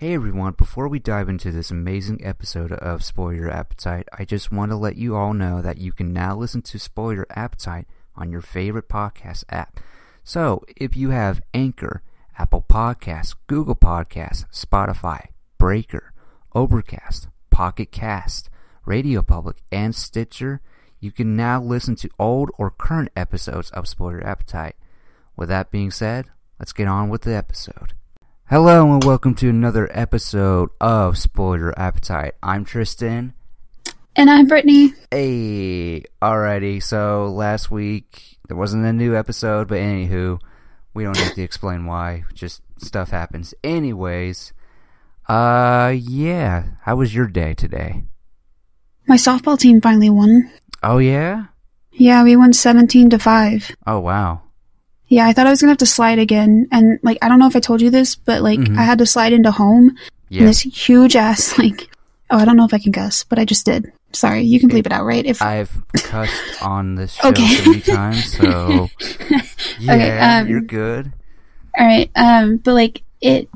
Hey everyone, before we dive into this amazing episode of Spoil Your Appetite, I just want to let you all know that you can now listen to Spoil Your Appetite on your favorite podcast app. So, if you have Anchor, Apple Podcasts, Google Podcasts, Spotify, Breaker, Overcast, Pocket Cast, Radio Public, and Stitcher, you can now listen to old or current episodes of Spoil Your Appetite. With that being said, let's get on with the episode. Hello and welcome to another episode of Spoil Your Appetite. I'm Tristan. And I'm Brittany. Hey, alrighty. So last week there wasn't a new episode, but anywho, we don't need to explain why. Just stuff happens. Anyways, uh, yeah. How was your day today? My softball team finally won. Oh yeah. Yeah, we won 17 to 5. Oh wow. Yeah, I thought I was gonna have to slide again. And, like, I don't know if I told you this, but, like, Mhm. I had to slide into home. Yeah. And this huge ass, like, oh, I don't know if I can cuss, but I just did. Sorry, you can bleep it out, right? If I've cussed on this show Okay. so many times, so yeah, Okay, um, you're good. All right, um, but like it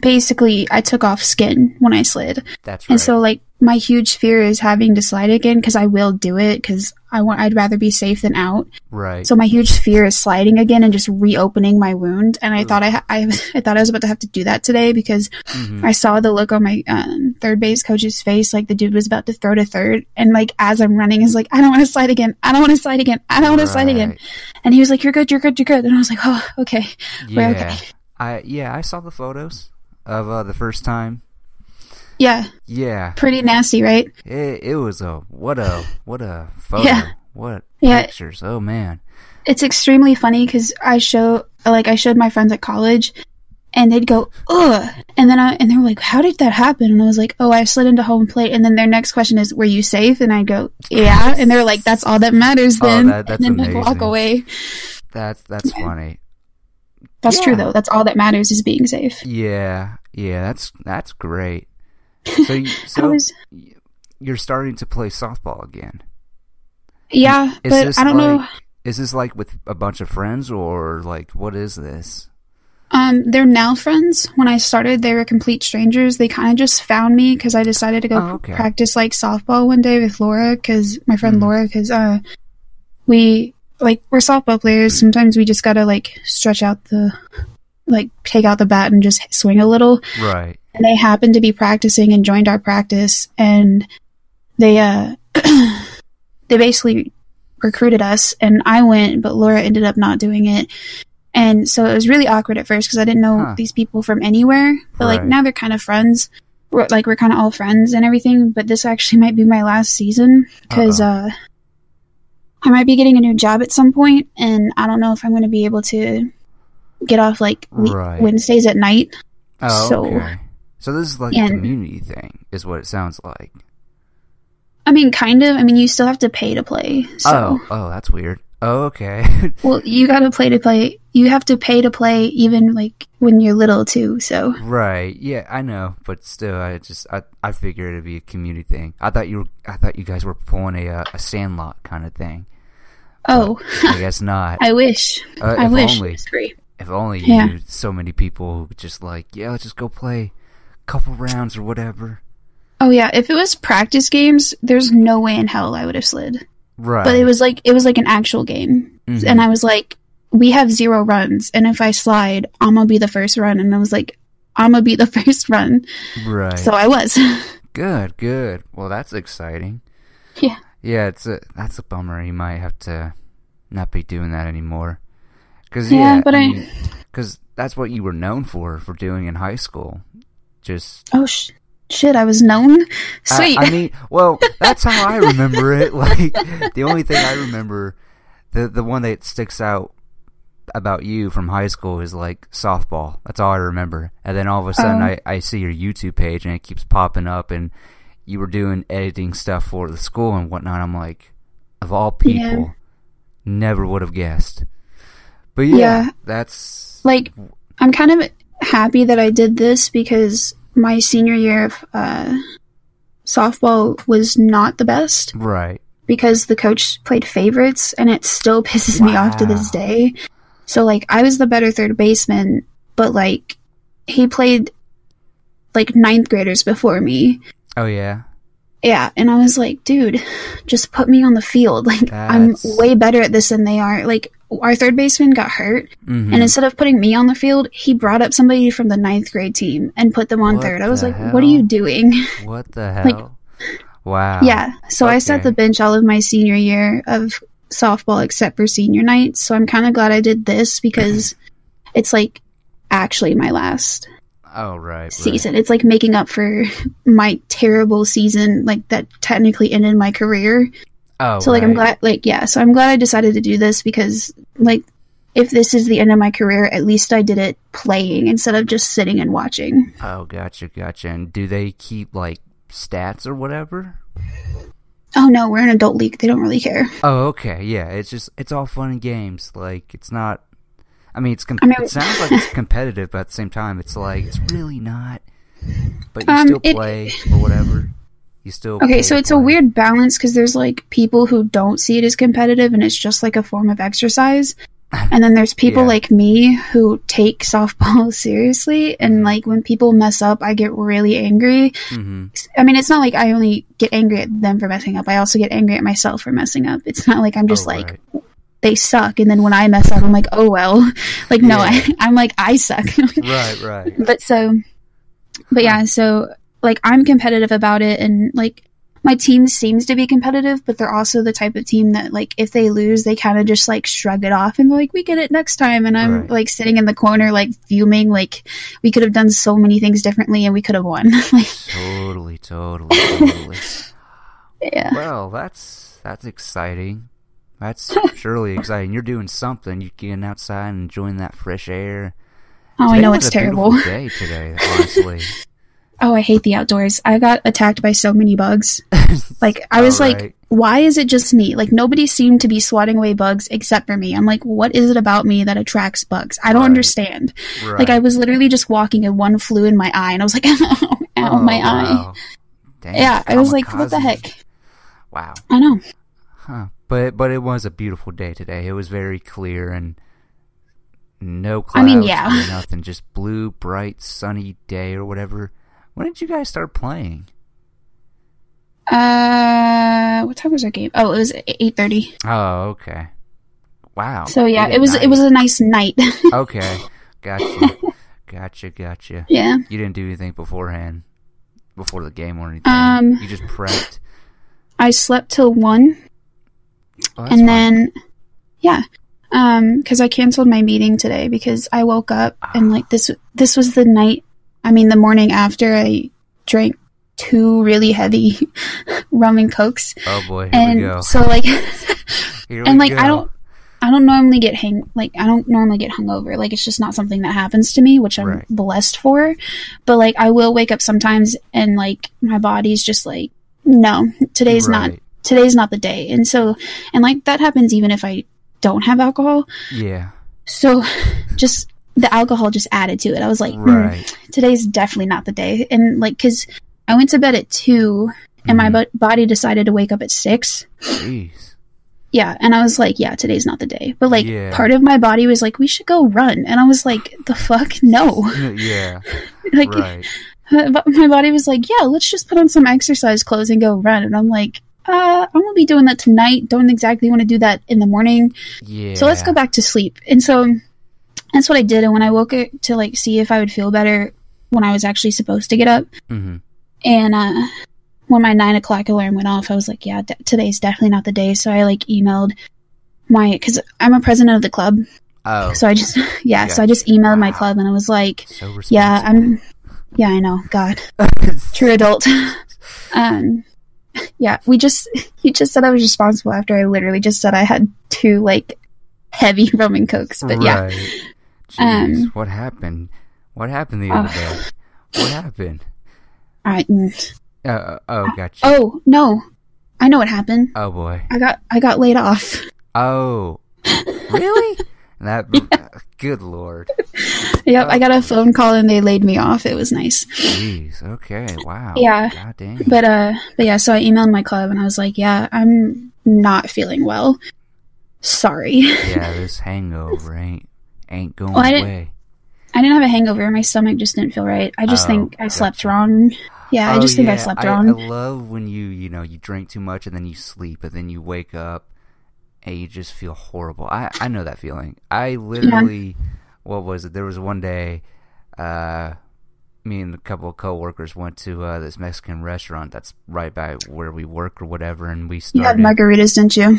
basically, I took off skin when I slid, That's right. and so like my huge fear is having to slide again because I will do it because I want. I'd rather be safe than out. right. So my huge fear is sliding again and just reopening my wound. And I thought I, I, I thought I was about to have to do that today because Mhm. I saw the look on my um, third base coach's face, like the dude was about to throw to third, and like as I'm running, is like, I don't want to slide again. I don't want to slide again. I don't want to slide again. And he was like, You're good. You're good. You're good. And I was like, Oh, okay. We're Yeah. okay. I yeah, I saw the photos of uh, the first time. Yeah, Yeah. pretty nasty, right? It, it was a what a what a photo. Yeah. What Yeah. pictures. Oh man. It's extremely funny because I show, like, I showed my friends at college. And they'd go, ugh. And then I, and they were like, how did that happen? And I was like, oh, I slid into home plate. And then their next question is, were you safe? And I go, yeah. And they're like, that's all that matters Oh, then. that- that's and then like walk away. That's that's funny. That's Yeah. true though. That's all that matters is being safe. Yeah. Yeah, that's that's great. So you, so was... you're starting to play softball again. yeah, Is but I don't know. Is this like with a bunch of friends or like what is this? Um, they're now friends. When I started, they were complete strangers. They kind of just found me because I decided to go Oh, okay. practice like softball one day with Laura, because my friend Mhm. Laura, because uh, we like we're softball players. Sometimes we just gotta like stretch out the, like take out the bat and just swing a little. Right. And they happened to be practicing and joined our practice, and they uh, they basically recruited us, and I went, but Laura ended up not doing it. And so it was really awkward at first because I didn't know Huh. these people from anywhere. But like now they're kind of friends. We're, like we're kind of all friends and everything. But this actually might be my last season because uh, I might be getting a new job at some point, and I don't know if I'm going to be able to get off like Right. Wednesdays at night. Oh, So- okay. So this is like a community thing, is what it sounds like. I mean, kind of. I mean, you still have to pay to play. So, Oh, oh, that's weird. Oh, okay. well, you got to play to play. You have to pay to play, even like when you're little too. So, right. Yeah, I know, but still, I just I I figured it'd be a community thing. I thought you were I thought you guys were pulling a uh, a Sandlot kind of thing. oh, I guess not. I wish. Uh, I if wish. only. If only you Yeah. knew so many people who just like, yeah, let's just go play couple rounds or whatever. Oh yeah, if it was practice games, there's no way in hell I would have slid. Right. But it was like it was like an actual game, Mhm. and I was like, we have zero runs, and if I slide, I'm gonna be the first run, and I was like, I'm gonna be the first run. right. So I was. Good, good. Well, that's exciting. Yeah. Yeah, it's a that's a bummer. You might have to not be doing that anymore. Cause Yeah, yeah, but I- because that's what you were known for for doing in high school. Just oh sh- shit, I was known. I- Sweet. I, mean, well, that's how I remember it. Like the only thing I remember, the the one that sticks out about you from high school is like softball. That's all I remember. And then all of a sudden, Oh. I I see your YouTube page and it keeps popping up, and you were doing editing stuff for the school and whatnot. I'm like, of all people, Yeah. never would have guessed. But yeah, Yeah. that's like I'm kind of happy that I did this because my senior year of uh, softball was not the best right. because the coach played favorites and it still pisses me off to this day. So like I was the better third baseman, but like he played like ninth graders before me. Oh yeah. Yeah, and I was like, dude, just put me on the field. Like I'm way better at this than they are. Like our third baseman got hurt, Mhm. and instead of putting me on the field, he brought up somebody from the ninth grade team and put them on What third. I was like, what are you doing? What the hell? like- wow. Yeah. So I sat the bench all of my senior year of softball except for senior night. So I'm kind of glad I did this because it's like actually my last Oh right. right. season. It's like making up for my terrible season, like that technically ended my career. Oh. so like I'm glad like yeah, so I'm glad I decided to do this because like if this is the end of my career, at least I did it playing instead of just sitting and watching. Oh, gotcha, gotcha. And do they keep like stats or whatever? Oh no, we're an adult league. They don't really care. Oh, okay. Yeah, it's just it's all fun and games. Like it's not. I mean, it's com- I mean- it sounds like it's competitive, but at the same time, it's like it's really not. But you Um, still it- play or whatever. You still Okay, so it's a weird balance because there's like people who don't see it as competitive and it's just like a form of exercise. And then there's people Yeah. like me who take softball seriously. And like when people mess up, I get really angry. Mhm. I mean, it's not like I only get angry at them for messing up. I also get angry at myself for messing up. It's not like I'm just Oh, like, right. they suck. And then when I mess up, I'm like, oh well. Like, no, Yeah. I, I'm like, I suck. right, right. but so but yeah so like i'm competitive about it and like my team seems to be competitive but they're also the type of team that like if they lose they kind of just like shrug it off and like we get it next time and i'm Right. like sitting in the corner like fuming like we could have done so many things differently and we could have won like Totally, totally, totally. yeah Well, that's that's exciting. That's surely exciting. You're doing something. You're getting outside and enjoying that fresh air. oh i know it's a terrible Day today, honestly. Oh i hate the outdoors i got attacked by so many bugs like i was like why is it just me like nobody seemed to be swatting away bugs except for me i'm like what is it about me that attracts bugs i don't Right. understand right. Like I was literally just walking and one flew in my eye and I was like, ow, ow, Oh, my eye. Dang, Yeah, I was like, what the heck? Wow. I know. Huh. But but it was a beautiful day today. It was very clear and no clouds I mean, yeah. or nothing. Just blue, bright, sunny day or whatever. When did you guys start playing? Uh, what time was our game? Oh, it was eight thirty. Oh, okay. Wow. So yeah, it was at it was a nice night. Okay. Gotcha. gotcha, gotcha. yeah. You didn't do anything beforehand? Before the game or anything? Um, you just prepped? I slept till one, Oh, and then yeah, um, because I canceled my meeting today because I woke up and like this this was the night. I mean, the morning after I drank two really heavy rum and cokes, Oh boy, and go. so like. And like I don't I don't normally get hang like I don't normally get hungover. Like it's just not something that happens to me, which I'm Right. blessed for. But like I will wake up sometimes and like my body's just like no, today's not today's not the day. And so and like that happens even if I don't have alcohol. Yeah. So just the alcohol just added to it. I was like, hmm, Right. today's definitely not the day. And like cuz I went to bed at 2 and my Mhm. bo- body decided to wake up at 6 Jeez. yeah and i was like yeah today's not the day but like Yeah. part of my body was like we should go run and i was like the fuck no yeah. like Right. my body was like yeah let's just put on some exercise clothes and go run and i'm like uh i'm gonna be doing that tonight don't exactly want to do that in the morning Yeah. so let's go back to sleep and so that's what i did and when i woke up to like see if i would feel better when i was actually supposed to get up hmm and uh when my nine o'clock alarm went off i was like yeah d- today's definitely not the day so i like emailed my because i'm a president of the club. Oh. so i just yeah, so i just emailed my club and i was like so yeah i'm yeah i know god. True adult. Um yeah we just he just said i was responsible after i literally just said i had two like heavy roman cokes but yeah. Right. Jeez, Um, what happened? What happened the other uh, day? What happened? all right mm. Uh, uh, oh, gotcha. oh no i know what happened Oh boy. i got i got laid off Oh. Really? that. Good lord. Yep, I got a phone call and they laid me off. It was nice. Jeez. Okay. Wow. Yeah. God dang. But uh but yeah, so I emailed my club and I was like, "Yeah, I'm not feeling well. Sorry." yeah, this hangover ain't ain't going Well, I didn't- away. I didn't have a hangover. My stomach just didn't feel right. I just Oh, think I slept wrong. Yeah, I Oh, just think I slept wrong. I love when you you know you drink too much and then you sleep and then you wake up and you just feel horrible. I I know that feeling. I literally, what was it? There was one day, uh, me and a couple of coworkers went to uh, this Mexican restaurant that's right by where we work or whatever, and we you had margaritas, didn't you?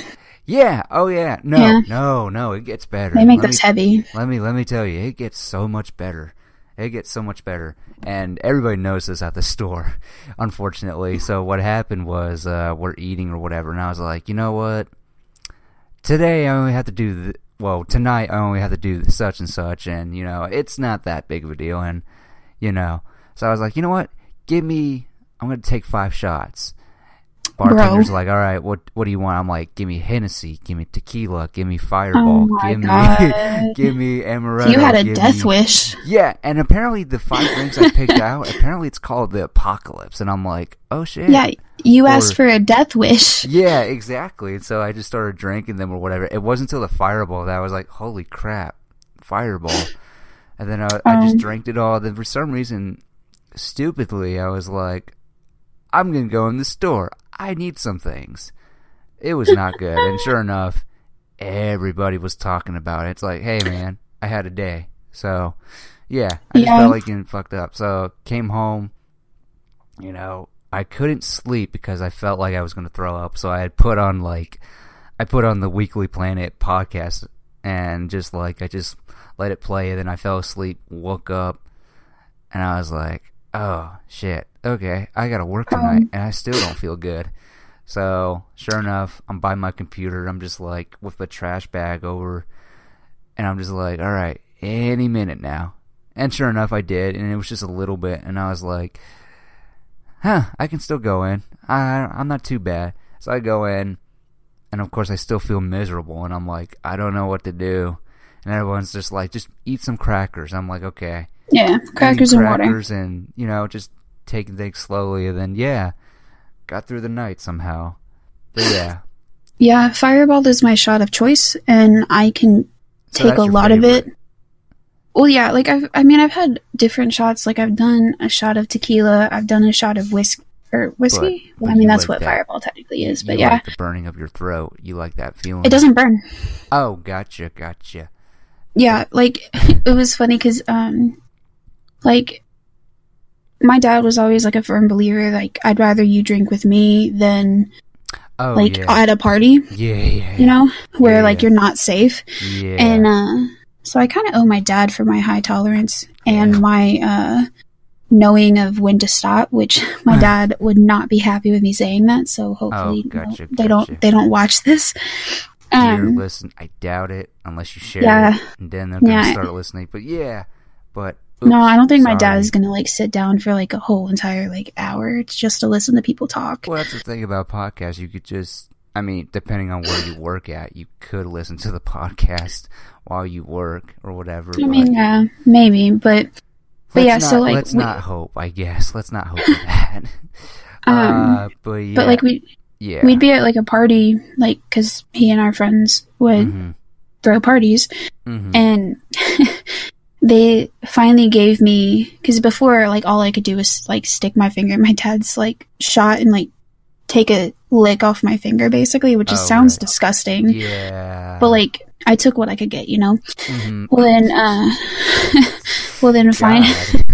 Yeah. Oh yeah. No. Yeah. No. No. It gets better. They make Let those me- heavy. let me let me tell you, it gets so much better. It gets so much better, and everybody knows this at the store, unfortunately. So what happened was uh, we're eating or whatever, and I was like, you know what? Today I only have to do th- well. Tonight I only have to do such and such, and you know it's not that big of a deal, and you know. So I was like, you know what? Give me. I'm gonna take five shots. Bartender's are like, all right, what what do you want? I'm like, give me Hennessy, give me tequila, give me Fireball, Oh give me give me Amaretto. You had a death me- wish. Yeah, and apparently the five drinks I picked out, apparently it's called the Apocalypse, and I'm like, oh shit. Yeah, you asked for a death wish. Yeah, exactly. And so I just started drinking them or whatever. It wasn't until the Fireball that I was like, holy crap, Fireball. And then I, I just Um. drank it all. Then for some reason, stupidly, I was like, I'm going to go in the store. I need some things. It was not good. and sure enough, everybody was talking about it. It's like, hey, man, I had a day. So, yeah, I just felt like getting fucked up. So, came home, you know, I couldn't sleep because I felt like I was going to throw up. So, I had put on, like, I put on the Weekly Planet podcast and just, like, I just let it play. And then I fell asleep, woke up, and I was like, oh, shit. Okay, I got to work tonight, and I still don't feel good. So, sure enough, I'm by my computer. I'm just like with a trash bag over, and I'm just like, all right, any minute now. And sure enough, I did, and it was just a little bit, and I was like, huh, I can still go in. I, I'm not too bad. So I go in, and of course, I still feel miserable, and I'm like, I don't know what to do. And everyone's just like, just eat some crackers. I'm like, okay Yeah, crackers eating and water. and you know just taking things slowly and then yeah got through the night somehow but yeah Yeah, Fireball is my shot of choice, and I can So take a lot of it. favorite. Well, yeah, like I've, I mean, I've had different shots. Like I've done a shot of tequila, I've done a shot of whiskey or whiskey. but well, I mean, that's like what that. Fireball technically is, you but yeah, like the burning of your throat you like that feeling it doesn't burn. oh gotcha gotcha Yeah, like it was funny because, um, like my dad was always like a firm believer. Like I'd rather you drink with me than oh like yeah at a party, yeah yeah you know, where Yeah, like yeah. you're not safe. yeah And uh, so I kind of owe my dad for my high tolerance and Yeah. my uh, knowing of when to stop, which my dad would not be happy with me saying that. So hopefully you know, Oh, gotcha, they gotcha. don't they don't watch this. Dear Um, listen i doubt it unless you share Yeah. it and then they're gonna Yeah. start listening but yeah but no, I don't think my dad is gonna like sit down for like a whole entire like hour just to listen to people talk. Well, that's the thing about podcasts. You could just, I mean, depending on where you work at, you could listen to the podcast while you work or whatever. I mean, yeah, maybe, but but yeah, not, so like let's we- not hope. I guess let's not hope for that. Um, uh, but yeah, but like we yeah, we'd be at like a party like because he and our friends would Mhm, throw parties mhm. and they finally gave me because before like all i could do was like stick my finger in my dad's like shot and like take a lick off my finger basically which just Oh, sounds right. disgusting yeah, but like i took what i could get you know mhm. well then uh well then fine.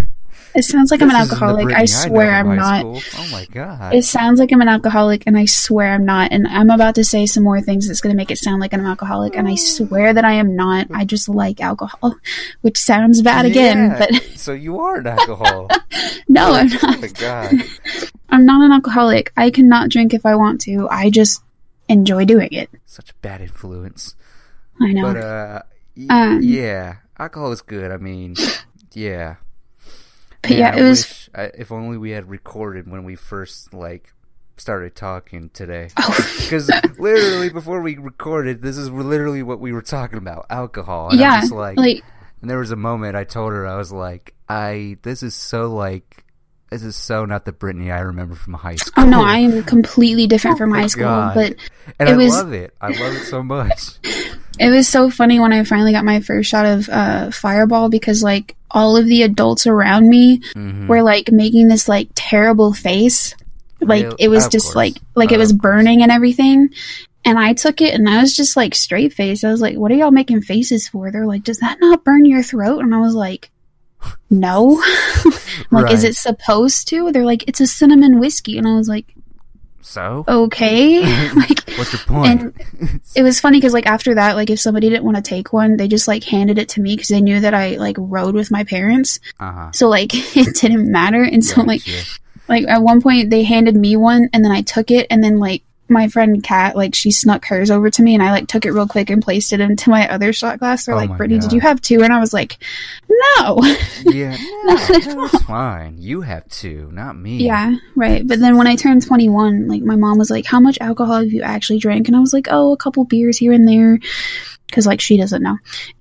it sounds like i'm an This isn't the alcoholic i swear from i'm not school. Oh my god! it sounds like I'm an alcoholic, and I swear I'm not. And I'm about to say some more things that's going to make it sound like I'm an alcoholic, and I swear that I am not. I just like alcohol, which sounds bad again, Yeah, but so you are an alcohol. no, I'm not. Oh my god! I'm not an alcoholic. I cannot drink if I want to. I just enjoy doing it. Such a bad influence. I know. But uh, y- Um, yeah, alcohol is good. I mean, yeah. But yeah, it was. I, if only we had recorded when we first like started talking today. Oh. Because literally before we recorded, this is literally what we were talking about: alcohol. And yeah, like, like and there was a moment I told her I was like, I this is so like. This is so not the Brittany I remember from high school. oh no, I am completely different from Oh my high school. God. But and it I was- love it. I love it so much. It was so funny when I finally got my first shot of uh, Fireball because like all of the adults around me Mhm. were like making this like terrible face, like Real- it was just course. like like it was burning and everything. And I took it and I was just like straight face. I was like, "What are y'all making faces for?" They're like, "Does that not burn your throat?" And I was like, "No." Like, "Is it supposed to?" They're like, "It's a cinnamon whiskey," and I was like, So, "Okay." like, what's your point? And it was funny because like after that like if somebody didn't want to take one they just like handed it to me because they knew that i like rode with my parents uh huh. so like it didn't matter and so like like at one point they handed me one and then i took it and then like my friend kat like she snuck hers over to me and i like took it real quick and placed it into my other shot glass they're Oh like brittany God. did you have two and i was like no yeah, no, that's fine. You have two, not me. yeah right but then when i turned 21 like my mom was like how much alcohol have you actually drank and i was like oh a couple beers here and there because like she doesn't know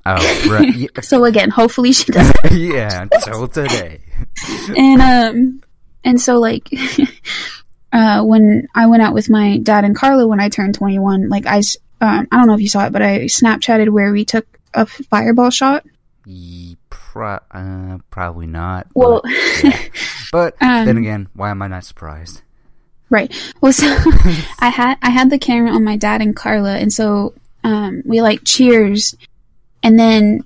Oh, right. Yeah, so again hopefully she doesn't yeah until today. and um and so like uh when i went out with my dad and carla when i turned 21 like I, um i don't know if you saw it but i snapchatted where we took a fireball shot pro- uh, probably not. well but, yeah. but Um, then again, why am I not surprised? right well so i had i had the camera on my dad and carla and so um we like cheers and then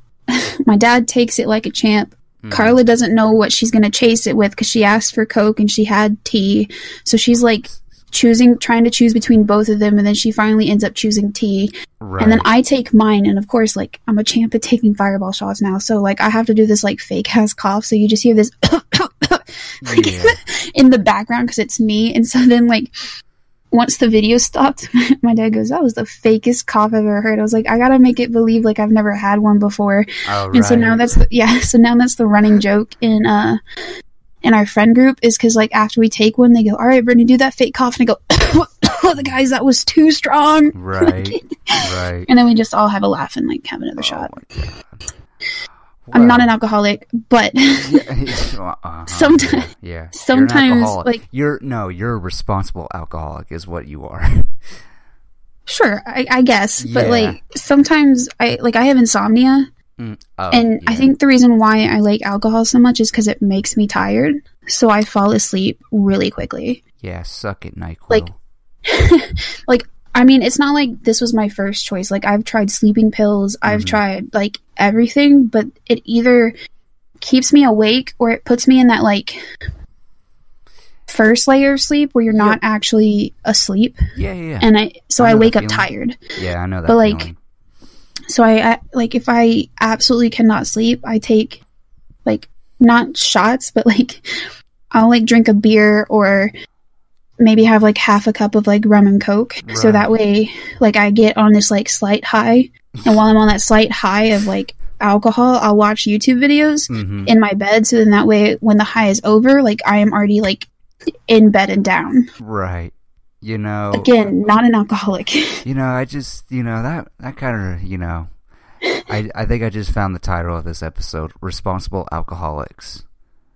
my dad takes it like a champ Mhm. Carla doesn't know what she's going to chase it with because she asked for Coke and she had tea. So she's like choosing, trying to choose between both of them. And then she finally ends up choosing tea. Right. And then I take mine. And of course, like I'm a champ at taking fireball shots now. So like I have to do this like fake ass cough. So you just hear this like, Yeah. in the background because it's me. And so then like once the video stopped, my dad goes, that was the fakest cough I've ever heard. I was like, I gotta make it believe like I've never had one before. Oh, And so now that's the, yeah. So now that's the running joke in uh in our friend group is because like after we take one, they go, "All right, Brittany, do that fake cough," and I go, "Oh, the guys, that was too strong." right. right. And then we just all have a laugh and like have another Oh shot. God. I'm not an alcoholic, but yeah, uh-huh, Someti- yeah, yeah. You're sometimes, like- you're no, you're a responsible alcoholic, is what you are. sure, I, I guess. But like sometimes I like I have insomnia, Mm, oh, and I think the reason why I like alcohol so much is because it makes me tired, so I fall asleep really quickly. yeah, suck it, Nyquil. like, like I mean, it's not like this was my first choice. Like I've tried sleeping pills, I've Mhm. tried like everything, but it either keeps me awake or it puts me in that like first layer of sleep where you're not actually asleep yeah, yeah, yeah. and I so I I, wake up tired. yeah, I know that. but, like, feeling. So I, I like if I absolutely cannot sleep, I take like not shots, but like I'll like drink a beer or maybe have like half a cup of like rum and coke. So that way like I get on this like slight high. And while I'm on that slight high of like alcohol, I'll watch YouTube videos Mhm. in my bed so then that way when the high is over, like I am already like in bed and down. right. You know, Again, not an alcoholic. you know, I just, you know, that that kind of, you know, I I think I just found the title of this episode: "Responsible Alcoholics."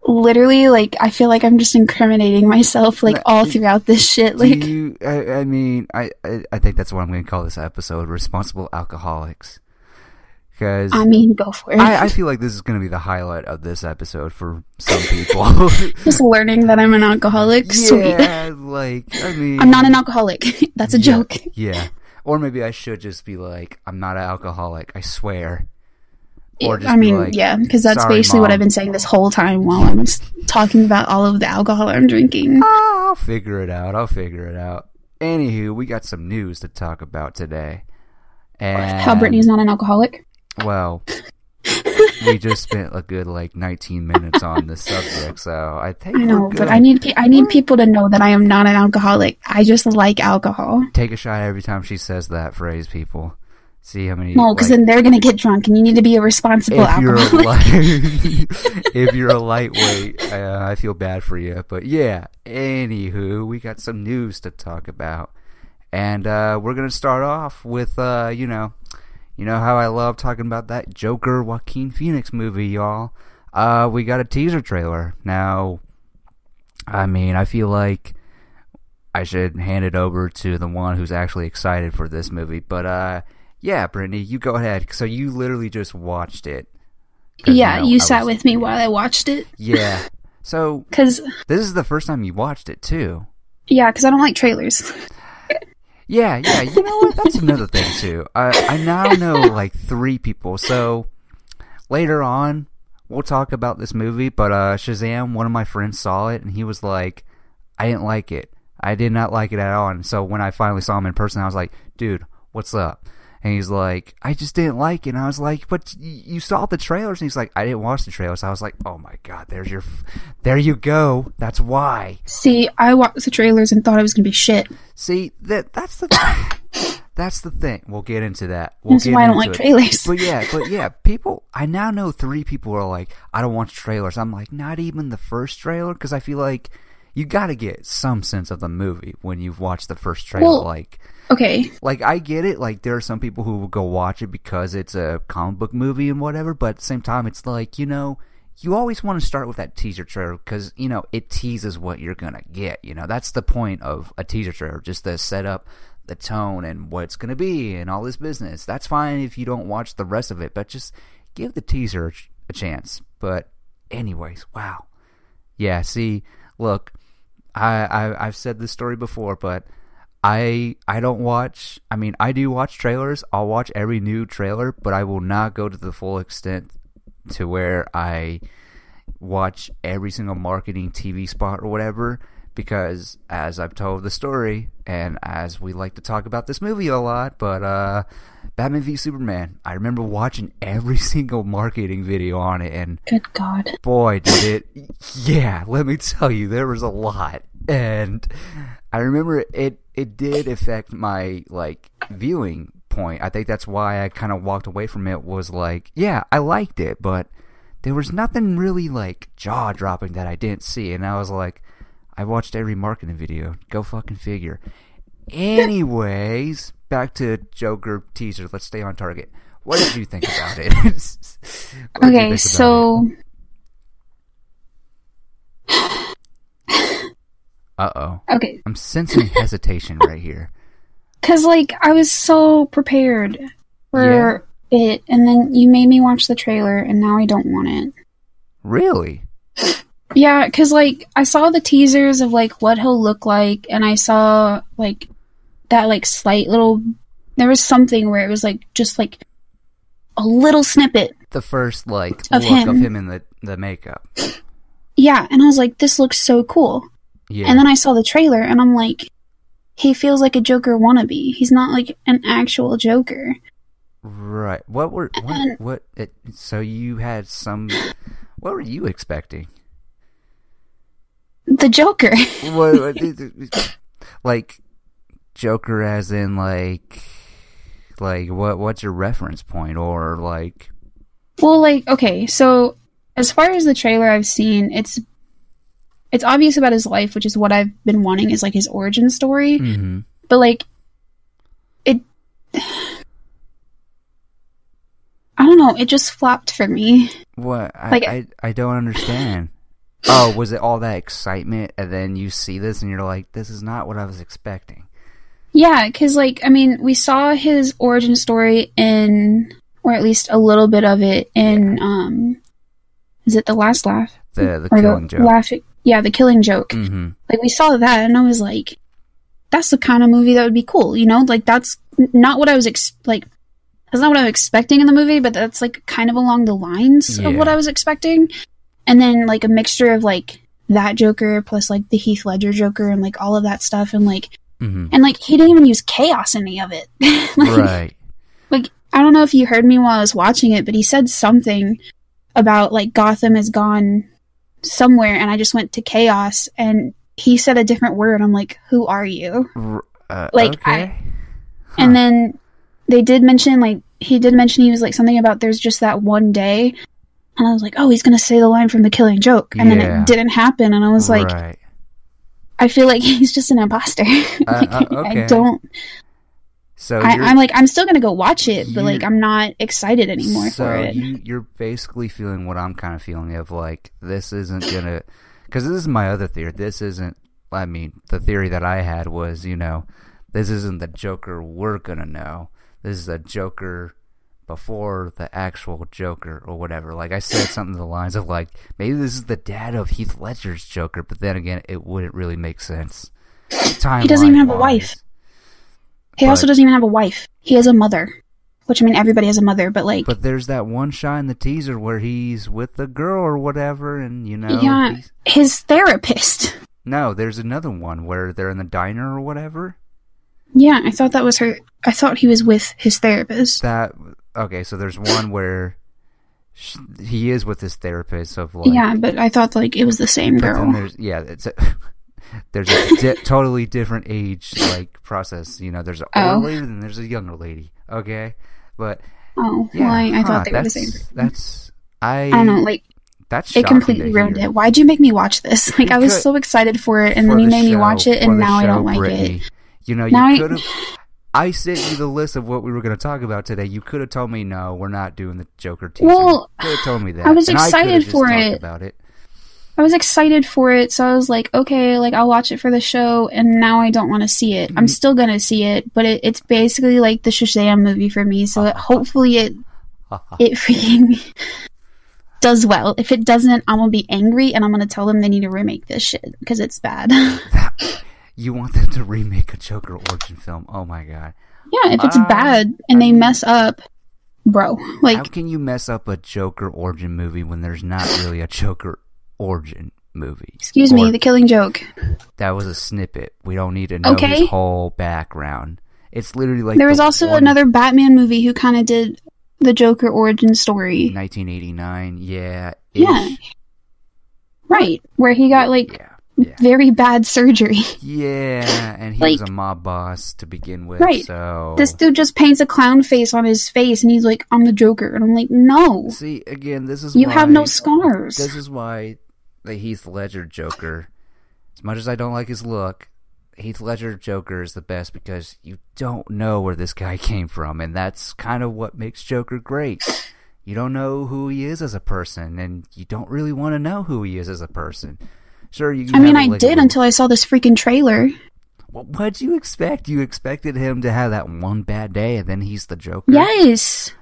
Literally like i feel like i'm just incriminating myself like all throughout this shit like you? I, I mean, I, I I think that's what I'm going to call this episode: "Responsible Alcoholics," because i mean go for it I, I feel like this is going to be the highlight of this episode for some people. just learning that i'm an alcoholic sweet yeah, like I mean, i'm not an alcoholic that's a yeah, joke Yeah, or maybe I should just be like, "I'm not an alcoholic. I swear." I mean like, yeah because that's "Sorry, basically what i've been saying this whole time while i'm talking about all of the alcohol i'm drinking I'll figure it out. I'll figure it out. Anywho, we got some news to talk about today. And how brittany's not an alcoholic well, we just spent a good like 19 minutes on this subject, so I think i know but i need i need people to know that i am not an alcoholic i just like alcohol take a shot every time she says that phrase. People, see how many. no because like, then they're gonna get drunk and you need to be a responsible if you're a alcoholic light, if you're a lightweight, uh, I feel bad for you. But yeah, anywho, we got some news to talk about, and uh, we're gonna start off with uh, you know, you know how I love talking about that Joker Joaquin Phoenix movie, y'all. Uh, we got a teaser trailer now. I mean, I feel like I should hand it over to the one who's actually excited for this movie, but uh. Yeah, Brittany, you go ahead. So you literally just watched it. Yeah, know, you sat was- with me while I watched it. Yeah. So Cause this is the first time you watched it too. yeah, cause I don't like trailers. Yeah, yeah. You know what? That's another thing too. I I now know like three people. So later on, we'll talk about this movie. But uh, Shazam, one of my friends saw it and he was like, "I didn't like it. I did not like it at all." And so when I finally saw him in person, I was like, "Dude, what's up?" And he's like, "I just didn't like it." And I was like, "But you saw the trailers?" And he's like, "I didn't watch the trailers." I was like, "Oh my god, there's your, f- there you go. That's why." See, I watched the trailers and thought it was gonna be shit. See that that's the that's the thing. We'll get into that. We'll That's get why I don't like it. trailers. But yeah, but yeah, people. I now know three people are like, I don't watch trailers. I'm like, not even the first trailer because I feel like you got to get some sense of the movie when you've watched the first trailer. Well- like, Okay, like I get it. Like there are some people who will go watch it because it's a comic book movie and whatever. But at the same time, it's like you know, you always want to start with that teaser trailer because you know it teases what you're gonna get. You know that's the point of a teaser trailer, just to set up the tone and what it's gonna be and all this business. That's fine if you don't watch the rest of it, but just give the teaser a chance. But anyways, wow, yeah. See, look, I, I I've said this story before, but I I don't watch. I mean, I do watch trailers. I'll watch every new trailer, but I will not go to the full extent to where I watch every single marketing TV spot or whatever. Because as I've told the story, and as we like to talk about this movie a lot, but uh, Batman v Superman, I remember watching every single marketing video on it, and good God. boy did it yeah let me tell you there was a lot and i remember it it did affect my like viewing point. I think that's why i kind of walked away from it was like yeah i liked it but there was nothing really like jaw dropping that i didn't see and i was like i watched every marketing video. Go fucking figure. Anyways back to joker teaser. Let's stay on target. What did you think about it? Think Okay, about it? Uh oh. okay, I'm sensing hesitation right here. cause like I was so prepared for it, and then you made me watch the trailer, and now I don't want it. Really? Yeah, cause like I saw the teasers of like what he'll look like, and I saw like that like slight little. There was something where it was like just like a little snippet. The first like Of look of him. him in the the makeup. Yeah, and I was like, this looks so cool. Yeah. And then I saw the trailer, and I'm like, he feels like a Joker wannabe. He's not like an actual Joker. right. What were what And- what? It, so you had some. What were you expecting? The Joker. What, what- like Joker, as in like like what? What's your reference point or like? well, like okay, so as far as the trailer I've seen, it's it's obvious about his life, which is what I've been wanting is like his origin story. hmm But like it I don't know, it just flopped for me. What? I, Like- I I don't understand. Oh, was it all that excitement, and then you see this, and you're like, "This is not what I was expecting." Yeah, because like I mean, we saw his origin story in, or at least a little bit of it in. um Is it the last laugh The the or killing the joke. laughing? Yeah, the killing joke. hmm Like we saw that, and I was like, "That's the kind of movie that would be cool." You know, like that's not what I was ex- like. That's not what I was expecting in the movie, but that's like kind of along the lines of what I was expecting. And then like a mixture of like that Joker plus like the Heath Ledger Joker and like all of that stuff, and like hmm and like he didn't even use chaos in any of it. like, Right. like I don't know if you heard me while I was watching it, but he said something about like Gotham has gone somewhere, and I just went to chaos, and he said a different word. I'm like, who are you? Uh, Like, okay. And then they did mention like he did mention he was like something about there's just that one day. And I was like, oh, he's gonna say the line from the Killing Joke, and then it didn't happen. And I was like, right. I feel like he's just an imposter. like, uh, okay. I don't. So I, I'm like, I'm still gonna go watch it, but like, I'm not excited anymore so for it. You, you're basically feeling what I'm kind of feeling of like this isn't gonna, because this is my other theory. This isn't. I mean, the theory that I had was, you know, this isn't the Joker we're gonna know. this is a Joker before the actual Joker or whatever. Like I said something to the lines of like maybe this is the dad of Heath Ledger's Joker, but then again, it wouldn't really make sense. He doesn't even have a wife. He But- also doesn't even have a wife. He has a mother. Which I mean everybody has a mother, but like But there's that one shot in the teaser where he's with the girl or whatever, and you know, yeah, his therapist. no, there's another one where they're in the diner or whatever. Yeah, I thought that was her. I thought he was with his therapist. That okay, so there's one where sh he is with his therapist of like, yeah, but I thought like it was the same girl. yeah, it's a, there's a di- totally different age like process. You know, there's an older Oh. lady and there's a younger lady. Okay, but Oh, yeah, well, I, I huh, thought they were the same. That's I. I don't know, like That's it completely ruined it. Why'd you make me watch this? Like I was Because- so excited for it, and For then you the made me watch it, and now I don't like Brittany. it. You know, Now you could have. I sent you the list of what we were going to talk about today. You could have told me, no, we're not doing the Joker teaser. Well, you could have told me that. I was and I could excited just for it. About it. I was excited for it, so I was like, okay, like I'll watch it for the show, and now I don't want to see it. Mm-hmm. I'm still gonna see it, but it, it's basically like the Shazam movie for me. So it, hopefully it it freaking does well. If it doesn't, I'm gonna be angry, and I'm gonna tell them they need to remake this shit because it's bad. you want them to remake a Joker origin film? Oh my god! Yeah, if it's Uh, bad and they mess up, bro, Like, How can you mess up a Joker origin movie when there's not really a Joker origin movie? excuse me, the Killing Joke. that was a snippet. We don't need to know Okay. his whole background. It's literally like there was the also one- another Batman movie who kind of did the Joker origin story. 1989. Yeah. Yeah. Right, where he got like Yeah. Yeah. very bad surgery. Yeah, and he Like- was a mob boss to begin with. Right. So This dude just paints a clown face on his face and he's like, I'm the Joker. And I'm like, no, see again. This is you why, have no scars. This is why the Heath Ledger Joker. As much as I don't like his look, Heath Ledger Joker is the best because you don't know where this guy came from, and that's kind of what makes Joker great. You don't know who he is as a person, and you don't really want to know who he is as a person. Sure, you. I mean, I like, did until I saw this freaking trailer. What what'd you expect? You expected him to have that one bad day, and then he's the Joker. Yes.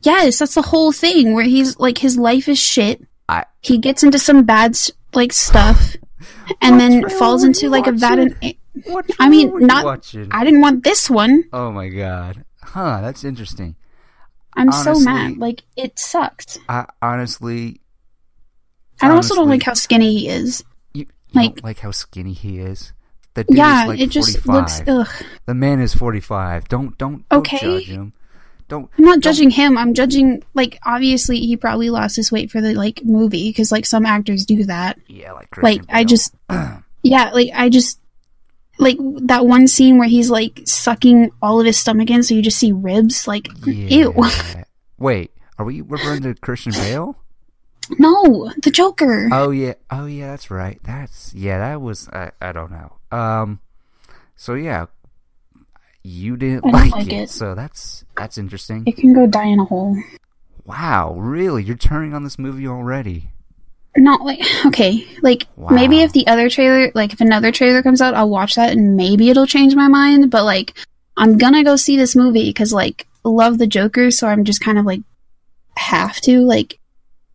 Yes, that's the whole thing where he's like, his life is shit. I He gets into some bad like stuff and then falls into like a vat. watching? I mean, trailer were you not- watching? I didn't want this one. Oh my god. Huh, that's interesting. I'm so mad. Like, it sucked. I honestly I also don't honestly, like how skinny he is. you, you like- don't like how skinny he is. The dude Yeah, is like it just looks. Ugh. The man is 45. Don't don't, don't Okay. judge him. Don't I'm not don't- judging him. I'm judging like obviously he probably lost his weight for the like movie because like some actors do that. Yeah, like Like I just yeah, like I just like that one scene where he's like sucking all of his stomach in, so you just see ribs. Like ew. Wait, are we referring to Christian Bale? No, the Joker. Oh yeah, oh yeah, that's right. That's yeah, that was I, I don't know. Um, so yeah, you didn't like, like it, it. so that's that's interesting. it can go die in a hole. Wow, really? You're turning on this movie already? Not like okay, like maybe if the other trailer, like if another trailer comes out, I'll watch that and maybe it'll change my mind. But like, I'm gonna go see this movie because like love the Joker, so I'm just kind of like have to like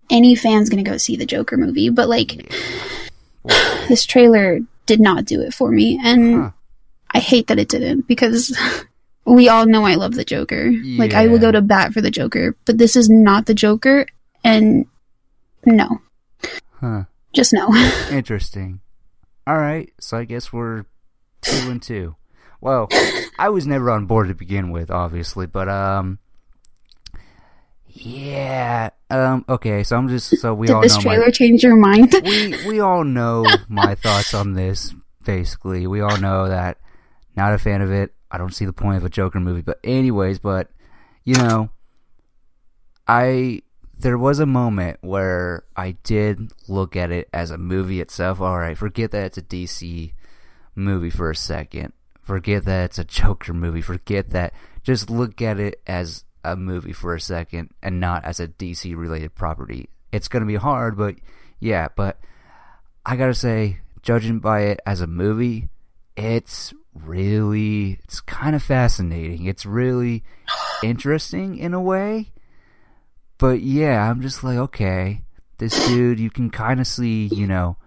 any fan's gonna go see the Joker movie. But like this trailer did not do it for me, and Huh. I hate that it didn't because. We all know I love the Joker. Like I will go to bat for the Joker, but this is not the Joker, and no, Huh. just no. Interesting. All right, so I guess we're two and two. Well, I was never on board to begin with, obviously, but um, yeah, um, okay. So I'm just so we all Did this know trailer my change your mind? we we all know my thoughts on this. Basically, we all know that not a fan of it. I don't see the point of a Joker movie, but anyways, but you know, I there was a moment where I did look at it as a movie itself. All right, forget that it's a DC movie for a second. Forget that it's a Joker movie. Forget that. Just look at it as a movie for a second and not as a DC related property. It's going to be hard, but yeah, but I got to say judging by it as a movie, it's really it's kind of fascinating. It's really interesting in a way. But yeah, I'm just like, okay, this dude, you can kind of see, you know,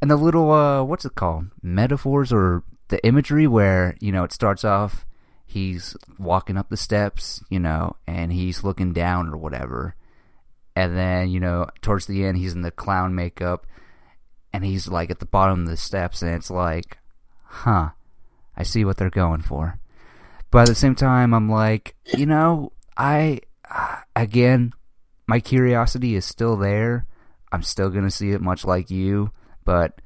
and the little uh what's it called? Metaphors or the imagery where, you know, it starts off he's walking up the steps, you know, and he's looking down or whatever. And then, you know, towards the end he's in the clown makeup and he's like at the bottom of the steps and it's like, huh, I see what they're going for. But at the same time, I'm like, you know, I, uh, again, my curiosity is still there. I'm still to see it much like you. But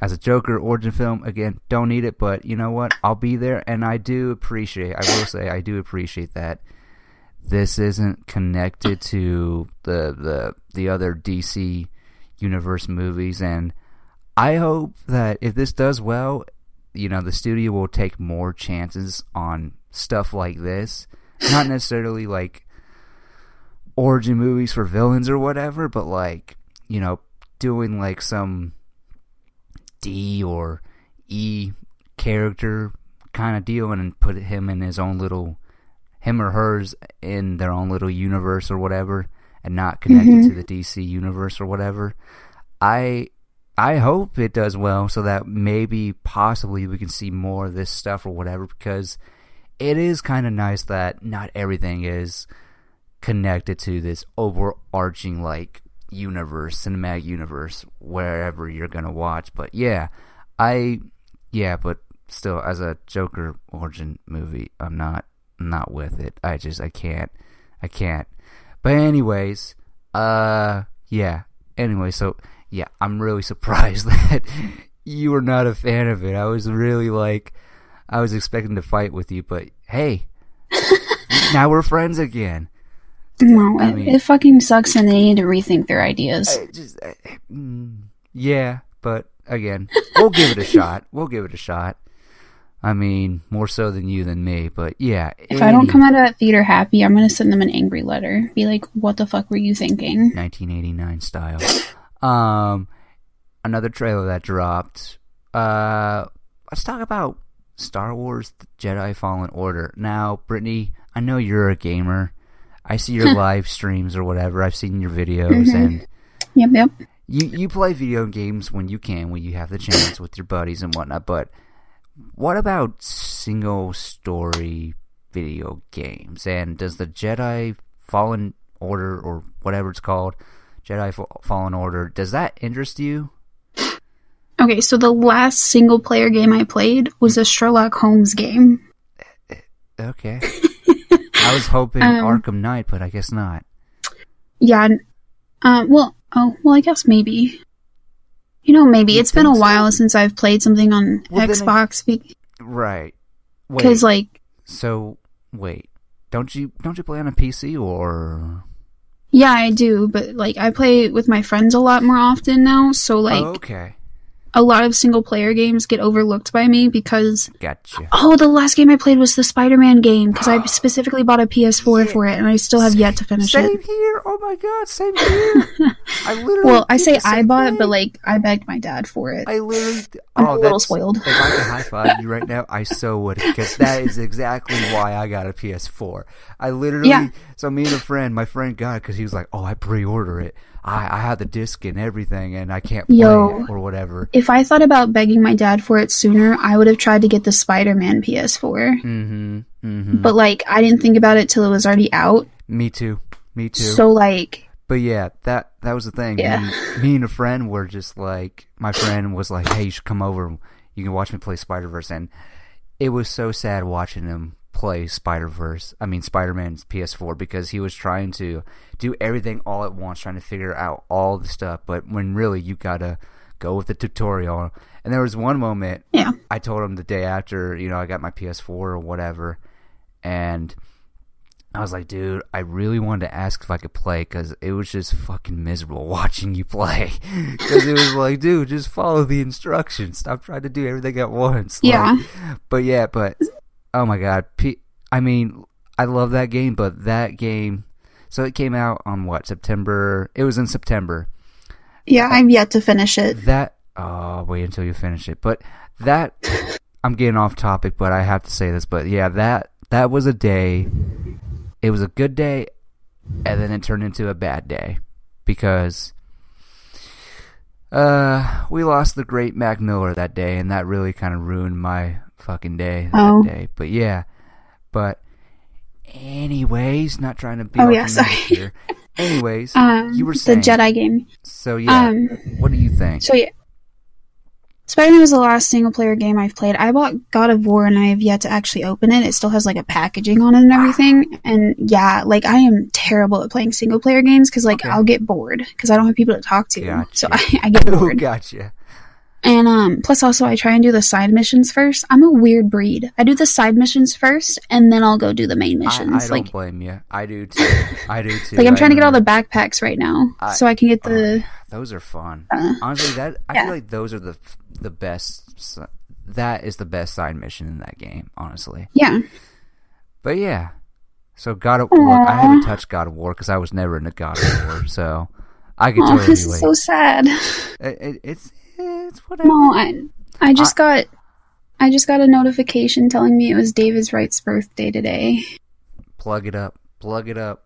as a Joker origin film, again, don't need it. But you know what? I'll be there. And I do appreciate, I will say, I do appreciate that this isn't connected to the, the, the other DC universe movies. And I hope that if this does well, you know, the studio will take more chances on stuff like this. Not necessarily like origin movies for villains or whatever, but like, you know, doing like some D or E character kind of deal and put him in his own little him or hers in their own little universe or whatever and not connected mm-hmm. to the DC universe or whatever. I I hope it does well so that maybe possibly we can see more of this stuff or whatever because it is kind of nice that not everything is connected to this overarching like universe, cinematic universe wherever you're to watch. But yeah, I yeah, but still as a Joker origin movie, I'm not not with it. I just I can't I can't. But anyways, uh yeah. Anyway, so yeah, I'm really surprised that you were not a fan of it. I was really like, I was expecting to fight with you, but hey, now we're friends again. No, I it, mean, it, fucking sucks, and they need to rethink their ideas. Just, mm, yeah, but again, we'll give it a shot. We'll give it a shot. I mean, more so than you than me, but yeah. If I don't come out of that theater happy, I'm gonna send them an angry letter. Be like, "What the fuck were you thinking?" 1989 style. Um, another trailer that dropped. Uh, let's talk about Star Wars Jedi Fallen Order. Now, Brittany, I know you're a gamer. I see your live streams or whatever. I've seen your videos mm-hmm. and yep, yep. You you play video games when you can, when you have the chance with your buddies and whatnot. But what about single story video games? And does the Jedi Fallen Order or whatever it's called Jedi Fallen Order. Does that interest you? Okay, so the last single player game I played was a Sherlock Holmes game. Okay. I was hoping um, Arkham Knight, but I guess not. Yeah. Um, well, oh, well, I guess maybe. You know, maybe you it's been a so? while since I've played something on well, Xbox. Be- right. Because, like. So wait, don't you don't you play on a PC or? Yeah, I do, but like I play with my friends a lot more often now, so like oh, okay a lot of single player games get overlooked by me because gotcha. Oh, the last game I played was the Spider-Man game because I specifically bought a PS4 yeah. for it and I still have same, yet to finish same it. Same here. Oh my god, same here. I literally Well, I say I bought thing. but like I begged my dad for it. I literally I'm oh, a little spoiled. If I could high five you right now, I so would because that is exactly why I got a PS4. I literally yeah. so me and a friend, my friend got it because he was like, "Oh, I pre-order it." I, I have the disc and everything and I can't play Yo, it or whatever. If I thought about begging my dad for it sooner, I would have tried to get the Spider Man PS4. Mm-hmm, mm-hmm. But like, I didn't think about it till it was already out. Me too. Me too. So like. But yeah, that that was the thing. Yeah. Me, me and a friend were just like, my friend was like, "Hey, you should come over. You can watch me play Spider Verse." And it was so sad watching him play Spider Verse. I mean Spider Man's PS4 because he was trying to do everything all at once, trying to figure out all the stuff. But when really you gotta go with the tutorial. And there was one moment. Yeah. I told him the day after, you know, I got my PS4 or whatever, and I was like, dude, I really wanted to ask if I could play because it was just fucking miserable watching you play. Because it was like, dude, just follow the instructions. Stop trying to do everything at once. Yeah. Like, but yeah, but oh my god, P- I mean, I love that game, but that game. So it came out on what September? It was in September. Yeah, I'm yet to finish it. That oh, wait until you finish it. But that I'm getting off topic, but I have to say this. But yeah, that that was a day. It was a good day, and then it turned into a bad day because uh we lost the great Mac Miller that day, and that really kind of ruined my fucking day that Oh. day. But yeah, but anyways, not trying to be Oh, yeah, sorry. here. Anyways, Um, you were the Jedi game. so yeah. Um, what do you think? So yeah, Spider Man was the last single player game I've played. I bought God of War and I have yet to actually open it. It still has like a packaging on it and everything. And yeah, like I am terrible at playing single player games because like Okay. I'll get bored because I don't have people to talk to. Gotcha. So I, I get oh, bored. gotcha. And um, plus also I try and do the side missions first. I'm a weird breed. I do the side missions first and then I'll go do the main I, missions. I don't like blame you. I do too. I do too. like I'm I trying to get all the backpacks right now I- so I can get Oh, the. yeah, those are fun. Uh, Honestly, that I yeah. feel like those are the the best. That is the best side mission in that game, honestly. Yeah. But yeah, so God of War. I haven't touched God of War because I was never into God of War, so I could Oh, totally this relate. is so sad. It- it- it's it's whatever. No, I I just got I just got a notification telling me it was David's Wright's birthday today. Plug it up. Plug it up.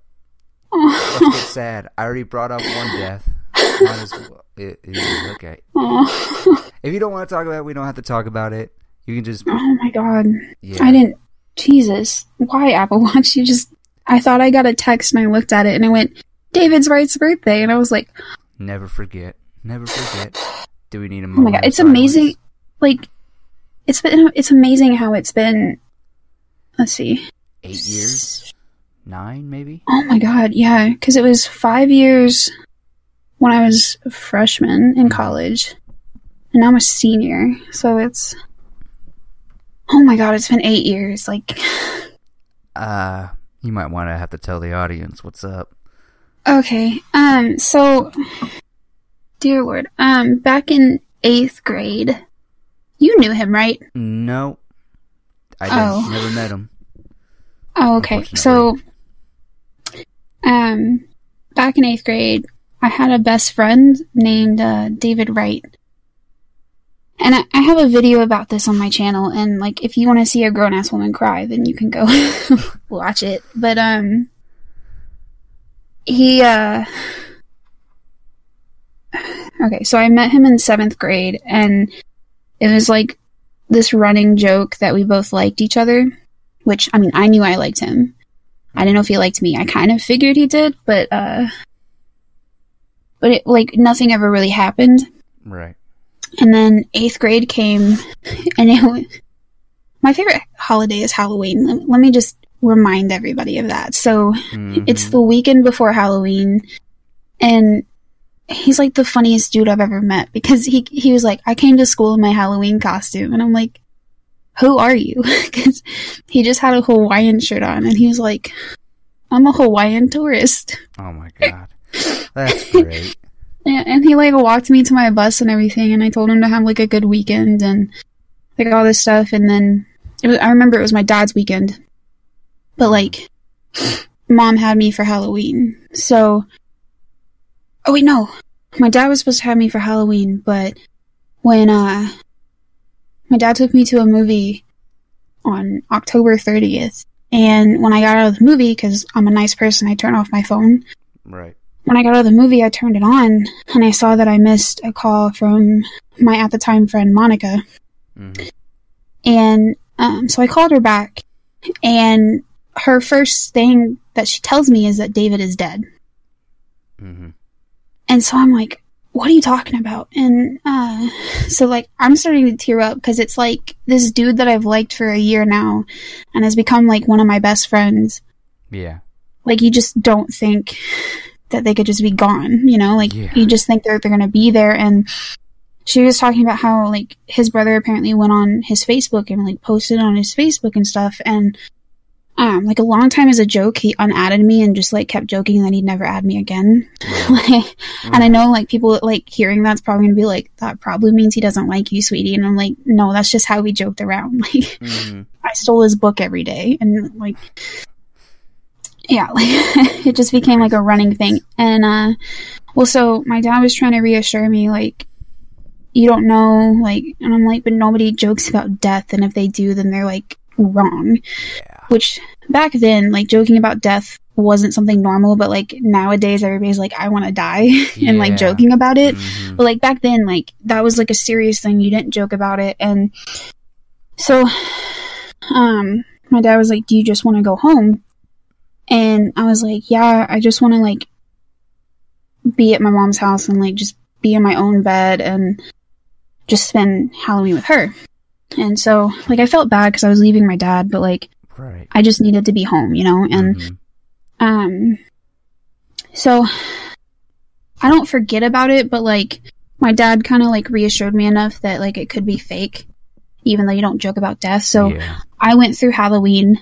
Let's get Oh, sad. I already brought up one death. Might as well. It, it- okay. oh. If you don't want to talk about it, we don't have to talk about it. You can just Oh my god. yeah. I didn't Jesus. Why Apple Watch? You just I thought I got a text and I looked at it and it went David's Wright's birthday and I was like, Never forget. Never forget. Do we need a "Oh moment? my god, it's amazing like it's been it's amazing how it's been let's see. Eight years, nine maybe. Oh my god, yeah, cuz it was 5 years when I was a freshman in college. And now I'm a senior. So it's Oh my god, it's been 8 years. Like Uh, you might want to have to tell the audience what's up. okay. Um so dear lord. Um back in 8th grade, you knew him, right? No, I. Oh. Never met him. Oh, okay. So, um, back in eighth grade, I had a best friend named uh, David Wright. And I, I have a video about this on my channel, and like, if you want to see a grown ass woman cry, then you can go watch it. But um, he uh, okay, so I met him in seventh grade, and it was like this running joke that we both liked each other which I mean, I knew I liked him. I didn't know if he liked me. I kind of figured he did, but uh, but it like nothing ever really happened. Right. And then eighth grade came, and it my favorite holiday is Halloween. Let, let me just remind everybody of that. So Mhm. it's the weekend before Halloween, and he's like the funniest dude I've ever met because he he was like, I came to school in my Halloween costume, and I'm like, who are you? Because he just had a Hawaiian shirt on, and he was like, I'm a Hawaiian tourist. Oh my god, that's great. Yeah, and he like walked me to my bus and everything, and I told him to have like a good weekend and like all this stuff. And then it was, I remember it was my dad's weekend, but like mom had me for Halloween. So, oh wait, no, my dad was supposed to have me for Halloween, but when uh my dad took me to a movie on October 30th, and when I got out of the movie, because I'm a nice person, I turn off my phone Right. when I got out of the movie, I turned it on and I saw that I missed a call from my at the time friend Monica. Mhm. And um, so I called her back, and her first thing that she tells me is that David is dead. Mhm. And so I'm like, what are you talking about? And uh, so, like, I'm starting to tear up because it's like this dude that I've liked for a year now and has become like one of my best friends. Yeah. like you just don't think that they could just be gone you know like Yeah. you just think they're, they're gonna be there and she was talking about how like his brother apparently went on his facebook and like posted on his facebook and stuff and um like a long time as a joke he unadded me and just like kept joking that he'd never add me again like and i know like people like hearing that's probably gonna be like that probably means he doesn't like you sweetie and i'm like no that's just how we joked around like Mhm. I stole his book every day and like yeah, like it just became like a running thing. And uh well so my dad was trying to reassure me like you don't know, like, and I'm like, but nobody jokes about death, and if they do, then they're like wrong. Yeah. Which back then, like, joking about death wasn't something normal, but like nowadays, everybody's like, I want to die, and like joking about it. Mhm. But like back then, like that was like a serious thing. You didn't joke about it, and so, um, my dad was like, "Do you just want to go home?" And I was like, "Yeah, I just want to like be at my mom's house and like just be in my own bed and just spend Halloween with her." And so, like, I felt bad because I was leaving my dad, but like, Right. I just needed to be home, you know, and. Mhm. Um, so I don't forget about it, but like my dad kind of like reassured me enough that like it could be fake, even though you don't joke about death. So yeah. I went through Halloween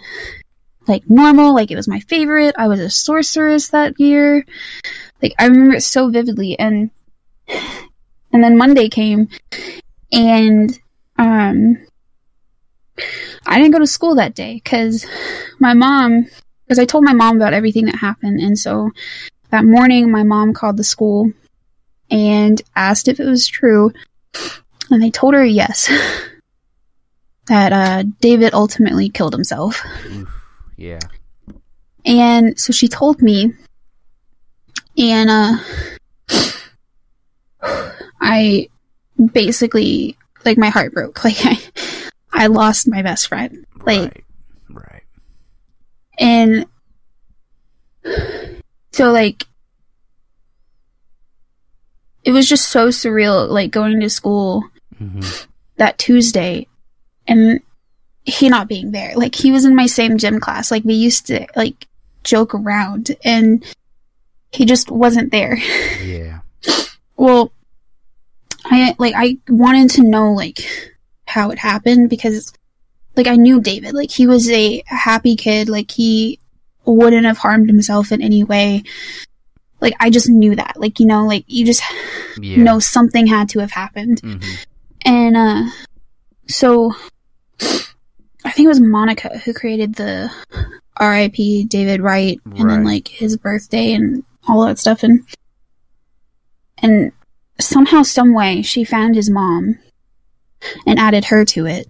like normal, like it was my favorite. I was a sorceress that year. Like I remember it so vividly and and then Monday came and um I didn't go to school that day cuz my mom because I told my mom about everything that happened and so that morning my mom called the school and asked if it was true and they told her yes that uh, David ultimately killed himself. Yeah. And so she told me, and uh, I basically like my heart broke. Like I, I lost my best friend. Like, right. Right. and so like it was just so surreal. Like going to school hmm that Tuesday and he not being there. Like he was in my same gym class. Like we used to like joke around and he just wasn't there. Yeah. well, I like I wanted to know like how it happened because like I knew David. Like he was a happy kid. Like he wouldn't have harmed himself in any way. Like I just knew that. Like you know, like you just Yeah. know something had to have happened. hmm And uh so I think it was Monica who created the RIP David Wright and then like his birthday and all that stuff and and somehow some way she found his mom and added her to it.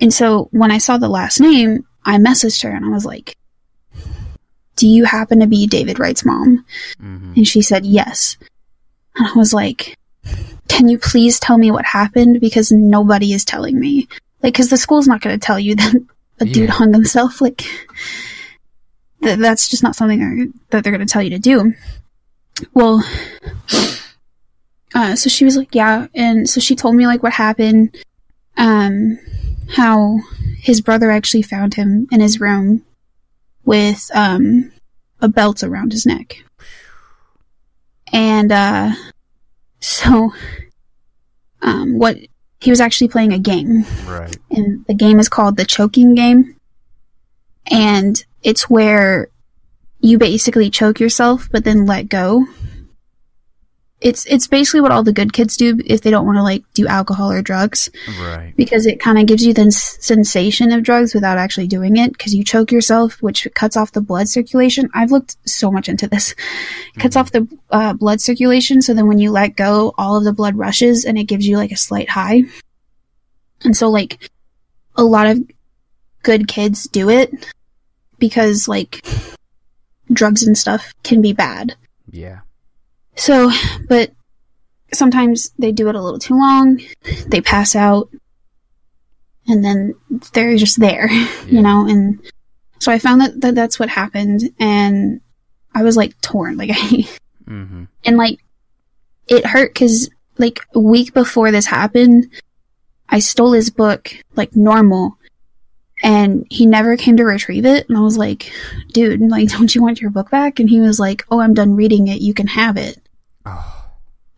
And so when I saw the last name, I messaged her and I was like, "Do you happen to be David Wright's mom?" hmm And she said yes. And I was like, can you please tell me what happened? Because nobody is telling me. Like, because the school's not going to tell you that a dude hung himself. Like, th- that's just not something that they're going to tell you to do. Well, uh, so she was like, yeah. And so she told me, like, what happened, um, how his brother actually found him in his room with, um, a belt around his neck. And, uh, so, um, what, he was actually playing a game Right. and the game is called the choking game. And it's where you basically choke yourself, but then let go. It's it's basically what all the good kids do if they don't want to like do alcohol or drugs Right. because it kind of gives you the s- sensation of drugs without actually doing it because you choke yourself, which cuts off the blood circulation. I've looked so much into this. Cuts Mhm. off the uh, blood circulation, so then when you let go, all of the blood rushes and it gives you like a slight high. And so, like, a lot of good kids do it because, like, drugs and stuff can be bad. Yeah. So, but sometimes they do it a little too long, they pass out, and then they're just there, Yeah. you know? And so I found that, that that's what happened, and I was like torn. Like, I, hmm and like, it hurt because, like, a week before this happened, I stole his book, like, normal. And he never came to retrieve it. And I was like, dude, like, don't you want your book back? And he was like, oh, I'm done reading it. You can have it. Oh.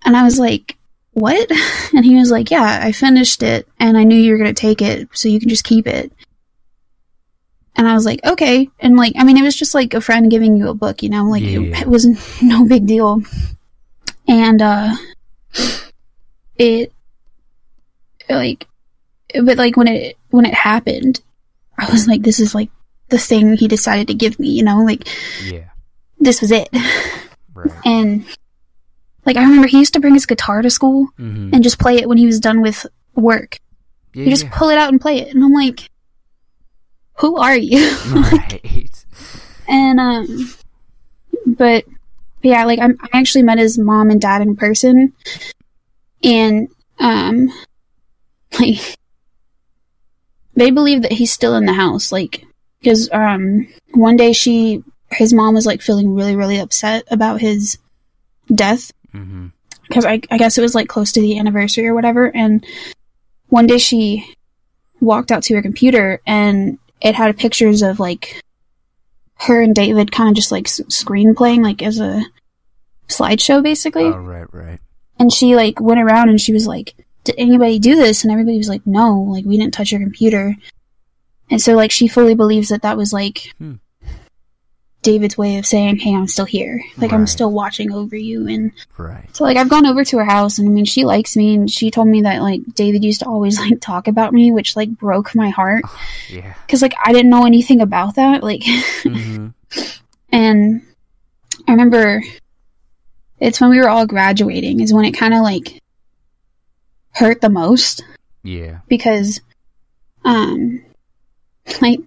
And I was like, what? And he was like, yeah, I finished it and I knew you were going to take it, so you can just keep it. And I was like, okay. And like, I mean, it was just like a friend giving you a book, you know, like Yeah. it, it was no big deal. And, uh, it, like, but like when it, when it happened, I was like, this is like the thing he decided to give me, you know, like Yeah. this was it. Right. And Like I remember he used to bring his guitar to school Mm-hmm. and just play it when he was done with work. Yeah, You just pull it out and play it, and I'm like, "Who are you?" right. and um, but yeah, like I'm, I actually met his mom and dad in person, and um, like they believe that he's still in the house, like because um, one day she, his mom was like feeling really, really upset about his death Mm-hmm. because I, I guess it was like close to the anniversary or whatever. And one day she walked out to her computer and it had pictures of like her and David kind of just like screen playing like as a slideshow basically. Oh, right, right. And she like went around and she was like, "Did anybody do this?" And everybody was like, "No, like we didn't touch your computer." And so like she fully believes that that was like Hmm. David's way of saying, "Hey, I'm still here. Like I'm still watching over you." And Right. so like I've gone over to her house and I mean she likes me and she told me that like David used to always like talk about me, which like broke my heart Yeah. because like I didn't know anything about that. Like Mm-hmm. and I remember it's when we were all graduating is when it kind of like hurt the most Yeah. because um like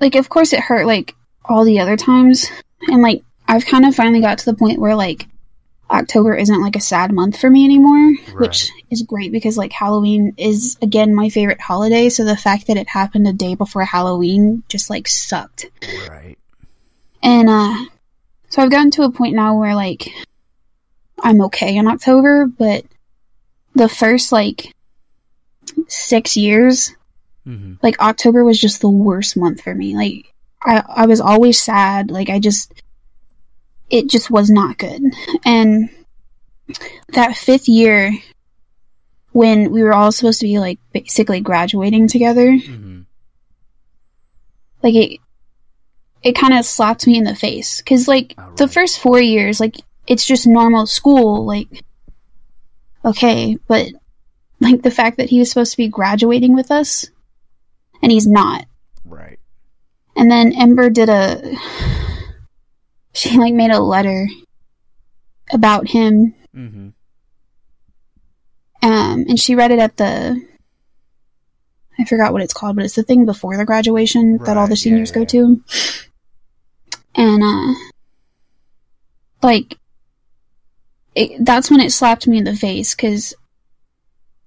like of course it hurt like all the other times and like I've kind of finally got to the point where like October isn't like a sad month for me anymore, which is great because like Halloween is again my favorite holiday, so the fact that it happened a day before Halloween just like sucked. Right. And uh so I've gotten to a point now where like I'm okay in October, but the first like 6 years Mm-hmm. like October was just the worst month for me. Like I I was always sad. Like I just it just was not good. And that fifth year when we were all supposed to be like basically graduating together, Mm-hmm. like it it kind of slapped me in the face cuz like Oh, the first 4 years like it's just normal school like okay, but like the fact that he was supposed to be graduating with us and he's not. Right. And then Ember did a. She like made a letter about him, Mm-hmm. um, and she read it at the. I forgot what it's called, but it's the thing before the graduation that all the yeah, seniors go yeah. to. And uh, like, it, that's when it slapped me in the face because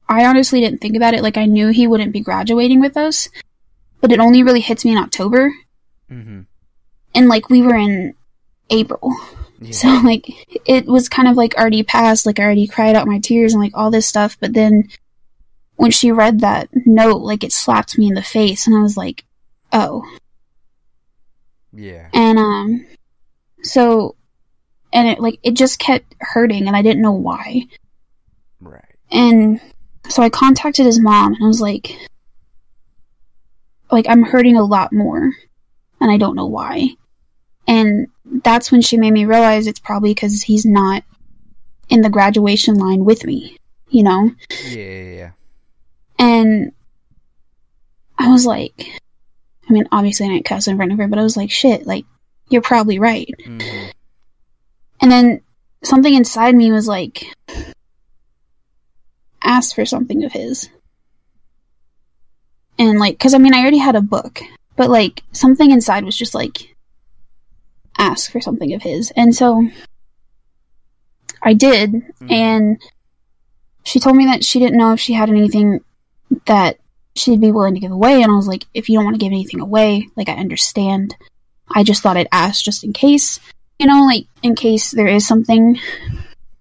I honestly didn't think about it. Like, I knew he wouldn't be graduating with us, but it only really hits me in October. Mm-hmm. and like we were in April. Yeah. So like it was kind of like already past, like I already cried out my tears and like all this stuff, but then when she read that note, like it slapped me in the face and I was like, "Oh." yeah. And um so and it like it just kept hurting and I didn't know why. Right. And so I contacted his mom and I was like like I'm hurting a lot more and I don't know why. And that's when she made me realize it's probably cuz he's not in the graduation line with me, you know? Yeah. Yeah. yeah. And I was like I mean, obviously I didn't cuss in front of her, but I was like, shit, like you're probably right. Mm-hmm. And then something inside me was like, ask for something of his. And like, cause I mean, I already had a book, but like, something inside was just like, ask for something of his. And so I did. Mhm. And she told me that she didn't know if she had anything that she'd be willing to give away. And I was like, if you don't want to give anything away, like, I understand. I just thought I'd ask just in case you know, like in case there is something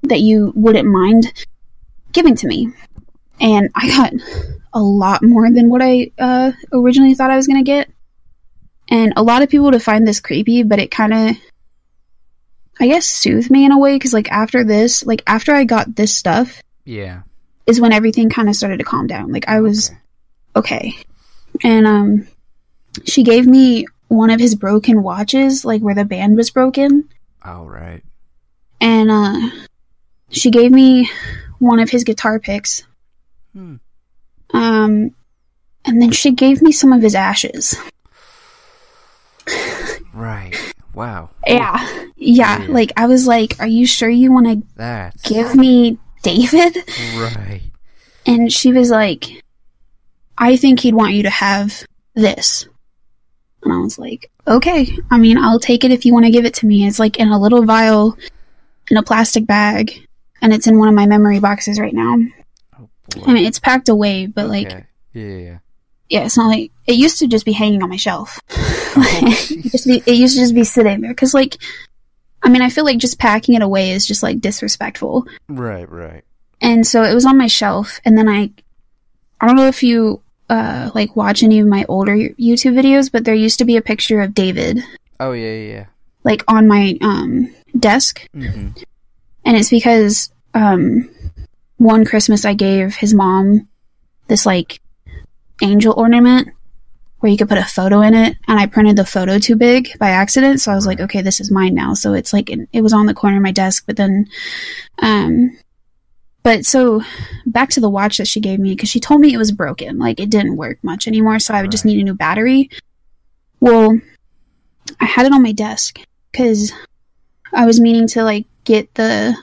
that you wouldn't mind giving to me. And I got a lot more than what I uh, originally thought I was going to get. And a lot of people would find this creepy, but it kind of, I guess, soothed me in a way because, like, after this, like, after I got this stuff, Yeah. is when everything kind of started to calm down. Like, I was Okay. okay. And um she gave me one of his broken watches, like where the band was broken. All right. And uh she gave me one of his guitar picks. Hmm. Um and then she gave me some of his ashes. Right. Wow. Yeah. Yeah. Yeah. Like I was like, Are you sure you want to give me David? right. And she was like, I think he'd want you to have this. And I was like, okay. I mean, I'll take it if you want to give it to me. It's like in a little vial in a plastic bag. And it's in one of my memory boxes right now. I mean, it's packed away, but like, Okay. yeah, yeah. yeah, it's not like it used to just be hanging on my shelf. Oh, it, used to be, it used to just be sitting there. Cause like, I mean, I feel like just packing it away is just like disrespectful. Right, right. and so it was on my shelf and then i i don't know if you uh like watch any of my older youtube videos but there used to be a picture of david Oh yeah, yeah. yeah. like on my um desk yeah. hmm and it's because um one christmas i gave his mom this like angel ornament where you could put a photo in it and i printed the photo too big by accident so i was like okay this is mine now. So it's like it was on the corner of my desk but then um but so back to the watch that she gave me because she told me it was broken like it didn't work much anymore so i would just need a new battery. Well i had it on my desk because i was meaning to like get the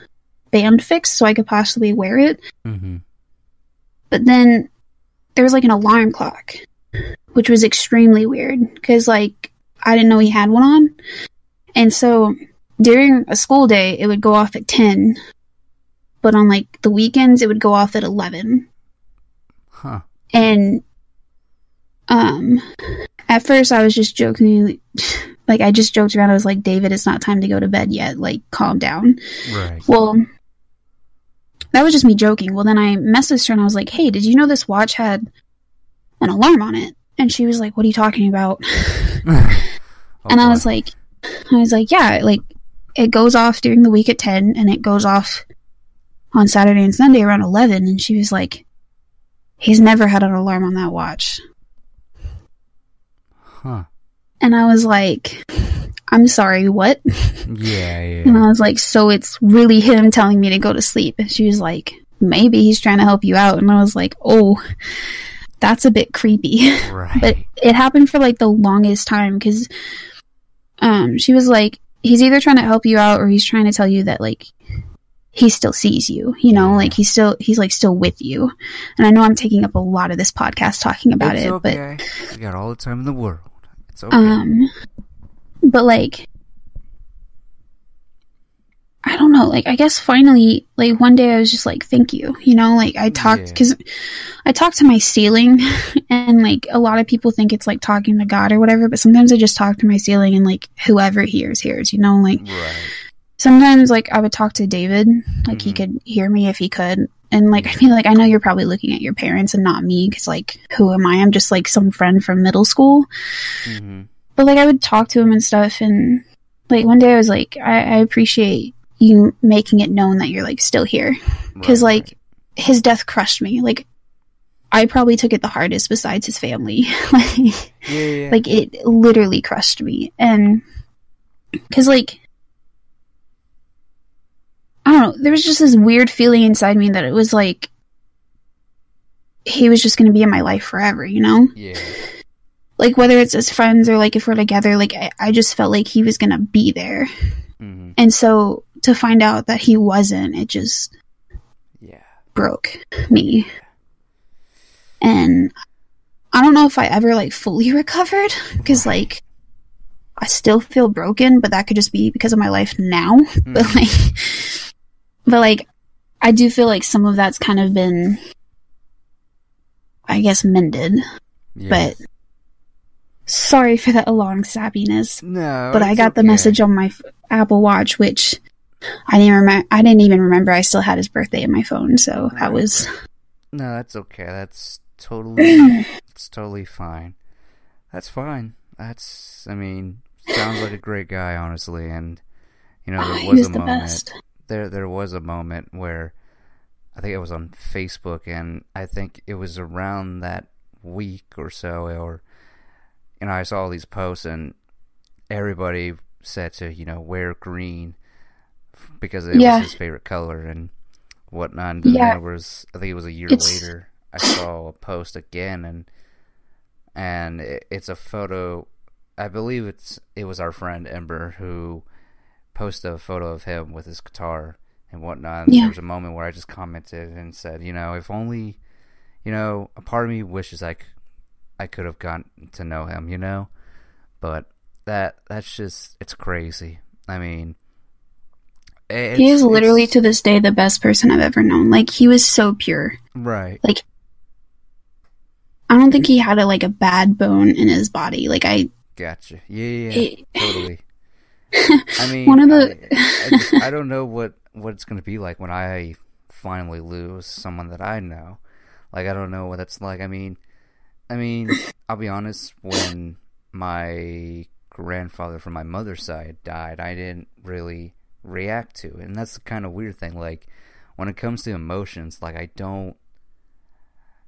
band fixed so i could possibly wear it hmm but then there was like an alarm clock, which was extremely weird because like I didn't know he had one on. And so during a school day, it would go off at 10, but on like the weekends, it would go off at 11. Huh. And um, at first, I was just joking. Like, I just joked around. I was like, David, it's not time to go to bed yet. Like, calm down. Right. Well, that was just me joking. Well, then I messaged her and I was like, hey, did you know this watch had an alarm on it? And she was like, what are you talking about? Oh, and I oh, boy. was like, I was like, yeah, like it goes off during the week at 10 and it goes off on Saturday and Sunday around 11. And she was like, he's never had an alarm on that watch. huh. And I was like, I'm sorry, what? Yeah, And. I was like, so it's really him telling me to go to sleep. And she was like, maybe he's trying to help you out. And I was like, oh, that's a bit creepy. Right. but it happened for like the longest time because um, she was like, he's either trying to help you out or he's trying to tell you that like he still sees you, you know, Yeah. like he's still, he's like still with you. And I know I'm taking up a lot of this podcast talking about it's it, but okay. We got all the time in the world. It's okay. um, but like, I don't know. Like, I guess finally, like one day I was just like, "Thank you," you know. Like I talked Yeah. because I talked to my ceiling, and like a lot of people think it's like talking to God or whatever. But sometimes I just talk to my ceiling, and like whoever hears hears, you know. Like right. sometimes, like I would talk to David, like he Mhm. could hear me if he could. And like I feel like I know you're probably looking at your parents and not me because like who am I? I'm just like some friend from middle school hmm but like I would talk to him and stuff, and like one day I was like, I, I appreciate you making it known that you're like still here because Right, like his death crushed me. Like I probably took it the hardest besides his family. like, yeah, yeah. like it literally crushed me, and because like. I don't know. There was just this weird feeling inside me that it was like he was just going to be in my life forever, you know? yeah. Like whether it's as friends or like if we're together like i, I just felt like he was gonna be there mm-hmm. and so to find out that he wasn't it just Yeah. broke me and i don't know if i ever like fully recovered because like i still feel broken but that could just be because of my life now but Mhm. like but like i do feel like some of that's kind of been i guess mended yeah. but sorry for that long sappiness no, but I got the message on my f- Apple Watch, which I didn't remember. I didn't even remember I still had his birthday in my phone, so that was No, that's okay. That's totally. it's totally fine. That's fine. That's. I mean, sounds like a great guy, honestly. And you know, there ah, he was was a the moment. best. There, there was a moment where I think it was on Facebook, and I think it was around that week or so, or know, I saw all these posts, and everybody said to you know wear green because it Yeah. was his favorite color and whatnot. And then Yeah. there was, I think it was a year It's- later, I saw a post again, and and it, it's a photo I believe it's it was our friend Ember who posted a photo of him with his guitar and whatnot. And Yeah. There was a moment where I just commented and said, you know, if only, you know, a part of me wishes I, c- I could have gotten to know him, you know, but that that's just it's crazy. I mean, it's, he is literally to this day the best person I've ever known. Like he was so pure. right. Like I don't think he had a like a bad bone in his body. Like I, Gotcha. Yeah, yeah, yeah. it, totally. I mean, One of the- I, I, just, I don't know what what it's gonna be like when I finally lose someone that I know. Like, I don't know what that's like. I mean, I mean, I'll be honest. When my grandfather from my mother's side died, I didn't really react to it, and that's the kind of weird thing. Like, when it comes to emotions, like I don't,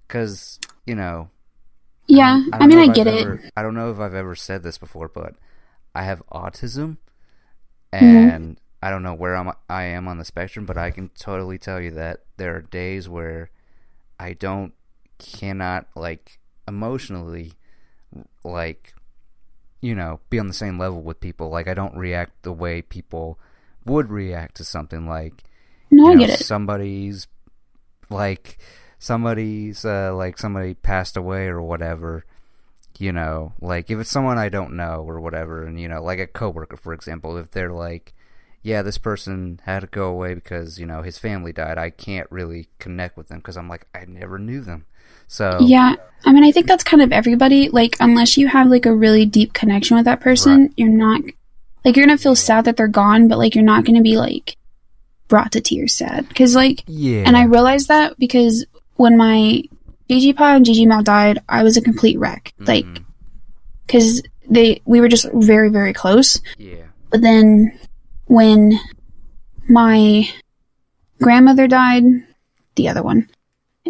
because you know, yeah. don't- I, mean, I get it. I don't know if I've ever said this before, but I have autism, Mm-hmm. and I don't know where I'm, I am on the spectrum, but I can totally tell you that there are days where I don't, cannot like emotionally, like, you know, be on the same level with people. Like I don't react the way people would react to something like No, you know, get it. Somebody's like somebody's uh, like somebody passed away or whatever. You know, like if it's someone I don't know or whatever, and you know, like a coworker, for example, if they're like, yeah, this person had to go away because you know his family died, I can't really connect with them because I'm like I never knew them. So Yeah. I mean, I think that's kind of everybody. Like, unless you have like a really deep connection with that person, you're not like you're gonna feel sad that they're gone, but like you're not gonna be like brought to tears sad because like yeah, And I realized that because when my Gigi Pa and Gigi Mal died, I was a complete wreck. Like, Mhm. because they we were just very very close. yeah, But then when my grandmother died, the other one,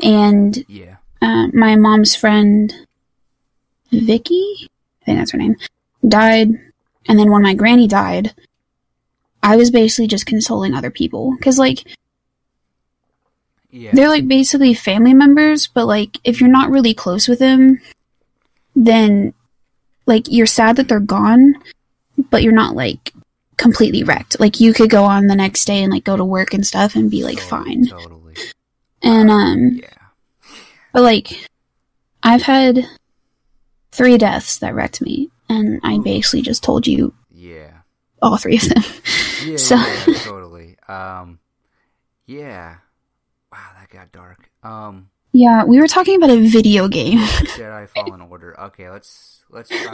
and yeah, uh, my mom's friend Vicky, I think that's her name, died, and then when my granny died, I was basically just consoling other people. Because like yeah, they're like basically family members, but like if you're not really close with them, then like you're sad that they're gone, but you're not like completely wrecked. Like you could go on the next day and like go to work and stuff and be like totally, fine. totally, And um yeah, but like I've had three deaths that wrecked me and I basically just told you yeah. all three of them. Yeah, So- yeah, totally. Um, yeah. Wow, that got dark. Um, yeah, we were talking about a video game. Jedi Fallen Order. Okay, let's let's try.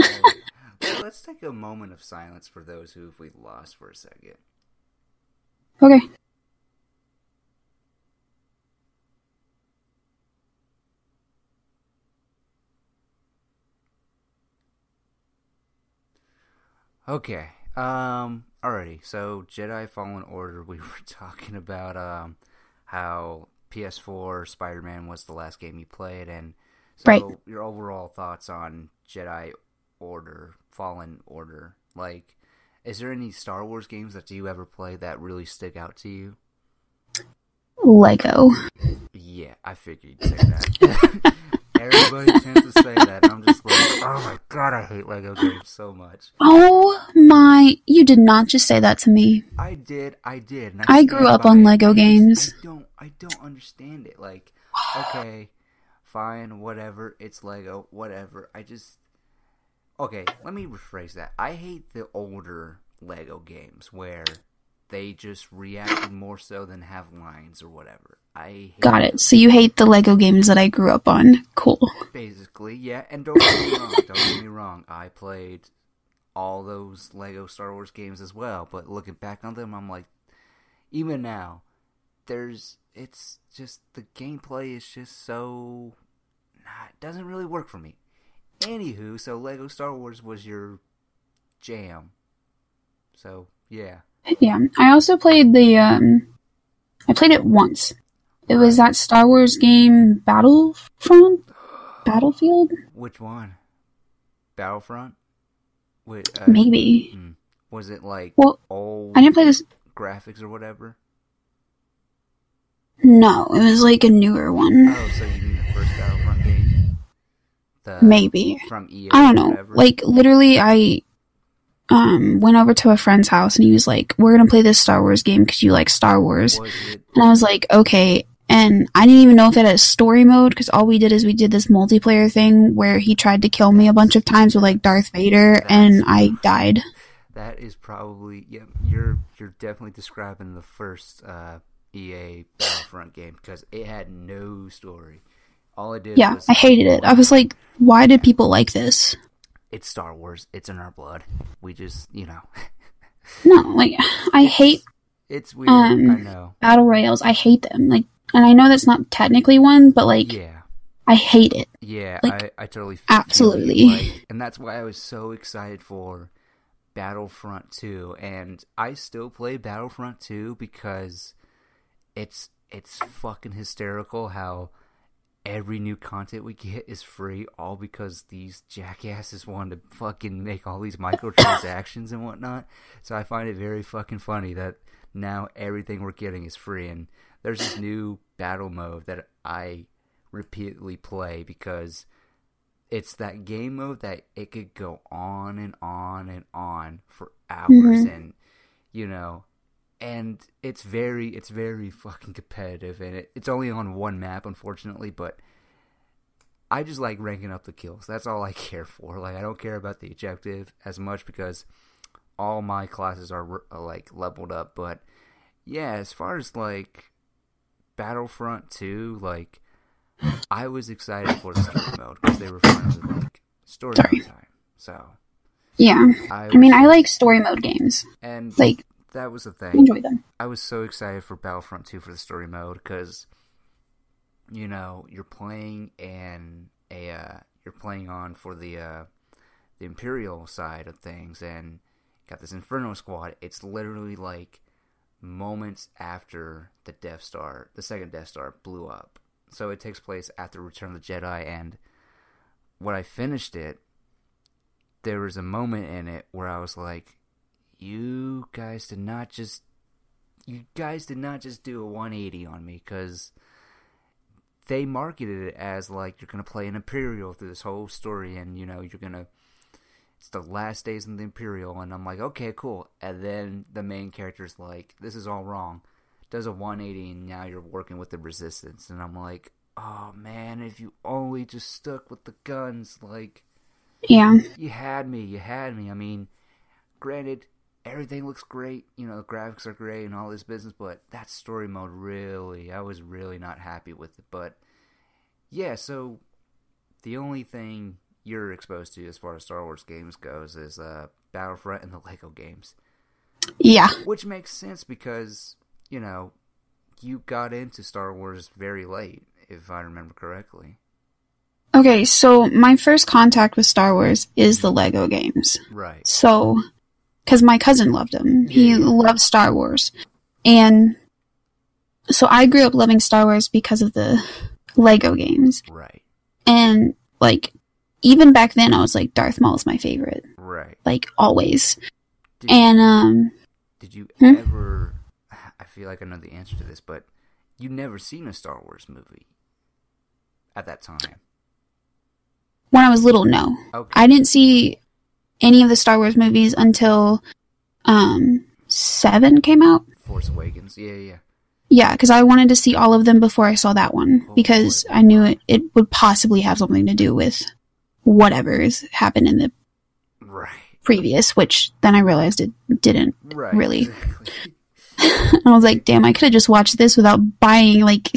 let- let's take a moment of silence for those who we lost for a second. okay. Okay. Um. Alrighty. So Jedi Fallen Order. We were talking about um how PS4 Spider-Man was the last game you played, and so Right. your overall thoughts on Jedi Order Fallen Order. Like, is there any Star Wars games that you ever play that really stick out to you? Lego. Yeah, I figured you'd say that. Everybody tends to say that. I'm just like, oh my god, I hate Lego games so much. Oh my, you did not just say that to me. I did, I did. I stand grew up on. Lego I games. I don't, I don't understand it. Like, okay, fine, whatever. It's Lego, whatever. I just, okay. Let me rephrase that. I hate the older Lego games where they just reacted more so than have lines or whatever. I hate Got it. So you hate the Lego games that I grew up on. Cool. Basically, yeah. And don't get me wrong. Don't get me wrong. I played all those Lego Star Wars games as well. But looking back on them, I'm like, even now, there's it's just the gameplay is just so nah, it doesn't really work for me. Anywho, so Lego Star Wars was your jam. So yeah, Yeah. I also played the, um, I played it once. It was that Star Wars game Battlefront? Battlefield? which one? Battlefront. Wait, uh, Maybe. hmm. was it like Well, old I didn't play this. graphics or whatever? No, it was like a newer one. Oh, so you mean the first Battlefront game? The maybe. from EA. I don't know. Like literally, I um went over to a friend's house and he was like, "We're gonna play this Star Wars game because you like Star Wars." And I was like, "Okay." And I didn't even know if it had a story mode because all we did is we did this multiplayer thing where he tried to kill me a bunch of times with like Darth Vader, and I died. That is probably yeah. You're you're definitely describing the first uh, EA Battlefront game because it had no story. All it did Yeah, was I hated it. I was like, "Why did people like this?" It's Star Wars. It's in our blood. We just you know No, like I hate it's weird. Um, I know. battle royals. I hate them. Like, and I know that's not technically one, but like, Yeah. I hate it. Yeah, Like, I, I totally absolutely. like- and that's why I was so excited for Battlefront 2 and I still play Battlefront 2 because it's it's fucking hysterical how every new content we get is free all because these jackasses want to fucking make all these microtransactions and whatnot. So I find it very fucking funny that now everything we're getting is free and there's this new battle mode that I repeatedly play because it's that game mode that it could go on and on and on for hours Mhm. and you know and it's very it's very fucking competitive and it, it's only on one map unfortunately but i just like ranking up the kills that's all i care for like i don't care about the objective as much because all my classes are, are like leveled up but yeah as far as like battlefront 2 like i was excited for the story mode because they were finally like story mode time so Yeah. I, I mean, I like story mode games. and Like, that was the thing enjoy them. I was so excited for Battlefront 2 for the story mode because, you know, you're playing and a uh, you're playing on for the uh, the Imperial side of things, and got this Inferno squad. It's literally like moments after the Death Star, the second Death Star, blew up. So it takes place after Return of the Jedi, and when I finished it, there was a moment in it where I was like, "You guys did not just you guys did not just do a 180 on me because they marketed it as like you're gonna play an imperial through this whole story and you know you're gonna it's the last days in the imperial and i'm like okay cool and then the main character's like this is all wrong does a 180 and now you're working with the resistance and i'm like oh man if you only just stuck with the guns like Yeah. you had me, you had me. I mean, granted, everything looks great, you know, the graphics are great and all this business, but that story mode really, I was really not happy with it. But yeah, so the only thing you're exposed to as far as Star Wars games goes is uh, Battlefront and the Lego games, Yeah. which makes sense because you know you got into Star Wars very late, if I remember correctly. Okay, so my first contact with Star Wars is the Lego games. Right. So, because my cousin loved them, he Yeah. loved Star Wars, and so I grew up loving Star Wars because of the Lego games. Right. And like, even back then, I was like, Darth Maul is my favorite, Right. like always. Did And um, Did you Hmm? ever? I feel like I know the answer to this, but you never seen a Star Wars movie at that time. when I was little, no, Okay. I didn't see any of the Star Wars movies until um seven came out. Force Awakens. Yeah, yeah. Yeah, because I wanted to see all of them before I saw that one Oh, because. I knew it, it would possibly have something to do with whatever's happened in the Right. previous, which then I realized it didn't. Right. Really. Exactly. And I was like, damn, I could have just watched this without buying like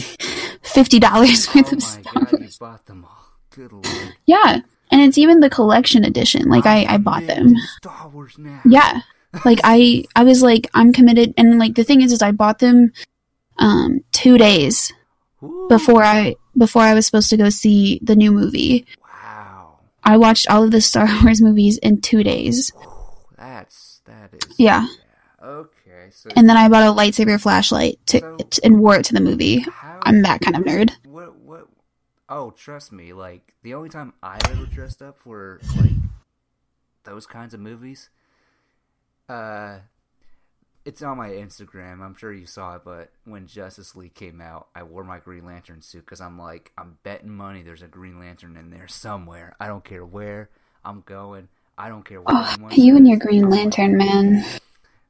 fifty dollars oh worth of stuff. God, you bought them all. Good lord. Yeah, and it's even the collection edition. Like I, I bought them. Yeah, like I, I was like, I'm committed, and like the thing is, is I bought them um two days before I before I was supposed to go see the new movie. Wow. I watched all of the Star Wars movies in two days. That's that is. Yeah. Okay. So. And then I bought a lightsaber flashlight to, So- and wore it to the movie. I'm that kind of nerd. Oh, trust me. Like the only time I ever dressed up for like those kinds of movies, uh, it's on my Instagram. I'm sure you saw it, but when Justice League came out, I wore my Green Lantern suit because I'm like, I'm betting money there's a Green Lantern in there somewhere. I don't care where I'm going. I don't care what Oh, you and your Green Lantern, man.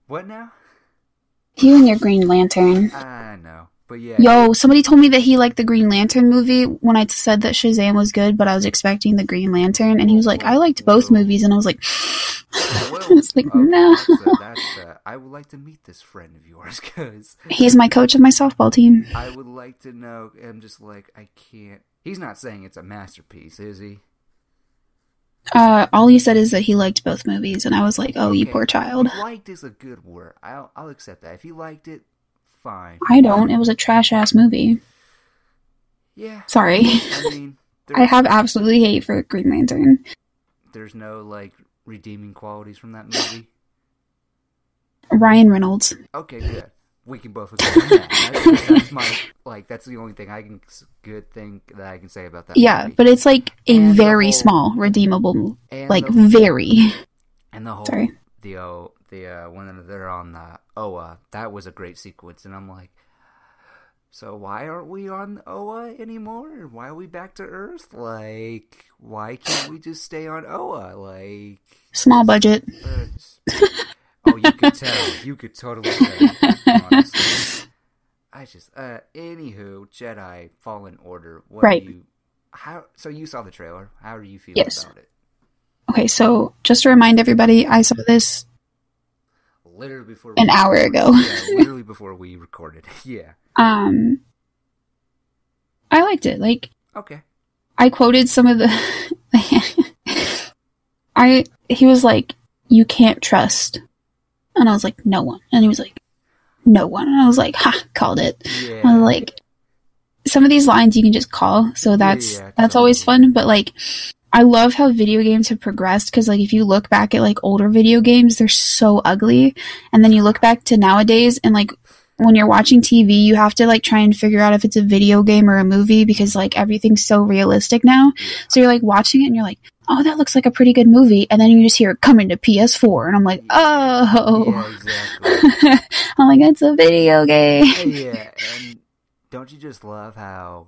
What now? You and your Green Lantern. I know, but yeah. Yo, somebody told me that he liked the Green Lantern movie when I said that Shazam was good, but I was expecting the Green Lantern, and he was like, I liked both movies, and I was like, I was like, okay, no. that's, uh, I would like to meet this friend of yours because He's my coach of my softball team. I would like to know. I'm just like, I can't. He's not saying it's a masterpiece, is he? Uh, all he said is that he liked both movies, and I was like, oh, you poor child. Liked is a good word. I'll I'll accept that. If he liked it, fine. I don't. It was a trash ass movie. Yeah. Sorry. I mean, I have absolutely hate for Green Lantern. there's no like redeeming qualities from that movie. Ryan Reynolds. Okay, good. We can both agree on that. That's, that's my like. That's the only thing I can good thing that I can say about that. Yeah, movie. but it's like a And very whole- small redeemable, like the, very. and the whole sorry. the uh, the uh, when they're on the Oa, that was a great sequence, and I'm like, so why aren't we on Oa anymore? Why are we back to Earth? Like, why can't we just stay on Oa? Like, Small budget. uh, oh, you could tell, you could totally tell. honestly. I just, uh, anywho, Jedi Fallen Order. What Right. You, how? So you saw the trailer. How do you feel Yes. about it? Okay, so just to remind everybody, I saw this Literally before An hour recorded. ago. yeah, literally before we recorded. Yeah. Um, I liked it. Like, Okay. I quoted some of the. I he was like, "You can't trust," and I was like, "No one," and he was like, "No one," and I was like, "Ha, called it." Yeah. I was like, some of these lines you can just call, so that's yeah, that's always fun. But like, I love how video games have progressed because like if you look back at like older video games, they're so ugly, and then you look back to nowadays and like when you're watching TV, you have to like try and figure out if it's a video game or a movie because like everything's so realistic now. So you're like watching it and you're like, oh, that looks like a pretty good movie, and then you just hear it coming to PS4, and I'm like, oh, Yeah, exactly. I'm like, it's a video game. Oh, yeah, and don't you just love how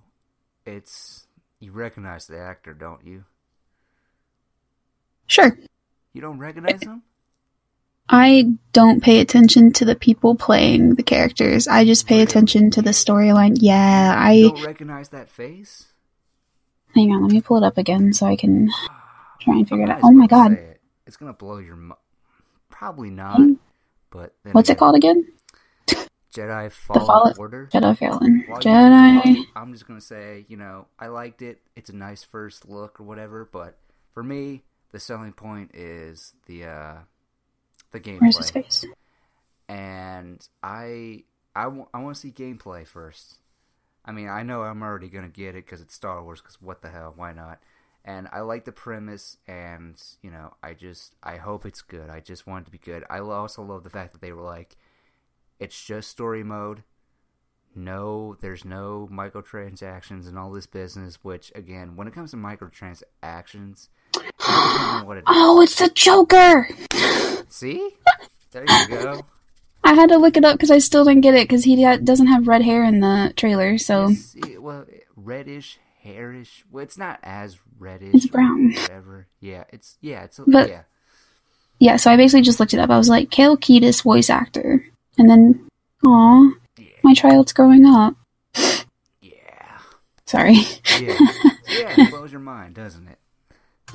it's you recognize the actor, don't you? Sure. You don't recognize him? I don't pay attention to the people playing the characters. I just pay attention to the storyline. Yeah, You I don't recognize that face? hang on. Let me pull it up again so I can try and figure it out. Oh my god, it. It's gonna blow your mi- Probably not, but what's it called again? Jedi Fallen Fallen- Order. Jedi Fallen. Jedi. I'm just gonna say, you know, I liked it. It's a nice first look or whatever, but for me, the selling point is the uh the gameplay. And I I want to see gameplay first. I mean, I know I'm already gonna get it because it's Star Wars. Because what the hell? Why not? And I like the premise, and you know, I just I hope it's good. I just want it to be good. I also love the fact that they were like, it's just story mode. No, there's no microtransactions and all this business. Which again, when it comes to microtransactions, what it oh, is. Oh, it's the Joker. See, there you go. I had to look it up because I still didn't get it because he uh, doesn't have red hair in the trailer. So well, reddish, hairish. Well, it's not as reddish. It's brown. Whatever. Yeah, it's yeah, it's But- yeah. yeah, so I basically just looked it up. I was like, Cal Kestis voice actor, and then, aw, Yeah, my child's growing up. yeah, Sorry. yeah. yeah, it blows your mind, doesn't it?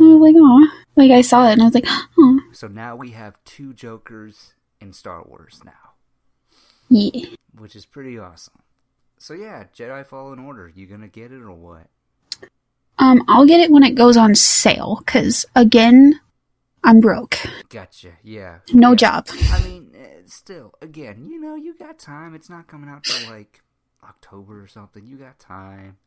I was like, aw. Like, I saw it and I was like, aw. So now we have two Jokers in Star Wars now, Yeah. which is pretty awesome. So yeah, Jedi Fallen Order. You gonna get it or what? Um, I'll get it when it goes on sale, because, again, I'm broke. Gotcha. Yeah. No yeah. job. I mean, eh, still, again, you know, you got time. It's not coming out till like October or something. You got time.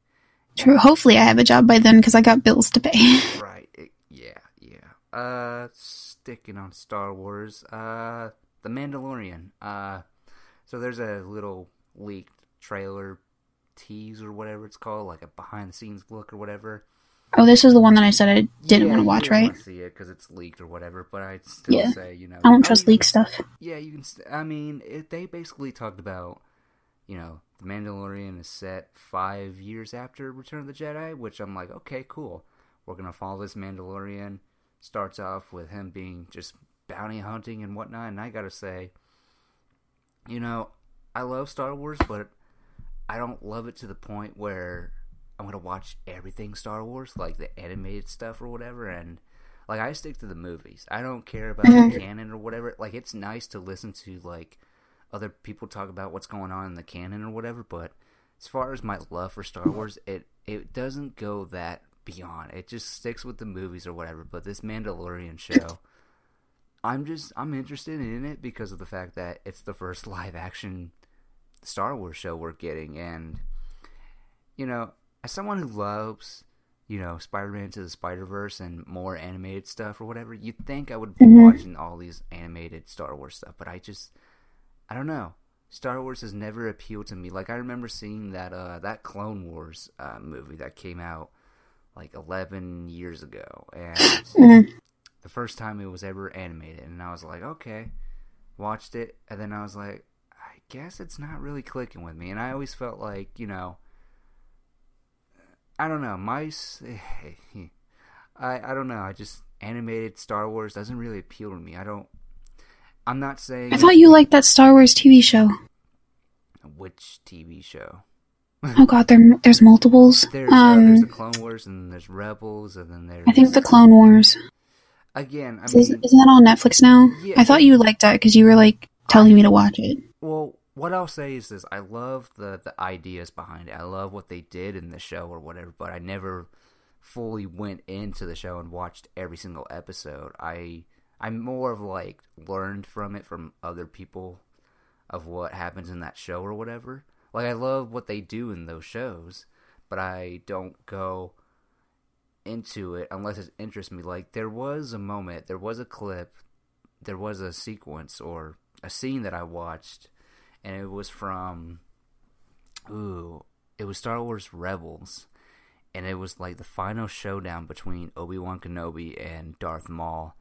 True. Hopefully I have a job by then, because I got bills to pay. Right. Yeah, yeah. Uh, sticking on Star Wars. Uh, The Mandalorian. Uh, so there's a little leaked trailer tease or whatever it's called, like a behind the scenes look or whatever. Oh, this is the one that I said I didn't Yeah, want to watch, right? see it because it's leaked or whatever. But I'd still Yeah. say, you know, I don't trust mean, leak stuff. Yeah, you can. St- I mean, it, they basically talked about, you know, the Mandalorian is set five years after Return of the Jedi, which I'm like, okay, cool. We're gonna follow this Mandalorian. Starts off with him being just bounty hunting and whatnot, and I gotta say, you know, I love Star Wars, but I don't love it to the point where I'm gonna watch everything Star Wars, like the animated stuff or whatever, and like I stick to the movies. I don't care about the mm-hmm. canon or whatever. Like it's nice to listen to like other people talk about what's going on in the canon or whatever, but as far as my love for Star Wars, it it doesn't go that beyond. It just sticks with the movies or whatever. But this Mandalorian show, I'm just I'm interested in it because of the fact that it's the first live action Star Wars show we're getting, and you know, as someone who loves you know Spider-Man to the Spider-Verse and more animated stuff or whatever, you'd think I would be Mhm. watching all these animated Star Wars stuff, but I just I don't know. Star Wars has never appealed to me. Like I remember seeing that uh that Clone Wars uh, movie that came out like 11 years ago and Mhm. the first time it was ever animated and I was like, "Okay." Watched it and then I was like, "I guess it's not really clicking with me." And I always felt like, you know, I don't know, mice I I don't know. I just animated Star Wars doesn't really appeal to me. I don't I'm not saying I thought you liked that Star Wars TV show. which TV show. Oh god, there there's multiples. There's uh, there's Um, the Clone Wars and there's Rebels and then there's I think the Clone Wars. again. I Is, mean, isn't that on Netflix now? Yeah. I thought you liked that because you were like telling me to watch it. well, what I'll say is this: I love the the ideas behind it. I love what they did in the show or whatever, but I never fully went into the show and watched every single episode. I I more of like learned from it from other people of what happens in that show or whatever. Like I love what they do in those shows, but I don't go into it unless it interests me. Like there was a moment, there was a clip, there was a sequence or a scene that I watched, and it was from, ooh, it was Star Wars Rebels, and it was like the final showdown between Obi Wan Kenobi and Darth Maul,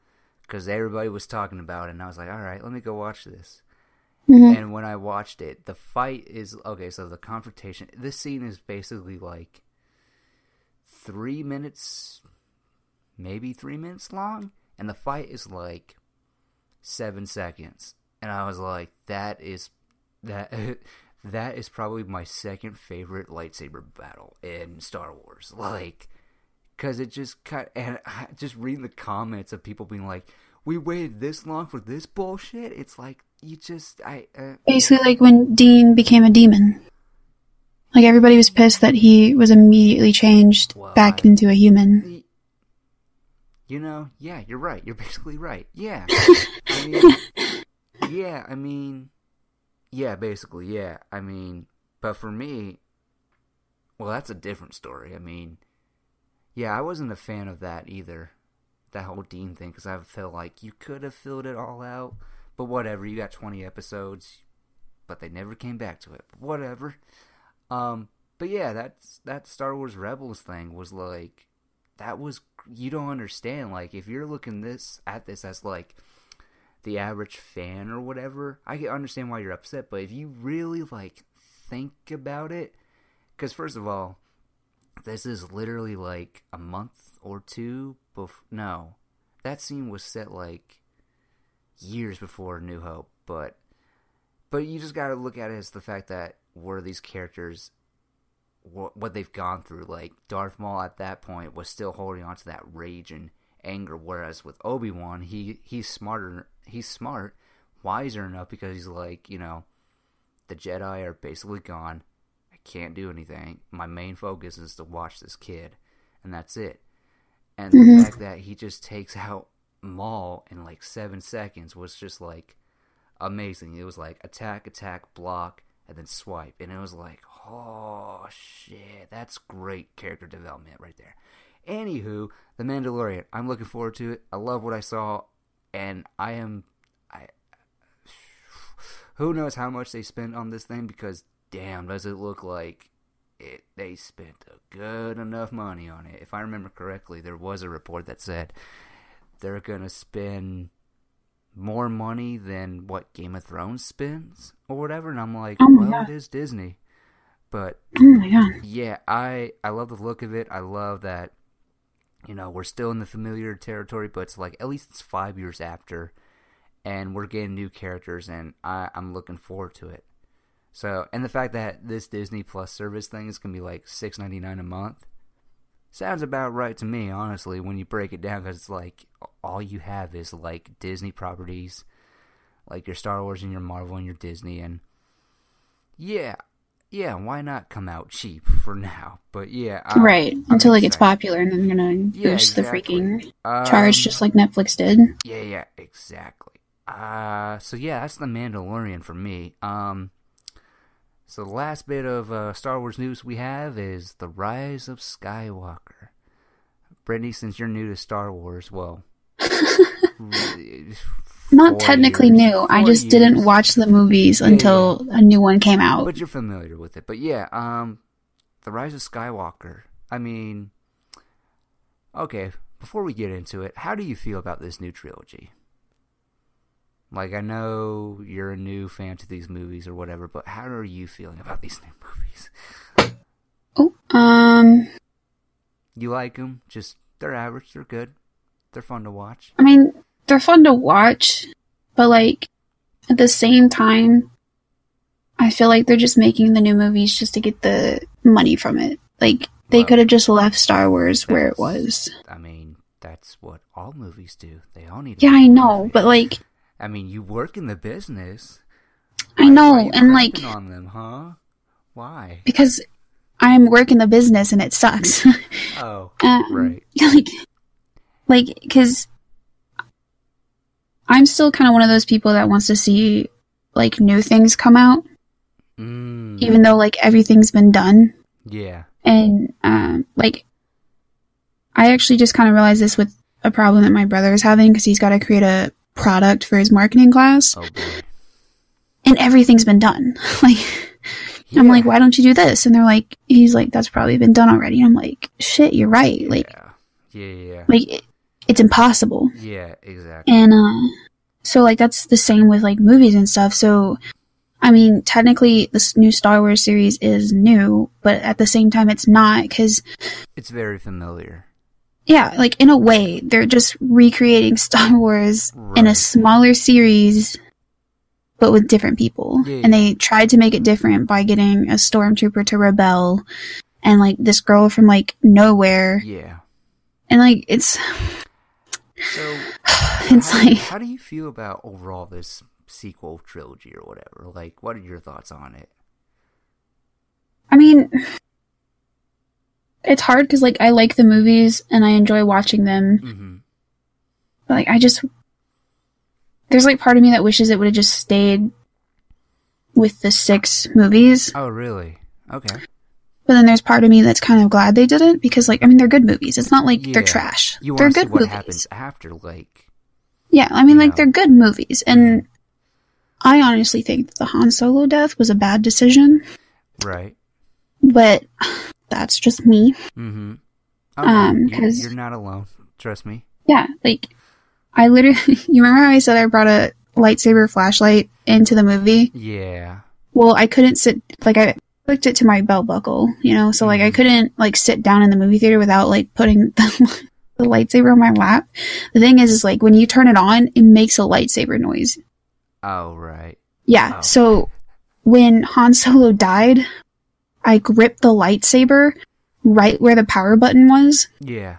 because everybody was talking about it, and I was like, all right, let me go watch this. Mhm. And when I watched it, the fight is okay. So the confrontation, this scene is basically like three minutes, maybe three minutes long, and the fight is like seven seconds. And I was like, that is that that is probably my second favorite lightsaber battle in Star Wars. Like, because it just cut and I, just reading the comments of people being like, "We waited this long for this bullshit." It's like you just I. Uh, Basically, like when Dean became a demon. Like everybody was pissed that he was immediately changed Well, back I- into a human. you know, yeah, you're right. You're basically right. Yeah, I mean, yeah, I mean, yeah, basically, yeah. I mean, but for me, well, that's a different story. I mean, yeah, I wasn't a fan of that either. That whole Dean thing, because I felt like you could have filled it all out, but whatever. You got 20 episodes, but they never came back to it. Whatever. Um, but yeah, that's that Star Wars Rebels thing was like that was you don't understand. Like if you're looking this at this as like the average fan or whatever, I can understand why you're upset. But if you really like think about it, because first of all, this is literally like a month or two before. No, that scene was set like years before New Hope, but but you just got to look at it as the fact that were these characters what, what they've gone through like Darth Maul at that point was still holding on to that rage and anger whereas with Obi-Wan he he's smarter he's smart wiser enough because he's like you know the Jedi are basically gone can't do anything my main focus is to watch this kid and that's it and the Mhm. fact that he just takes out Maul in like 7 seconds was just like amazing. It was like attack, attack, block, and then swipe, and it was like, oh shit, that's great character development right there. Anywho, The Mandalorian, I'm looking forward to it. I love what I saw, and I am, I, who knows how much they spent on this thing because damn, does it look like it, they spent a good enough money on it. If I remember correctly, there was a report that said they're gonna spend more money than what Game of Thrones spends or whatever. And I'm like, Oh well, God. it is Disney, but Oh yeah, I I love the look of it. I love that you know we're still in the familiar territory, but it's like at least it's five years after, and we're getting new characters, and I I'm looking forward to it. So and the fact that this Disney Plus service thing is gonna be like six ninety nine a month sounds about right to me, honestly. When you break it down, because it's like all you have is like Disney properties, like your Star Wars and your Marvel and your Disney, and yeah, yeah, why not come out cheap for now? But yeah, I'm- right. I'm Until it gets popular and then they're gonna Yeah, boost exactly. the freaking Um, charge just like Netflix did. Yeah, yeah, exactly. Uh, so yeah, that's the Mandalorian for me. Um, so the last bit of uh, Star Wars news we have is the Rise of Skywalker. Brittany, since you're new to Star Wars, well, Not technically years- new. I just didn't watch the movies Yeah, until a new one came out. But you're familiar with it. But yeah, um, the Rise of Skywalker. I mean, okay. Before we get into it, how do you feel about this new trilogy? Like, I know you're a new fan to these movies or whatever, but how are you feeling about these new movies? oh, um, You like them? Just they're average. They're good. They're fun to watch. I mean, they're fun to watch, but like at the same time, I feel like they're just making the new movies just to get the money from it. Like they Well, could have just left Star Wars where it was. I mean, that's what all movies do. They all need. Yeah, I know, movie. but like I mean, you work in the business. I Why- know, why and like on them, huh? Why? because I'm working the business and it sucks. Oh, um, right. like like because i'm still kind of one of those people that wants to see like new things come out Mm, even though like everything's been done yeah. and um like i actually just kind of realized this with a problem that my brother is having because he's got to create a product for his marketing class Oh and everything's been done like i'm like why don't you do this and they're like he's like that's probably been done already and i'm like shit you're right like Yeah. Yeah. Yeah. like it, it's impossible Yeah. Exactly. And uh so like that's the same with like movies and stuff. So I mean, technically this new Star Wars series is new, but at the same time it's not cuz It's very familiar. Yeah, like in a way they're just recreating Star Wars in a smaller series but with different people. Yeah, And they tried to make it different by getting a stormtrooper to rebel and like this girl from like nowhere Yeah. and like it's So, it's how, like how do you feel about overall this sequel trilogy or whatever? Like, what are your thoughts on it? I mean, it's hard because like I like the movies and I enjoy watching them. Mm-hmm. But like I just there's like part of me that wishes it would have just stayed with the six movies. Oh, really? Okay. But then there's part of me that's kind of glad they didn't because like I mean they're good movies. It's not like they're trash. You they're want to see good what movies. happens after, like, Yeah, I mean Yeah. like they're good movies and I honestly think that the Han Solo death was a bad decision, right? but that's just me. Mm-hmm. Um, you're, 'cause- you're not alone. Trust me. Yeah, like I literally you remember how I said I brought a lightsaber flashlight into the movie? Yeah. Well, I couldn't sit like I hooked it to my belt buckle, you know, so like I Mhm. couldn't like sit down in the movie theater without like putting the, the lightsaber on my lap. The thing is is like when you turn it on, it makes a lightsaber noise. Oh, right. Yeah. Oh. So when Han Solo died, I gripped the lightsaber right where the power button was. Yeah.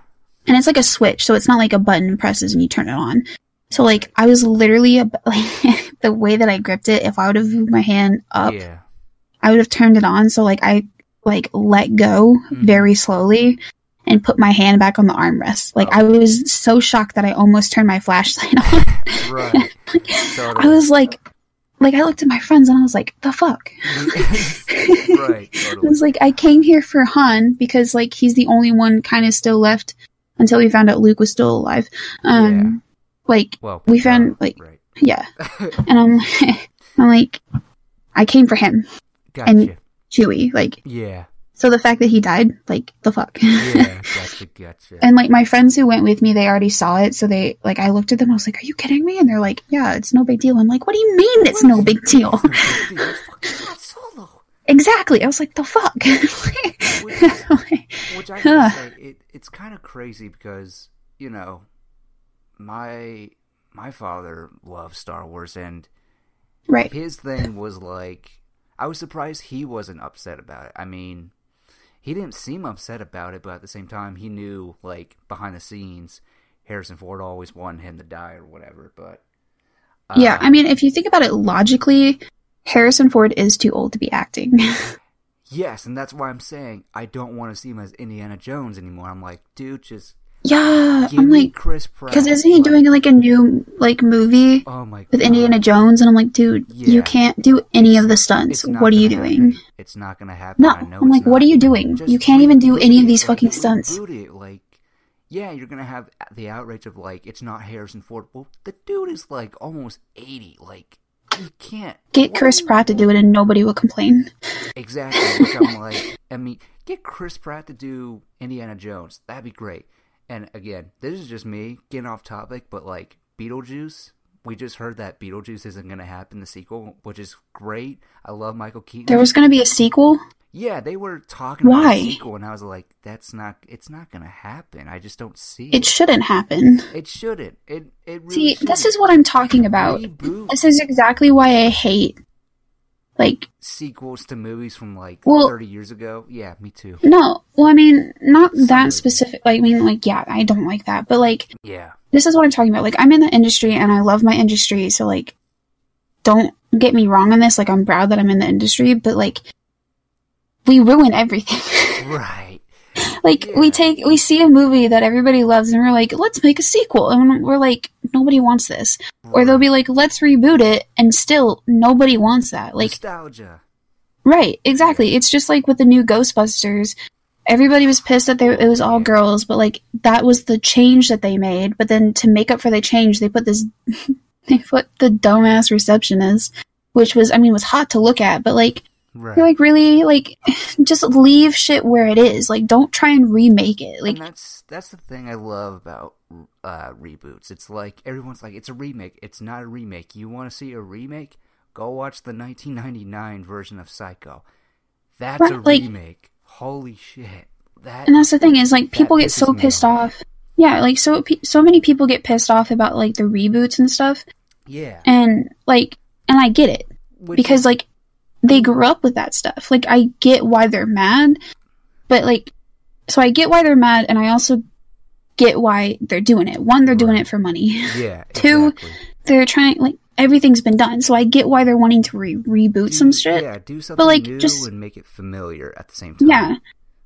and it's like a switch, so it's not like a button presses and you turn it on. So like I was literally like the way that I gripped it. If I would have moved my hand up, Yeah. I would have turned it on. So like I like let go Mhm. very slowly and put my hand back on the armrest. Like Oh. I was so shocked that I almost turned my flashlight on. Right. I was like, like I looked at my friends and I was like, the fuck. right. I was like, I came here for Han because like he's the only one kind of still left until we found out Luke was still alive. Um, like Well, we found, like- right. yeah, and I'm, I'm like, I came for him, Gotcha. Chewie. Like, yeah. So the fact that he died, like the fuck. Yeah, gotcha, gotcha. and like my friends who went with me, they already saw it, so they like I looked at them, I was like, "Are you kidding me?" And they're like, "Yeah, it's no big deal." I'm like, "What do you mean it's no big deal?" Dude, that's fucking Han Solo. exactly. I was like, "The fuck." Which I gotta say, it, it's kind of crazy because you know, my my father loves Star Wars, and right. his thing was like, I was surprised he wasn't upset about it. I mean, he didn't seem upset about it, but at the same time, he knew like behind the scenes, Harrison Ford always wanted him to die or whatever. But uh, Yeah, I mean, if you think about it logically, Harrison Ford is too old to be acting. yes, and that's why I'm saying I don't want to see him as Indiana Jones anymore. I'm like, dude, just yeah, give I'm like, Chris Pratt. because isn't he Like, doing like a new like movie Oh my with God. Indiana Jones? And I'm like, dude, Yeah. you can't do any of the stunts. What are you gonna doing? It's not gonna happen. No, I'm like, what are you doing? Just You can't even do any of these like, fucking stunts. Like, yeah, you're gonna have the outrage of like, it's not Harrison Ford. Well, the dude is like almost eighty. Like, you can't Get Chris Pratt to do it, and nobody will complain. exactly. I'm like, I mean, get Chris Pratt to do Indiana Jones. That'd be great. And again, this is just me getting off topic, but like Beetlejuice. We just heard that Beetlejuice isn't going to happen, the sequel, which is great. I love Michael Keaton. There was going to be a sequel. Yeah, they were talking about Why? a sequel, and I was like, "That's not. It's not gonna happen. I just don't see It it. shouldn't happen. It shouldn't. It. It really See, this shouldn't. is what I'm talking about. reboot This is exactly why I hate, like, sequels to movies from like Well- thirty years ago. Yeah, me too. no. Well, I mean, not Some that movies. specific. Like, I mean, like, yeah, I don't like that. But like, Yeah, this is what I'm talking about. Like, I'm in the industry and I love my industry. So like, don't get me wrong on this. Like, I'm proud that I'm in the industry, but like, we ruin everything. right. Like Yeah. we take we see a movie that everybody loves and we're like let's make a sequel. And we're like nobody wants this. Or they'll be like let's reboot it and still nobody wants that. Like nostalgia. right exactly. It's just like with the new ghostbusters everybody was pissed that they, it was all girls but like that was the change that they made. But then to make up for the change they put this they put the dumbass receptionist which was i mean was hot to look at but like Right. you're like really like just leave shit where it is like don't try and remake it like and that's that's the thing I love about uh, reboots. It's like everyone's like, it's a remake. It's not a remake. You want to see a remake? Go watch the 1999 version of Psycho. That's a like- remake. Holy shit! That and that's the thing is like people get so pissed off. off yeah like so so many people get pissed off about like the reboots and stuff yeah, and like and i get it Which because like they grew up with that stuff. Like i get why they're mad but like so i get why they're mad and i also get why they're doing it. One they're doing it for money. Yeah, two, exactly. they're trying like everything's been done so i get why they're wanting to re- reboot some shit Yeah, do something but, like, new just- and make it familiar at the same time. yeah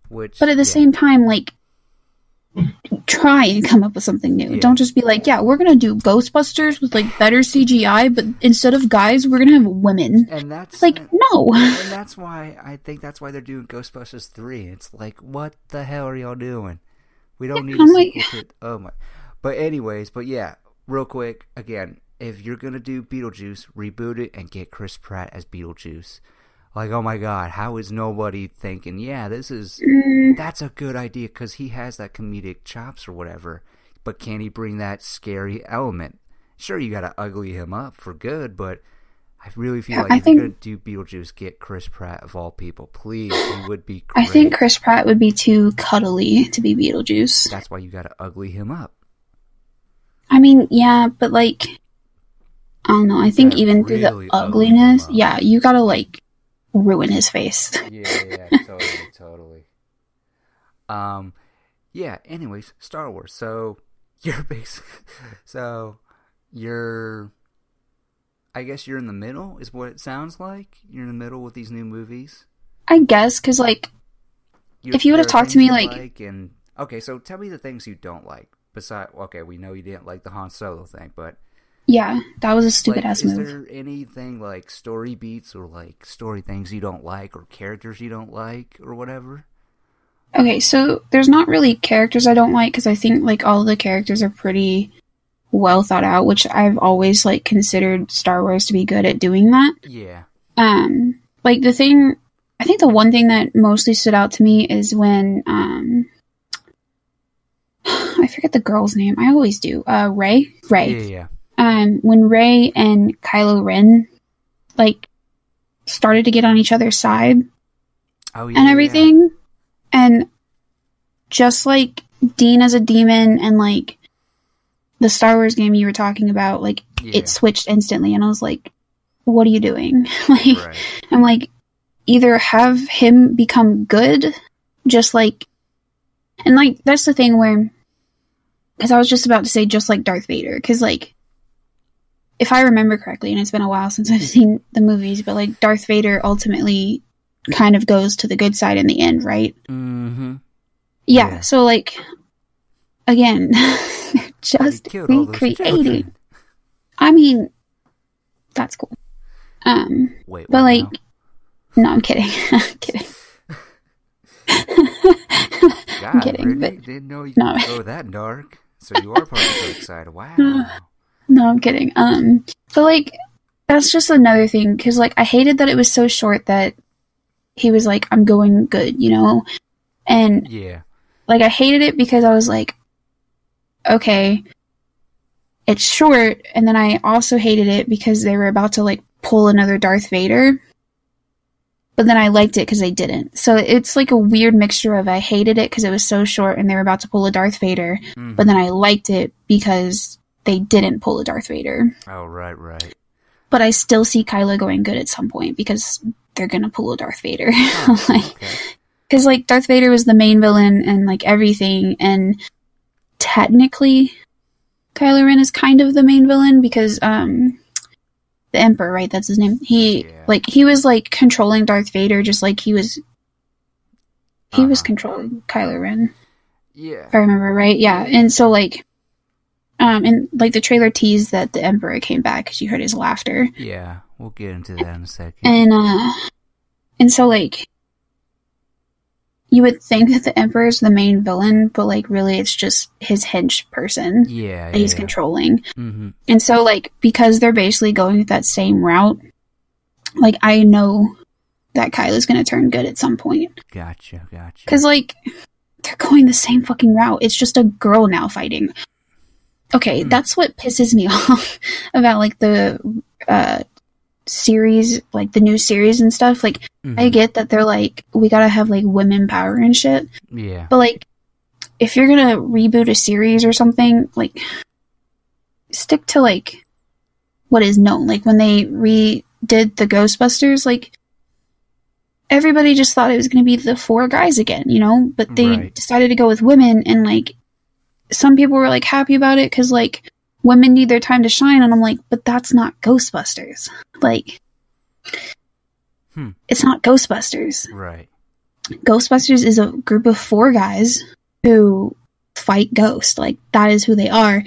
which But at the yeah, same time, like, try and come up with something new. Yeah. Don't just be like, yeah, we're gonna do Ghostbusters with like better CGI, but instead of guys, we're gonna have women. and that's Like, no. and that's why I think that's why they're doing Ghostbusters three. It's like, what the hell are y'all doing? We don't need a I'm like- to. Oh my! But anyways, but yeah, real quick again, if you're gonna do Beetlejuice, reboot it and get Chris Pratt as Beetlejuice. Like, oh my God, how is nobody thinking? Yeah, this is Mm, that's a good idea because he has that comedic chops or whatever. But can he bring that scary element? Sure, you gotta ugly him up for good, but I really feel Yeah, like I if think- you're gonna do Beetlejuice, get Chris Pratt of all people, please. He would be great. I think Chris Pratt would be too cuddly to be Beetlejuice. that's why you gotta ugly him up. I mean, yeah, but like, I don't know. I think even through the ugliness, yeah, you gotta like ruin his face. Yeah, yeah, totally, totally. Um, yeah. Anyways, Star Wars. So you're basic. So you're. I guess you're in the middle, is what it sounds like. You're in the middle with these new movies. I guess because like You- If you would've talked to me, you like- and okay, so tell me the things you don't like. Besides, okay, we know you didn't like the Han Solo thing, but yeah, that was a stupid like, ass is move. Is there anything like story beats or like story things you don't like or characters you don't like or whatever? Okay, so there's not really characters I don't like because I think like all the characters are pretty well thought out, which I've always like considered Star Wars to be good at doing that. Yeah. Um, like the thing I think the one thing that mostly stood out to me is when um I forget the girl's name. I always do. Uh Rey? Rey. Yeah, yeah. Um when Rey and Kylo Ren like started to get on each other's side Oh yeah. and yeah. everything. And just like Dean as a demon and like the Star Wars game you were talking about, like Yeah. it switched instantly and I was like, What are you doing? like right. I'm like, either have him become good, just like, and like, that's the thing where, because I was just about to say, just like Darth Vader, because like, if I remember correctly, and it's been a while since I've seen the movies, but like, Darth Vader ultimately kind of goes to the good side in the end, right? Mm-hmm. Yeah, Yeah. so like, again, just killed all those recreating. I mean, that's cool. Um, Wait, but like, now? no, I'm kidding. I'm kidding. God, kidding, Brittany, but- didn't know you no. go that dark. So you are part of the so side. Wow. No, I'm kidding. Um, but like, that's just another thing because like I hated that it was so short that he was like, "I'm going good," you know, and Yeah. like I hated it because I was like, okay, it's short, and then I also hated it because they were about to like pull another Darth Vader. But then I liked it because they didn't. So it's like a weird mixture of I hated it because it was so short and they were about to pull a Darth Vader, Mhm. but then I liked it because they didn't pull a Darth Vader. Oh, right, right. But I still see Kylo going good at some point because they're gonna pull a Darth Vader. Oh, like, okay. because like Darth Vader was the main villain and like everything, and technically, Kylo Ren is kind of the main villain because um, the Emperor, right? That's his name. He Yeah. like he was like controlling Darth Vader, just like he was. He was Uh-huh. controlling Kylo Ren. Yeah. if I remember right. Yeah, and so like, um, and like the trailer teased that the Emperor came back because you heard his laughter, Yeah. We'll get into that in a second. and uh, and so like, you would think that the Emperor is the main villain, but like really it's just his hench person yeah. that he's yeah. controlling, Mm-hmm. and so like because they're basically going that same route, like I know that Kylo's gonna turn good at some point Gotcha. Gotcha. because like they're going the same fucking route. It's just a girl now fighting. Okay, Hmm. that's what pisses me off about like the uh series, like the new series and stuff. Like Mhm. I get that they're like we gotta have like women power and shit, Yeah. but like if you're gonna reboot a series or something, like stick to like what is known. Like when they redid the Ghostbusters, like everybody just thought it was gonna be the four guys again, you know? But they Right. decided to go with women, and like some people were like happy about it because like women need their time to shine, and I'm like, but that's not Ghostbusters. Like. Hmm. It's not Ghostbusters. Right. Ghostbusters is a group of four guys who fight ghosts. Like that is who they are.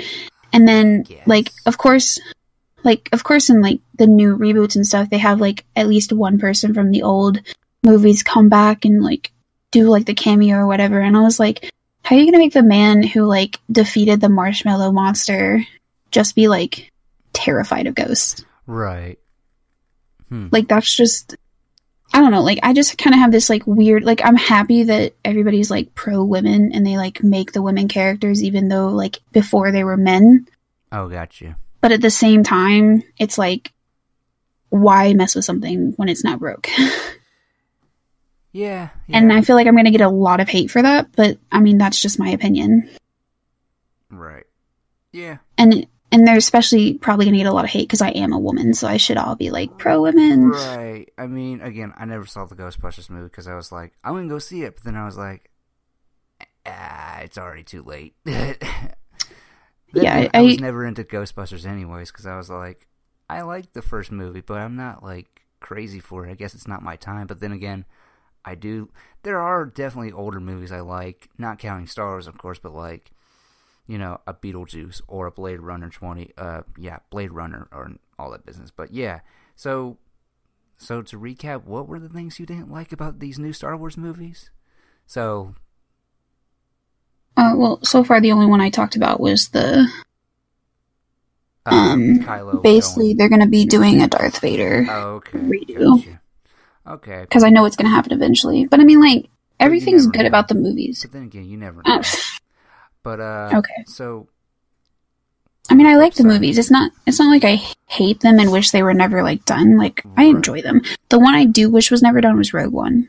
And then Yes. like of course like of course in like the new reboots and stuff they have like at least one person from the old movies come back and like do like the cameo or whatever and I was like how are you going to make the man who like defeated the marshmallow monster just be like terrified of ghosts? Right. Hmm. like that's just i don't know like i just kind of have this like weird like i'm happy that everybody's like pro women and they like make the women characters even though like before they were men Oh, gotcha. but at the same time it's like why mess with something when it's not broke Yeah. and i feel like i'm gonna get a lot of hate for that but i mean that's just my opinion Right. Yeah. and and they're especially probably gonna get a lot of hate because i am a woman so i should all be like pro women Right. I mean, again, I never saw the Ghostbusters movie because I was like, I'm gonna go see it, but then I was like, ah, it's already too late. Yeah, again, I- I, was never into Ghostbusters anyways because I was like, I liked the first movie, but I'm not like crazy for it. I guess it's not my time. But then again, I do. There are definitely older movies I like, not counting Star Wars, of course, but like, you know, a Beetlejuice or a Blade Runner twenty. Uh, yeah, Blade Runner or all that business. But yeah, so so to recap, what were the things you didn't like about these new Star Wars movies? So uh, well so far the only one i talked about was the um, Um, Kylo basically going- they're gonna be doing a darth vader Oh, okay. redo. Gotcha. Okay. because I know it's going to happen eventually. But I mean, like everything's good know. about the movies. But then again, you never Uh, know. but uh, Okay. So I mean, I like the movies. It's not. It's not like I hate them and wish they were never like done. Like I enjoy them. The one I do wish was never done was Rogue One.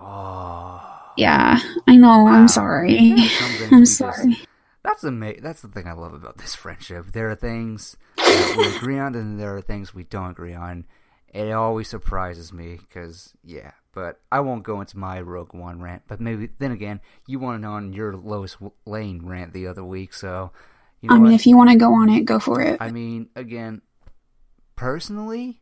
oh, Yeah, I know. Wow. I'm sorry. There are some things we I'm just- sorry. That's ama- That's the thing I love about this friendship. There are things that we agree on, and there are things we don't agree on. It always surprises me because, yeah. But I won't go into my Rogue One rant. But maybe then again, you wanted on your Lois Lane rant the other week, so you know I mean, what? if you want to go on it, go for it. I mean, again, personally,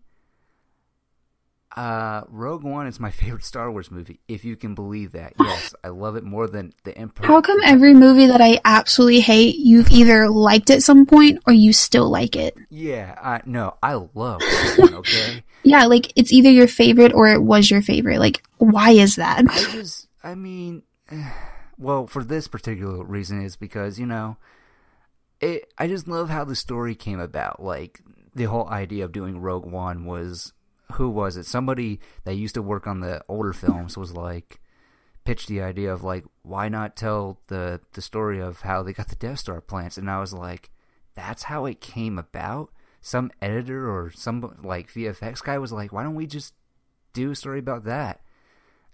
uh, Rogue One is my favorite Star Wars movie. If you can believe that, yes, I love it more than the Emperor. How come every movie that I absolutely hate, you've either liked at some point or you still like it? Yeah, I no, I love Rogue One. Okay. Yeah, like it's either your favorite or it was your favorite. Like, why is that? I just, I mean, well, for this particular reason is because you know, it. I just love how the story came about. Like the whole idea of doing Rogue One was, who was it? Somebody that used to work on the older films was like, pitched the idea of like, why not tell the the story of how they got the Death Star plants? And I was like, that's how it came about. Some editor or some like VFX guy was like, why don't we just do a story about that?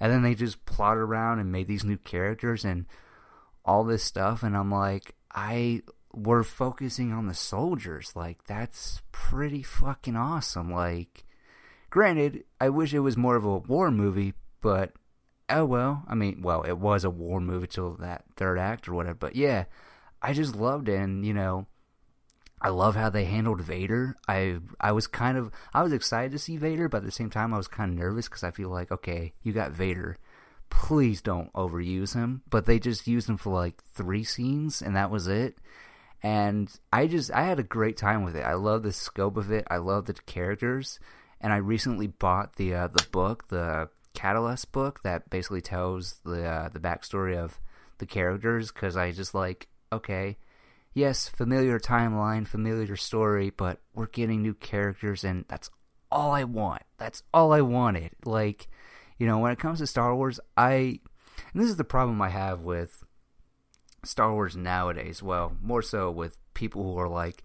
and then they just plot around and made these new characters and all this stuff and i'm like i we're focusing on the soldiers like that's pretty fucking awesome like granted i wish it was more of a war movie but oh well i mean well it was a war movie till that third act or whatever but yeah i just loved it and you know I love how they handled Vader. I I was kind of I was excited to see Vader, but at the same time I was kind of nervous because I feel like okay, you got Vader, please don't overuse him. But they just used him for like three scenes, and that was it. And I just I had a great time with it. I love the scope of it. I love the characters, and I recently bought the uh, the book, the Catalyst book that basically tells the uh, the backstory of the characters because I just like okay yes, familiar timeline, familiar story, but we're getting new characters, and that's all I want. That's all I wanted. Like, you know, when it comes to Star Wars, I. And this is the problem I have with Star Wars nowadays. Well, more so with people who are like,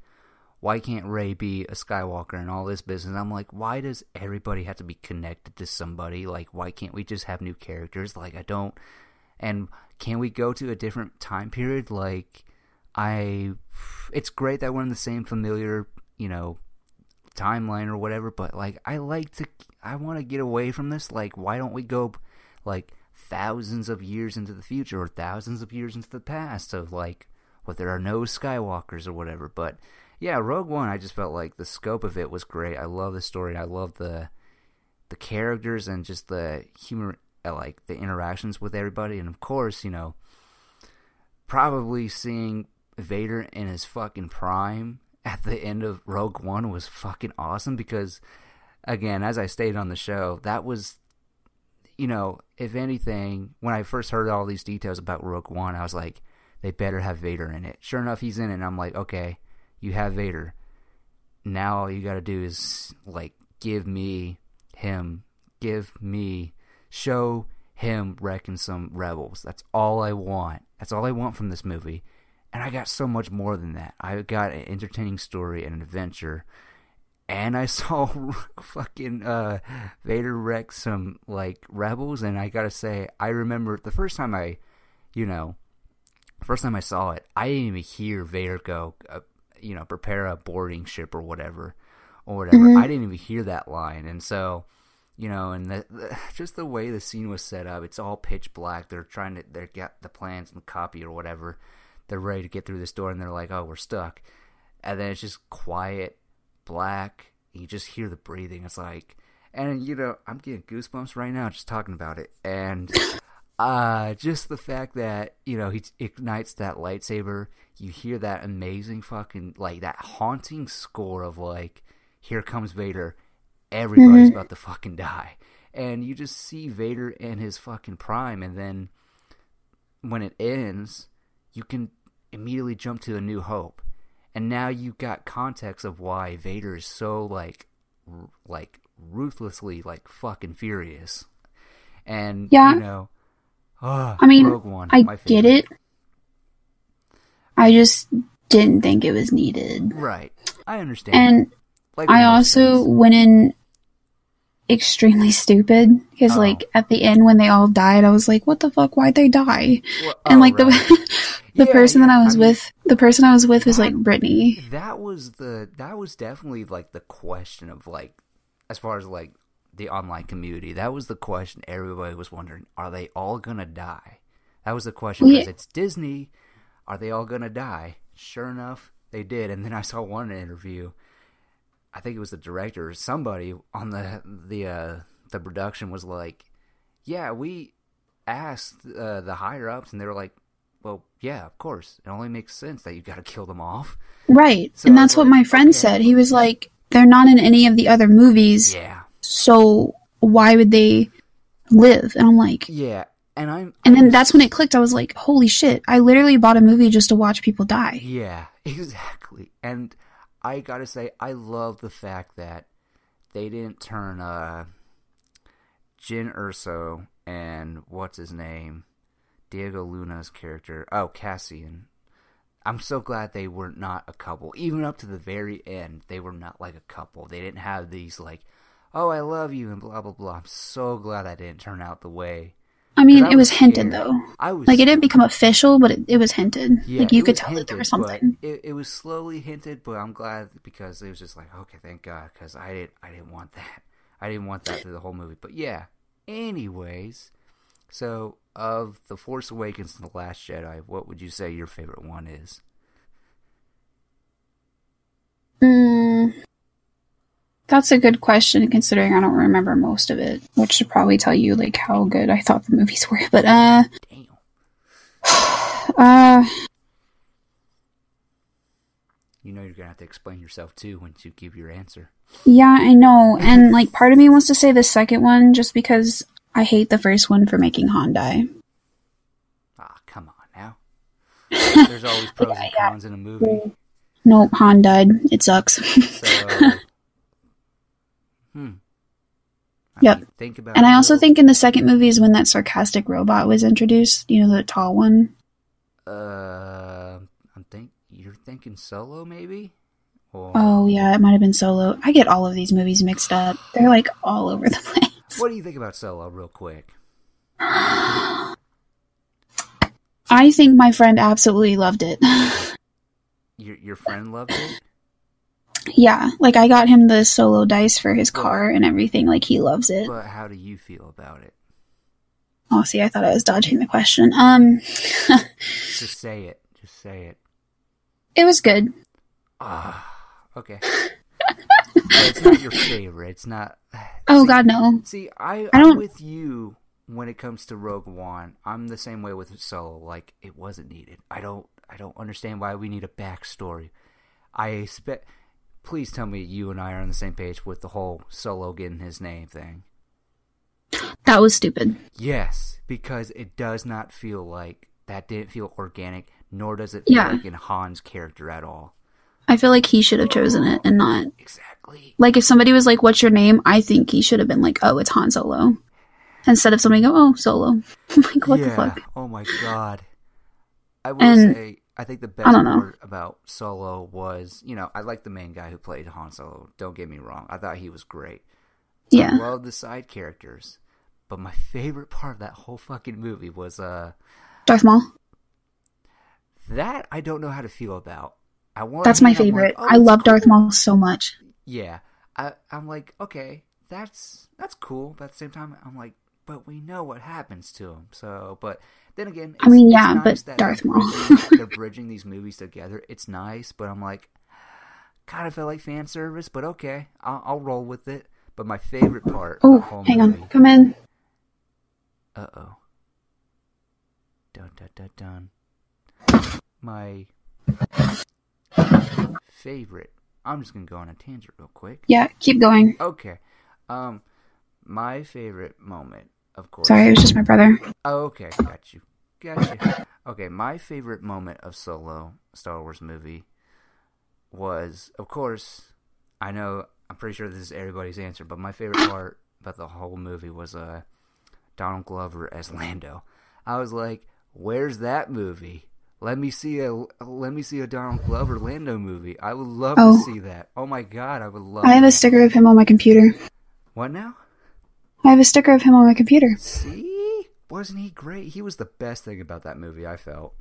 why can't Rey be a Skywalker and all this business? I'm like, why does everybody have to be connected to somebody? Like, why can't we just have new characters? Like, I don't. And can we go to a different time period? Like, I it's great that we're in the same familiar, you know, timeline or whatever, but like I like to I want to get away from this. Like why don't we go like thousands of years into the future or thousands of years into the past of like what there are no Skywalkers or whatever. But yeah, Rogue One I just felt like the scope of it was great. I love the story. I love the the characters and just the humor uh, like the interactions with everybody and of course, you know, probably seeing Vader in his fucking prime at the end of Rogue One was fucking awesome because, again, as I stated on the show, that was, you know, if anything, when I first heard all these details about Rogue One, I was like, they better have Vader in it. Sure enough, he's in it, and I'm like, okay, you have Vader. Now all you gotta do is, like, give me him, give me, show him wrecking some rebels. That's all I want. That's all I want from this movie. And I got so much more than that. I got an entertaining story and an adventure. And I saw fucking uh, Vader wreck some like rebels, and I gotta say, I remember the first time I, you know, first time I saw it, I didn't even hear Vader go, uh, you know, prepare a boarding ship or whatever, or whatever. Mhm. I didn't even hear that line, and so, you know, and the, the, just the way the scene was set up, it's all pitch black. They're trying to, they got the plans and the copy or whatever. They're ready to get through this door, and they're like, "Oh, we're stuck," and then it's just quiet, black. You just hear the breathing. It's like, and you know, I'm getting goosebumps right now just talking about it, and uh just the fact that you know he ignites that lightsaber you hear that amazing fucking like that haunting score of like here comes vader everybody's Mhm. about to fucking die and you just see vader in his fucking prime and then when it ends you can immediately jump to a new hope and now you've got context of why vader is so like r- like ruthlessly like fucking furious. And Yeah. you know, ah, I mean, One, I get it. I just didn't think it was needed. Right, I understand. And like I also things. went in extremely stupid because, Oh. like, at the end when they all died, I was like, "What the fuck? Why'd they die?" Well, and oh, like right. the the Yeah, person that I was mean, with, the person I was with was that- like Brittany. that was the that was definitely like the question of like as far as like the online community. That was the question everybody was wondering. Are they all gonna die? That was the question because Yeah. it's disney. Are they all gonna die? Sure enough they did. And then i saw one interview. I think it was the director or somebody on the the uh the production was like yeah we asked uh, the higher ups and they were like well yeah of course. It only makes sense that you gotta kill them off. Right. So and that's what like, my friend okay. said. He was like, they're not in any of the other movies, yeah so why would they live? And I'm like, Yeah, and I'm. and then that's when it clicked. I was like, holy shit, I literally bought a movie just to watch people die. Yeah, exactly. And I gotta say, I love the fact that they didn't turn uh, Jyn Erso and what's his name, Diego Luna's character. Oh, Cassian. I'm so glad they were not a couple. Even up to the very end, they were not like a couple. They didn't have these like, "Oh, I love you" and blah blah blah. I'm so glad that didn't turn out the way. I mean, I it was was hinted though. I was Like it didn't become official, but it, it was hinted. Yeah, like you could tell that there was something. It, it was slowly hinted, but I'm glad because it was just like, okay, thank God, because I didn't, I didn't want that. I didn't want that through the whole movie. But yeah. Anyways, so of the Force Awakens and the Last Jedi, what would you say your favorite one is? Mm, that's a good question, considering I don't remember most of it, which should probably tell you like how good I thought the movies were. But uh, Damn. uh, You know you're gonna have to explain yourself too once you give your answer. yeah, I know, and like part of me wants to say the second one just because I hate the first one for making Han die. Ah, come on now. There's always pros and yeah. cons in a movie. Nope, Han died. It sucks. So, hmm. I Yep. mean, think about and I also think in the second movie is when that sarcastic robot was introduced. You know, the tall one. Uh, I'm think you're thinking Solo maybe. Or Oh yeah, it might have been Solo. I get all of these movies mixed up. They're like all over the place. what do you think about Solo, real quick? I think my friend absolutely loved it. Your your friend loved it. Yeah, like I got him the Solo dice for his car and everything. Like he loves it. But how do you feel about it? Oh, see, I thought I was dodging the question. Um, Just say it. Just say it. it was good. Ah, okay. It's not your favorite. It's not. Oh See- God, no. See, I, I I'm don't- with you when it comes to Rogue One. I'm the same way with Solo. Like it wasn't needed. I don't. I don't understand why we need a backstory. I expect. Please tell me you and I are on the same page with the whole Solo getting his name thing. That was stupid. Yes, because it does not feel like that. Didn't feel organic, nor does it feel Yeah. like in Han's character at all. I feel like he should have chosen it and not Exactly. like if somebody was like, "What's your name?" I think he should have been like, "Oh, it's Han Solo," instead of somebody go, "Oh, Solo." like what yeah. the fuck? Oh my god. I will And- say, I think the best part about Solo was, you know, I like the main guy who played Han Solo. Don't get me wrong. I thought he was great. Yeah. I love the side characters. But my favorite part of that whole fucking movie was uh Darth Maul. that I don't know how to feel about. I want That's my favorite. I love Darth Maul so much. Yeah, I, I'm like, okay, that's that's cool. But at the same time, I'm like, but we know what happens to him. So, but then again, I mean, yeah, nice but Darth Maul. bridging- they're bridging these movies together. It's nice, but I'm like, kind of felt like fan service. But okay, I'll, I'll roll with it. But my favorite part. Oh, of the whole hang movie, on, come in. Uh oh. Dun dun dun dun. My favorite. I'm just gonna go on a tangent real quick. Yeah, keep going. Okay. Um, my favorite moment, of course. Sorry, it was just my brother. Oh, okay, got you, got you. Okay, my favorite moment of Solo Star Wars movie was, of course, I know I'm pretty sure this is everybody's answer, but my favorite part about the whole movie was uh, Donald Glover as Lando. I was like, "Where's that movie? Let me see a let me see a Donald Glover Lando movie. I would love Oh. to see that. Oh my god, I would love. I have a sticker of him on my computer. what now? I have a sticker of him on my computer. See, wasn't he great? He was the best thing about that movie. I felt.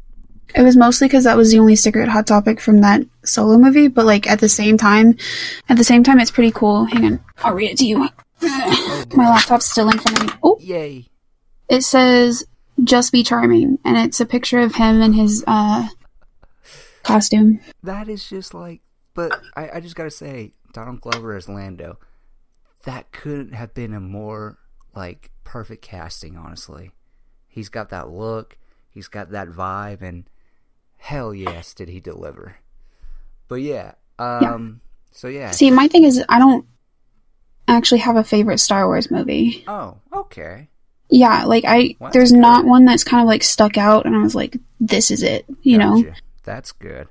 It was mostly because that was the only sticker at Hot Topic from that solo movie, but like at the same time, at the same time, it's pretty cool. Hang on, I'll read it to you. My laptop's still in front of me. Oh, Yay! it says "Just Be Charming," and it's a picture of him in his uh costume. That is just like, but I, I just gotta say, Donald Glover as Lando, that couldn't have been a more like perfect casting. Honestly, he's got that look, he's got that vibe, and hell yes, did he deliver. But yeah, um, so yeah. See, my thing is, I don't actually have a favorite Star Wars movie. Oh, okay. Yeah, like I, Well, there's good. not one that's kind of like stuck out, and I was like, this is it. You know, that's good.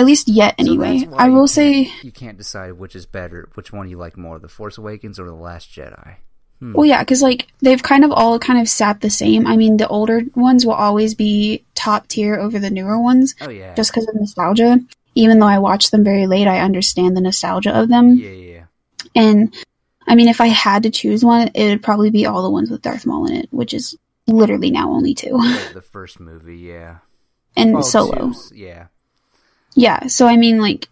At least yet anyway. why I will can't- say, you can't decide which is better, which one you like more, The Force Awakens or The Last Jedi. Hmm. well, yeah, because like they've kind of all kind of sat the same. I mean, the older ones will always be top tier over the newer ones, Oh yeah, just because of nostalgia. Even though I watched them very late, I understand the nostalgia of them. yeah, yeah. And I mean, if I had to choose one, it would probably be all the ones with Darth Maul in it, which is literally now only two, The, the first movie, yeah. and Oh, Solo. yeah. Yeah, so I mean, like,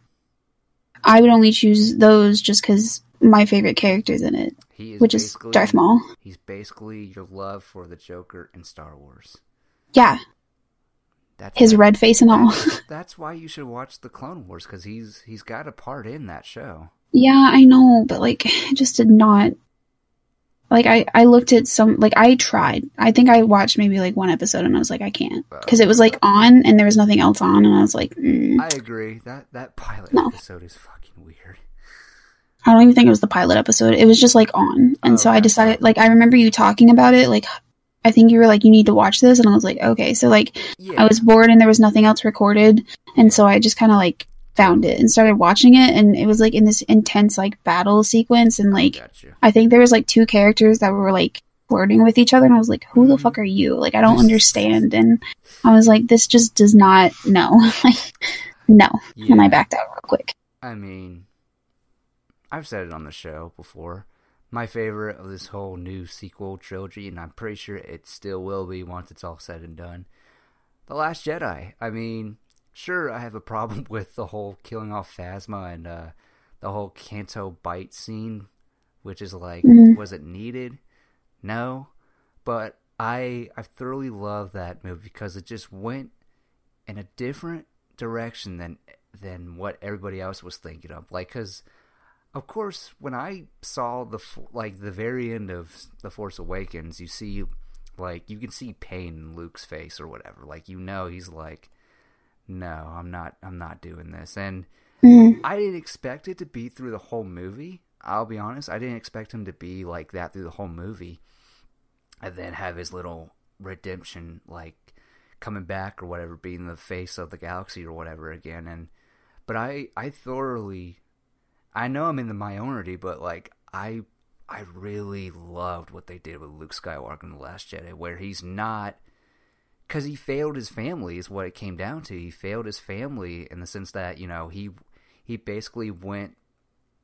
I would only choose those just because my favorite character's in it, He is which is Darth Maul. He's basically your love for the Joker in Star Wars. Yeah, That's his why- red face and all. That's, that's why you should watch the Clone Wars because he's he's got a part in that show. yeah, I know, but like, it just did not. Like, I I looked at some, like, I tried. I think I watched maybe like one episode, and I was like, I can't, because it was like on, and there was nothing else on, and I was like, mm. I agree that that pilot No. episode is fucking weird. I don't even think it was the pilot episode. It was just like on. And Oh, so I decided, like, I remember you talking about it. Like, I think you were like, you need to watch this. And I was like, okay. So, like, Yeah, I was bored and there was nothing else recorded. And so I just kind of like found it and started watching it. And it was like in this intense, like, battle sequence. And, like, gotcha. I think there was like two characters that were like flirting with each other. And I was like, who the mm-hmm. fuck are you? Like, I don't understand. And I was like, this just does not, no. like, no. And I backed out real quick. I mean, I've said it on the show before. My favorite of this whole new sequel trilogy, and I'm pretty sure it still will be once it's all said and done. The Last Jedi. I mean, sure, I have a problem with the whole killing off Phasma and uh, the whole Canto Bight scene, which is like, Mhm. was it needed? No, but I I thoroughly love that movie because it just went in a different direction than than what everybody else was thinking of. Like, cause of course, when I saw the like the very end of the Force Awakens, you see like you can see pain in Luke's face or whatever. Like you know he's like, no, I'm not, I'm not doing this, and Mhm. I didn't expect it to be through the whole movie. I'll be honest, I didn't expect him to be like that through the whole movie, and then have his little redemption, like coming back or whatever, being the face of the galaxy or whatever again. And but I, I thoroughly, I know I'm in the minority, but like I, I really loved what they did with Luke Skywalker in the Last Jedi, where he's not because he failed his family is what it came down to. He failed his family in the sense that you know he he basically went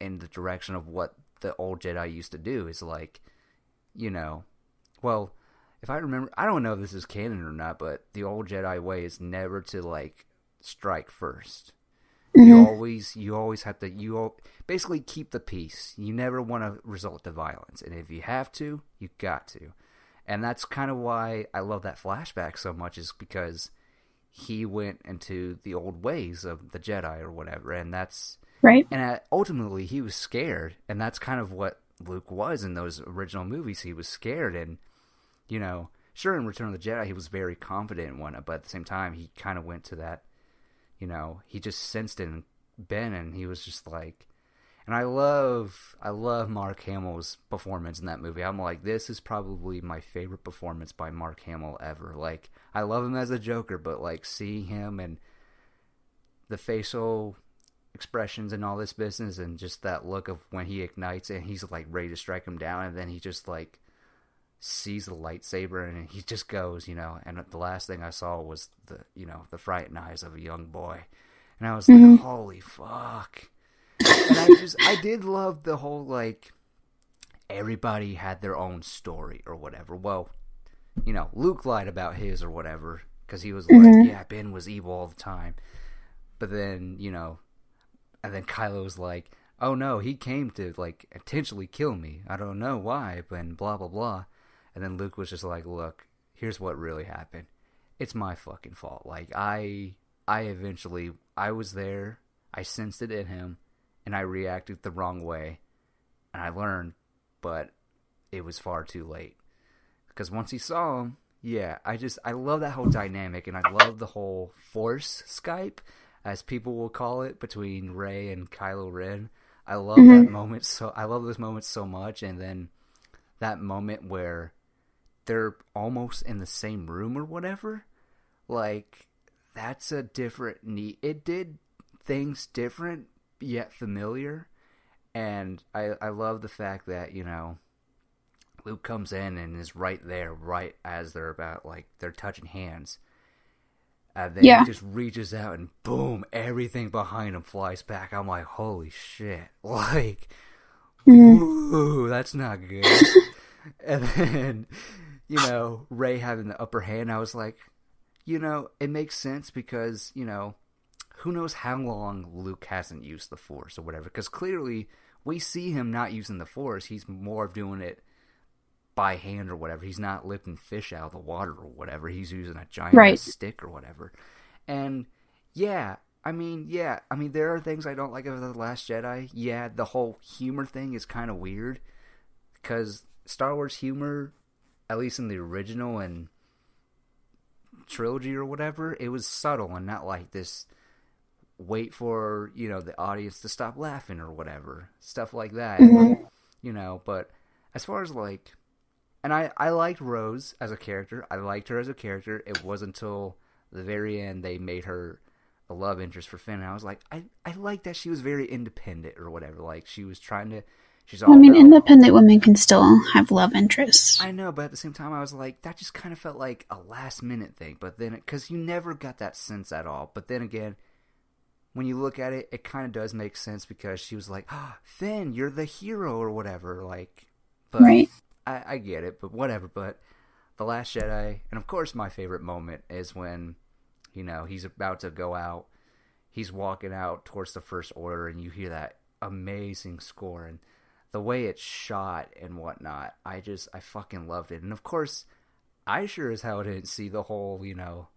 in the direction of what the old Jedi used to do. Is like, you know, well, if I remember, I don't know if this is canon or not, but the old Jedi way is never to like strike first. You Mhm. always you always have to you al- basically keep the peace. You never want to resort to violence, and if you have to, you got to. And that's kind of why I love that flashback so much, is because he went into the old ways of the Jedi or whatever, and that's Right? and ultimately he was scared, and that's kind of what Luke was in those original movies. He was scared, and you know, sure in Return of the Jedi he was very confident and whatnot, but at the same time he kind of went to that, you know, he just sensed it in Ben, and he was just like, and I love, I love Mark Hamill's performance in that movie. I'm like, this is probably my favorite performance by Mark Hamill ever. Like, I love him as a Joker, but like seeing him and the facial expressions and all this business, and just that look of when he ignites and he's like ready to strike him down, and then he just like sees the lightsaber and he just goes, you know. And the last thing I saw was the you know the frightened eyes of a young boy, and I was Mhm. like, holy fuck. And I just I did love the whole like everybody had their own story or whatever. Well, you know, Luke lied about his or whatever because he was like, Mhm. yeah, Ben was evil all the time. But then, you know, and then Kylo was like, oh no, he came to like intentionally kill me. I don't know why, but and blah blah blah. And then Luke was just like, look, here's what really happened. It's my fucking fault. Like I I eventually I was there, I sensed it in him, and I reacted the wrong way. And I learned, but it was far too late. Because once he saw him, yeah, I just I love that whole dynamic and I love the whole force Skype, as people will call it, between Rey and Kylo Ren. I love Mhm. that moment so I love those moments so much and then that moment where they're almost in the same room or whatever. Like that's a different neat it did things different yet familiar. And I I love the fact that, you know, Luke comes in and is right there, right as they're about like they're touching hands. And then Yeah. he just reaches out and boom, everything behind him flies back. I'm like, holy shit. Like Mhm. ooh, that's not good. and then, you know, Rey having the upper hand, I was like, you know, it makes sense because, you know, who knows how long Luke hasn't used the Force or whatever. Because clearly we see him not using the Force. He's more of doing it by hand or whatever. He's not lifting fish out of the water or whatever. He's using a giant Right. stick or whatever. And yeah, I mean, yeah, I mean, there are things I don't like about The Last Jedi. Yeah, the whole humor thing is kind of weird because Star Wars humor, at least in the original and trilogy or whatever, it was subtle and not like this wait for, you know, the audience to stop laughing or whatever. Stuff like that. Mhm. You know, but as far as like and I I liked Rose as a character. I liked her as a character. It wasn't until the very end they made her a love interest for Finn. And I was like, I I like that she was very independent or whatever. Like she was trying to she's all I mean, independent women can still have love interests. I know, but at the same time, I was like, that just kind of felt like a last minute thing. But then, because you never got that sense at all. But then again, when you look at it, it kind of does make sense because she was like, oh, Finn, you're the hero or whatever. Like, but Right. I, I get it, but whatever. But The Last Jedi, and of course, my favorite moment is when, you know, he's about to go out. He's walking out towards the First Order, and you hear that amazing score. And the way it's shot and whatnot, I just I fucking loved it. And of course, I sure as hell didn't see the whole, you know,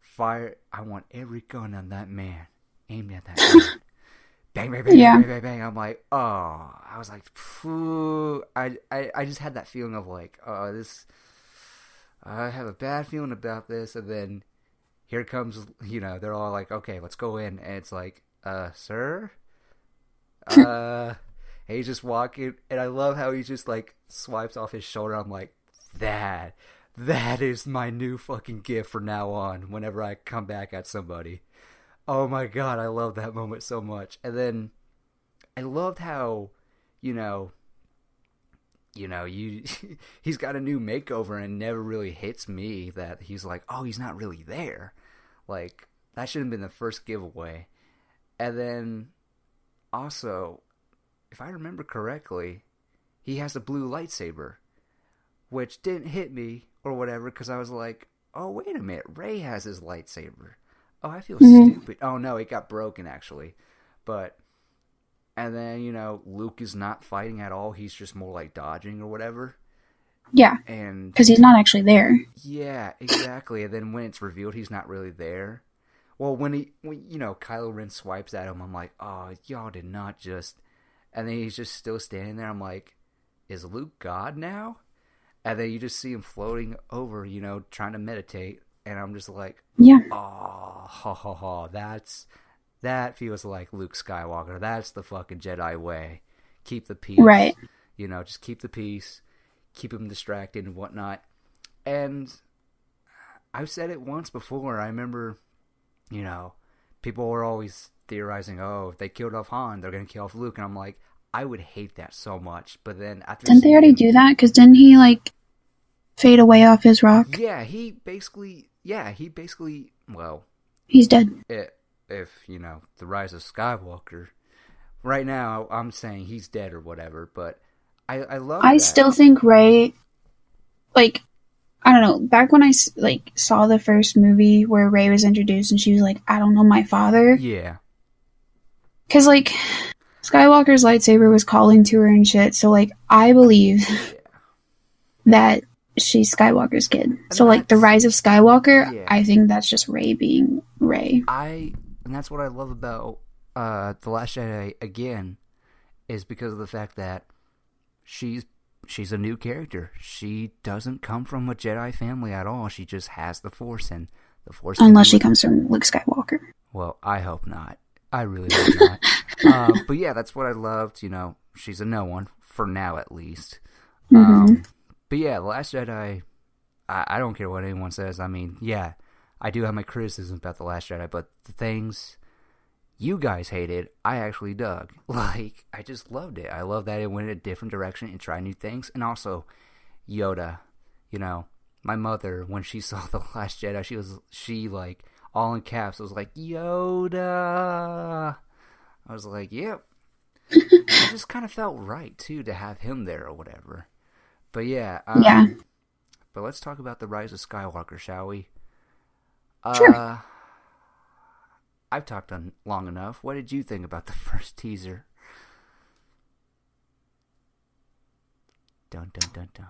fire. I want every gun on that man aimed at that bang, bang, bang, Yeah. bang, bang, bang. I'm like, oh, I was like, phew. I, I, I just had that feeling of like, oh, this. I have a bad feeling about this, and then here comes, you know, they're all like, okay, let's go in, and it's like, uh, sir, uh. And he's just walking, and I love how he just like swipes off his shoulder. I'm like, that, that is my new fucking gift from now on. Whenever I come back at somebody, oh my god, I love that moment so much. And then I loved how, you know, you know, you he's got a new makeover, and never really hits me that he's like, oh, he's not really there. Like that should have been the first giveaway. And then also if I remember correctly, he has a blue lightsaber, which didn't hit me or whatever because I was like, oh, wait a minute, Rey has his lightsaber. Oh, I feel Mhm. stupid. Oh, no, it got broken actually. But, and then, you know, Luke is not fighting at all. He's just more like dodging or whatever. Yeah, And because he's not actually there. yeah, exactly. And then when it's revealed he's not really there. Well, when he, when, you know, Kylo Ren swipes at him, I'm like, oh, y'all did not just. And then he's just still standing there. I'm like, is Luke God now? And then you just see him floating over, you know, trying to meditate. And I'm just like, Yeah. oh, ha ha ha. That's that feels like Luke Skywalker. That's the fucking Jedi way. Keep the peace. Right. You know, just keep the peace, keep him distracted and whatnot. And I've said it once before. I remember, you know, people were always theorizing, oh, if they killed off Han, they're gonna kill off Luke, and I'm like, I would hate that so much. But then after Didn't they already him- do that? Because didn't he like fade away off his rock? Yeah, he basically, yeah, he basically, well, He's dead. it, if you know the rise of Skywalker. Right now, I'm saying he's dead or whatever, but I, I love. I that. still think Rey, like, I don't know. Back when I like saw the first movie where Rey was introduced and she was like, "I don't know my father," yeah, because like Skywalker's lightsaber was calling to her and shit. So like, I believe that she's Skywalker's kid. so like, the rise of Skywalker, Yeah. I think that's just Rey being Rey. I and that's what I love about uh the Last Jedi again is because of the fact that she's she's a new character. She doesn't come from a Jedi family at all. She just has the Force and the Force. Unless she comes from Luke Skywalker. Well, I hope not. I really hope not. uh, but yeah, that's what I loved. You know, she's a no one for now, at least. Um, but yeah, The Last Jedi. I, I don't care what anyone says. I mean, yeah, I do have my criticisms about The Last Jedi, but the things you guys hated, I actually dug. Like, I just loved it. I love that it went in a different direction and tried new things, and also Yoda. You know, my mother when she saw The Last Jedi, she was she like all in caps was like Yoda. I was like, yep. it just kind of felt right too to have him there or whatever. But yeah, um, Yeah. But let's talk about the rise of Skywalker, shall we? Sure. Uh, I've talked on long enough. What did you think about the first teaser? Dun dun dun dun.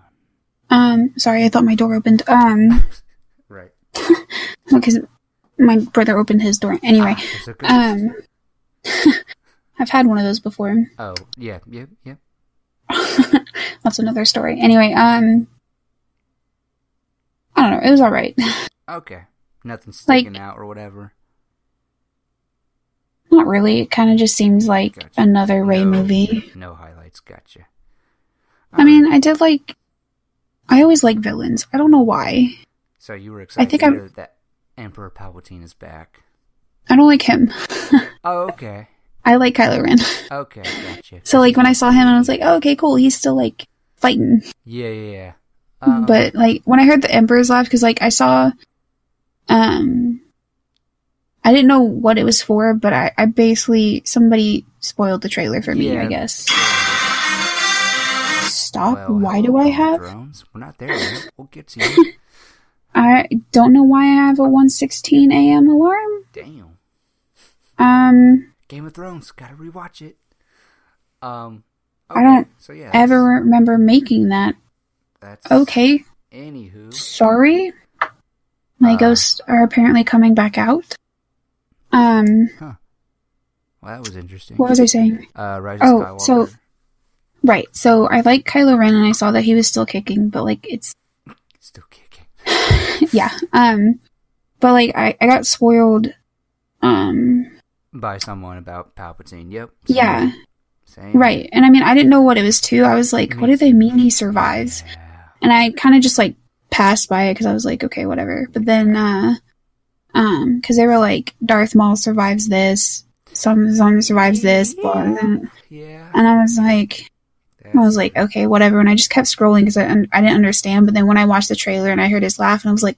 Um, sorry, I thought my door opened. Um, Right. because my brother opened his door. Anyway, Ah, good- um, I've had one of those before. oh yeah, yeah, yeah. That's another story. Anyway, um, I don't know. It was all right. Okay, nothing Like- sticking out or whatever. Not really. It kind of just seems like Gotcha. another Rey No- movie. No highlights. Gotcha. I mean, I did like. I always like villains. I don't know why. so you were excited think I'm- that Emperor Palpatine is back. I don't like him. Oh, okay. I like Kylo Ren. Okay, gotcha. So like when I saw him, I was like, oh, okay, cool. He's still like fighting. Yeah, yeah, yeah. Um, but like when I heard the Emperor's laugh, because like I saw, um, I didn't know what it was for, but I, I basically somebody spoiled the trailer for me. I guess. Stop. well, why do I have? Thrones? We're not there yet. We'll get to you. I don't know why I have a 116 a.m. alarm. Damn. Um, Game of Thrones. Gotta rewatch it. Um. I don't So yeah. ever remember making that. That's, Okay, Anywho. sorry. My Uh. ghosts are apparently coming back out. Um, Huh. Well, that was interesting. what was I saying? Uh, Rise Oh, Skywalker. so- Right. So I like Kylo Ren, and I saw that he was still kicking, but like it's Still kicking. yeah. Um, but like I I got spoiled. Um, By someone about Palpatine. Yep. yeah. Same. Right. And I mean, I didn't know what it was too. I was like, what do they mean he survives? And I kind of just like passed by it because I was like, okay, whatever. But then, uh, um, because they were like, Darth Maul survives this, some some survives this, blah, and, then- Yeah. and I was like, I was like, okay, whatever. And I just kept scrolling because I I didn't understand. But then when I watched the trailer and I heard his laugh, and I was like,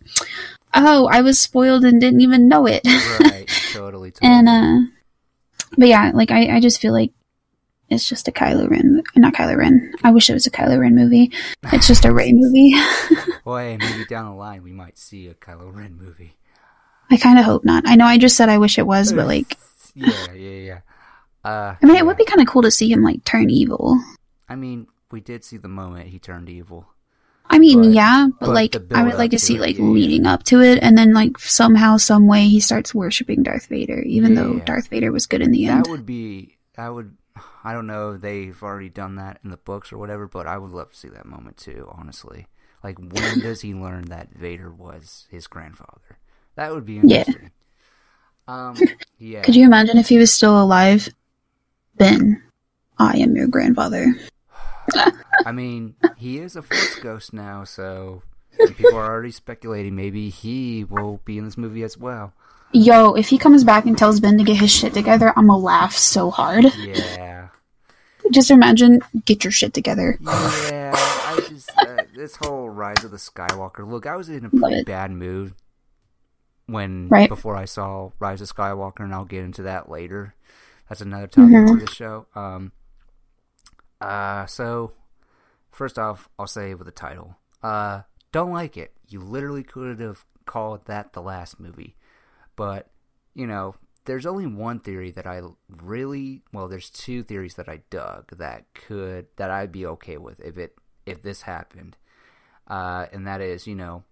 oh, I was spoiled and didn't even know it. right. Totally. Totally. and uh, but yeah, like I I just feel like. It's just a Kylo Ren, not Kylo Ren. I wish it was a Kylo Ren movie. It's just a Rey movie. well, hey, maybe down the line we might see a Kylo Ren movie. I kind of hope not. I know I just said I wish it was, but like, Yeah, yeah, yeah. Uh, I mean, yeah. it would be kind of cool to see him like turn evil. I mean, we did see the moment he turned evil. I mean, But- yeah, but, but like, I would like to to see it, like yeah, leading up to it, and then like somehow, some way, he starts worshiping Darth Vader, even though Yeah. Darth Vader was good in the end. That would be. That would. I don't know if they've already done that in the books or whatever, but I would love to see that moment too. Honestly, like when does he learn that Vader was his grandfather? That would be Yeah. interesting. Um. Yeah. Could you imagine if he was still alive? Ben, I am your grandfather. I mean, he is a Force ghost now, so people are already speculating maybe he will be in this movie as well. Yo, if he comes back and tells Ben to get his shit together, I'm gonna laugh so hard. Yeah. Just imagine, get your shit together. Yeah, I just uh, this whole Rise of the Skywalker. Look, I was in a pretty bad mood when Right. before I saw Rise of Skywalker, and I'll get into that later. That's another topic Mhm. for the show. Um, uh, so first off, I'll say with the title, uh, don't like it. You literally could have called that the last movie, but you know. There's only one theory that I really well. There's two theories that I dug that could that I'd be okay with if it if this happened, uh, and that is you know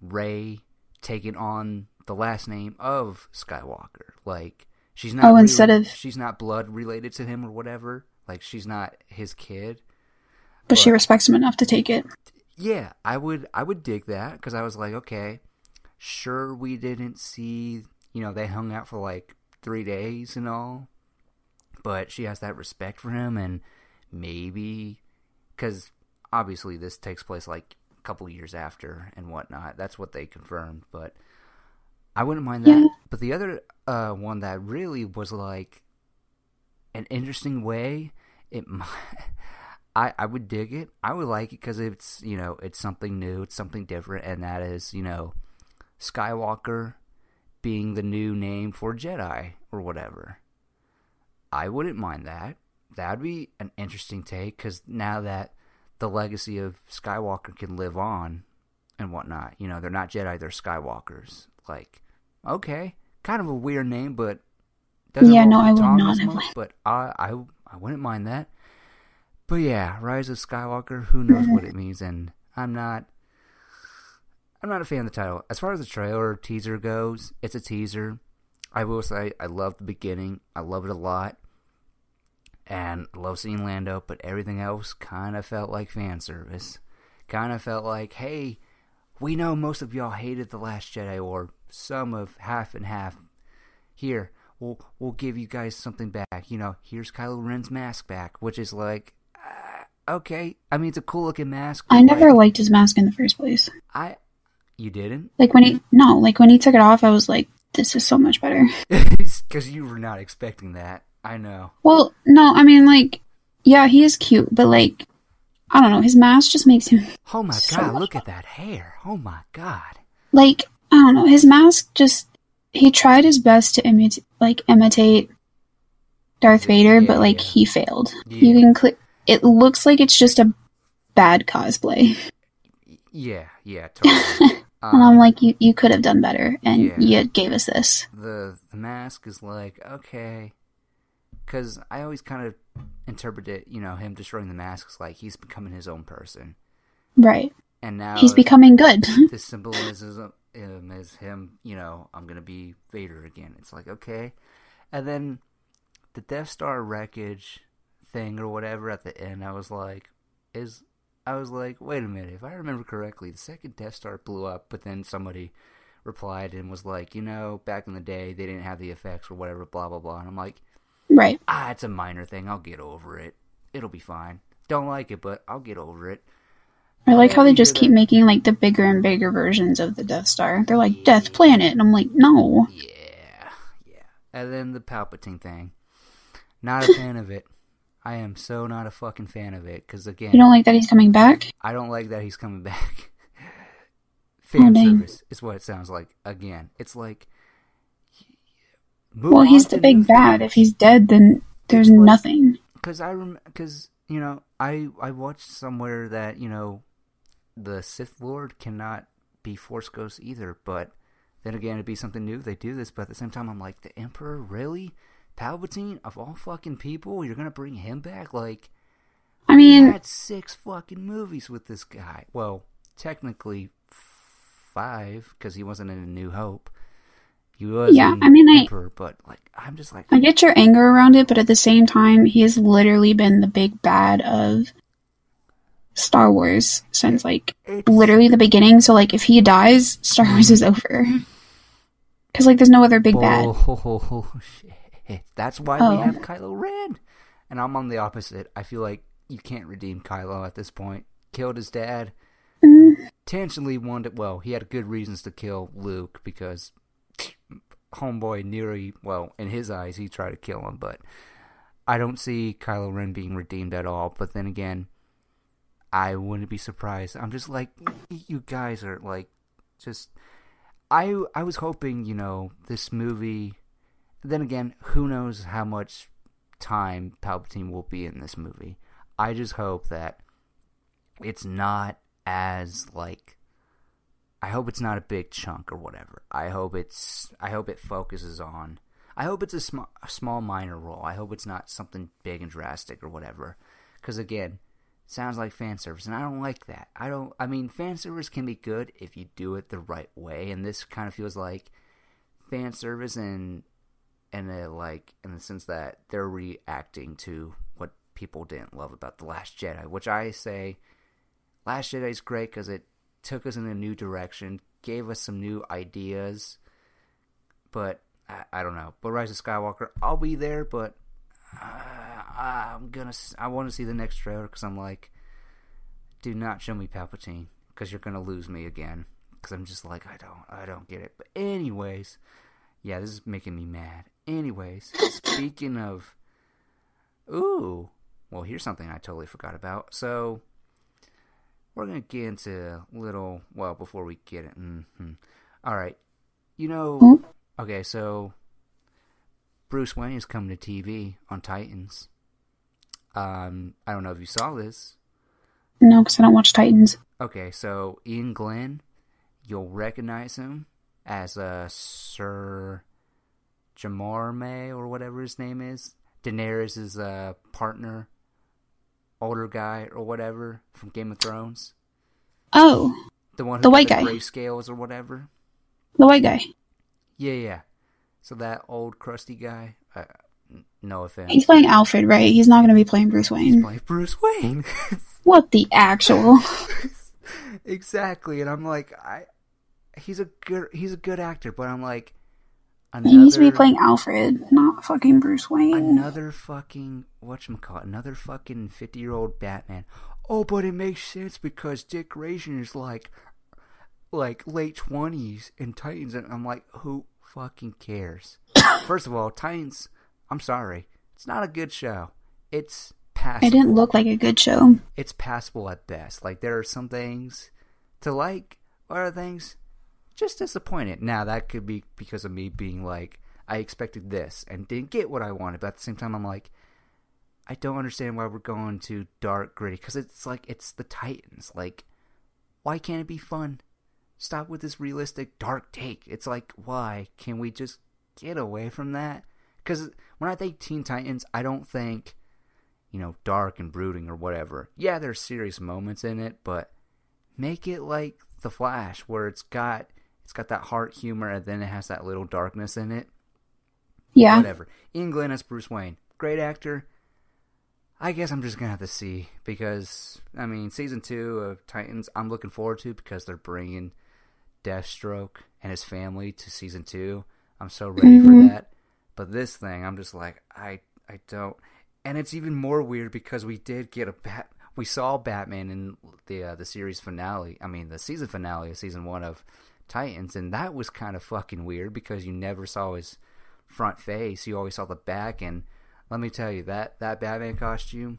Rey taking on the last name of Skywalker. Like she's not Oh, rela- instead of- she's not blood related to him or whatever. Like she's not his kid. But she respects him enough to take it. Yeah, I would I would dig that because I was like, okay, sure we didn't see you know they hung out for like three days and all, but she has that respect for him and maybe because obviously this takes place like a couple years after and whatnot. That's what they confirmed, but I wouldn't mind that. Yeah. But the other uh, one that really was like an interesting way, it might. I, I would dig it. I would like it because it's you know it's something new, it's something different, and that is you know Skywalker being the new name for Jedi or whatever. I wouldn't mind that. That'd be an interesting take because now that the legacy of Skywalker can live on and whatnot, you know they're not Jedi, they're Skywalkers. Like, okay, kind of a weird name, but Yeah, no, I would not have much, But I, I, I wouldn't mind that. But yeah, Rise of Skywalker, who knows what it means, and I'm not I'm not a fan of the title. As far as the trailer or teaser goes, it's a teaser. I will say I love the beginning. I love it a lot. And I love seeing Lando, but everything else kind of felt like fan service. Kind of felt like, hey, we know most of y'all hated The Last Jedi, or some of half and half. Here, we'll we'll give you guys something back. You know, here's Kylo Ren's mask back, which is like, uh, okay. I mean, it's a cool looking mask. I never like, liked his mask in the first place. I, you didn't, Like when he no, like when he took it off, I was like, this is so much better. because you were not expecting that. I know. Well, no, I mean like, yeah, he is cute, but like, I don't know, his mask just makes him Oh my So god, look at that hair. Oh my god. like I don't know, his mask just he tried his best to imitate like imitate Darth Vader, Yeah, but like yeah. he failed. Yeah. You can click. It looks like it's just a bad cosplay, Yeah, yeah, totally. And I'm Um, like, you you could have done better, and Yeah. you gave us this. the the mask is like okay, because I always kind of interpret it, you know, him destroying the mask is like he's becoming his own person, Right. and now He's becoming good. the symbolism um, is him, you know, I'm gonna be Vader again. It's like okay, and then the Death Star wreckage thing or whatever at the end, I was like, is I was like, wait a minute, if I remember correctly, the second Death Star blew up, but then somebody replied and was like, you know, back in the day they didn't have the effects or whatever, blah blah blah, and I'm like, right. ah, it's a minor thing, I'll get over it, it'll be fine. Don't like it, but I'll get over it. I like how they just keep making like the bigger and bigger versions of the Death Star. They're like Death Planet, and I'm like, no. Yeah, yeah. And then the Palpatine thing. Not a fan of it. I am so not a fucking fan of it. Because again, You don't like that he's coming back? I don't like that he's coming back. Oh, fan Oh, service is what it sounds like. Again, it's like. Well, he's the big bad. If he's dead, then there's like- nothing. because I rem because you know I I watched somewhere that you know the Sith Lord cannot be Force Ghost either, but then again it'd be something new if they do this. But at the same time, I'm like the Emperor really Palpatine of all fucking people, you're gonna bring him back? Like I mean, had six fucking movies with this guy. Well, technically five because he wasn't in A New Hope. He was Yeah, I mean, I- but like I'm just like I get your anger around it, but at the same time, he has literally been the big bad of Star Wars since like literally the beginning. So like, if he dies, Star Wars mm-hmm. is over. Because like, there's no other big bad. That's why Oh. we have Kylo Ren, and I'm on the opposite. I feel like you can't redeem Kylo at this point. Killed his dad, Mm, intentionally wanted. Well, he had good reasons to kill Luke because homeboy nearly, well, in his eyes, he tried to kill him, but I don't see Kylo Ren being redeemed at all. But then again, I wouldn't be surprised. I'm just like, you guys are like, just. I I was hoping, you know, this movie. Then again, who knows how much time Palpatine will be in this movie. I just hope that it's not as like I hope it's not a big chunk or whatever. I hope it's I hope it focuses on I hope it's a, sm- a small minor role. I hope it's not something big and drastic or whatever. Cuz again, sounds like fan service and I don't like that. I don't I mean fan service can be good if you do it the right way and this kind of feels like fan service and and uh, like in the sense that they're reacting to what people didn't love about the Last Jedi, which I say Last Jedi is great because it took us in a new direction, gave us some new ideas, but I, I don't know. But Rise of Skywalker, I'll be there, but uh, I'm gonna I want to see the next trailer because I'm like, do not show me Palpatine because you're gonna lose me again. Because I'm just like I don't I don't get it. But anyways, yeah, this is making me mad. Anyways, speaking of, ooh, well, here's something I totally forgot about. So, we're gonna get into a little. Well, before we get it, mm-hmm. all right. You know, okay, so Bruce Wayne is coming to TV on Titans. Um, I don't know if you saw this. No, because I don't watch Titans. Okay, so Iain Glen, you'll recognize him as uh, Sir Jamarme or whatever his name is. Daenerys' is uh, partner, older guy or whatever from Game of Thrones. Oh, The one who The white the guy. scales or whatever. the white guy. Yeah, yeah. So that old crusty guy. Uh, no offense. He's playing Alfred, right? He's not going to be playing Bruce He's Wayne. playing Bruce Wayne. What the actual? exactly, and I'm like, I. He's a good. He's a good actor, but I'm like. He needs to be playing Alfred, not fucking Bruce Wayne. another fucking whatchamacallit, another fucking fifty year old Batman. Oh, but it makes sense because Dick Grayson is like like late twenties in Titans and I'm like, who fucking cares? First of all, Titans I'm sorry. It's not a good show. It's passable. It didn't look like a good show. it's passable at best. Like there are some things to like, other things just disappointed. Now that could be because of me being like, I expected this and didn't get what I wanted. But at the same time, I'm like, I don't understand why we're going to dark gritty because it's like it's the Titans. Like, why can't it be fun? Stop with this realistic dark take. It's like, why can we just get away from that? Because when I think Teen Titans, I don't think you know, dark and brooding or whatever. Yeah, there's serious moments in it, but make it like The Flash, where it's got it's got that heart humor and then it has that little darkness in it. Yeah. Whatever. Iain Glen as Bruce Wayne, great actor. I guess I'm just gonna have to see because I mean, season two of Titans, I'm looking forward to because they're bringing Deathstroke and his family to season two. I'm so ready Mhm. for that. But this thing, I'm just like, I I don't. And it's even more weird because we did get a bat. We saw Batman in the uh, the series finale. I mean, the season finale of season one of Titans, and that was kind of fucking weird because you never saw his front face. You always saw the back. And let me tell you that that Batman costume.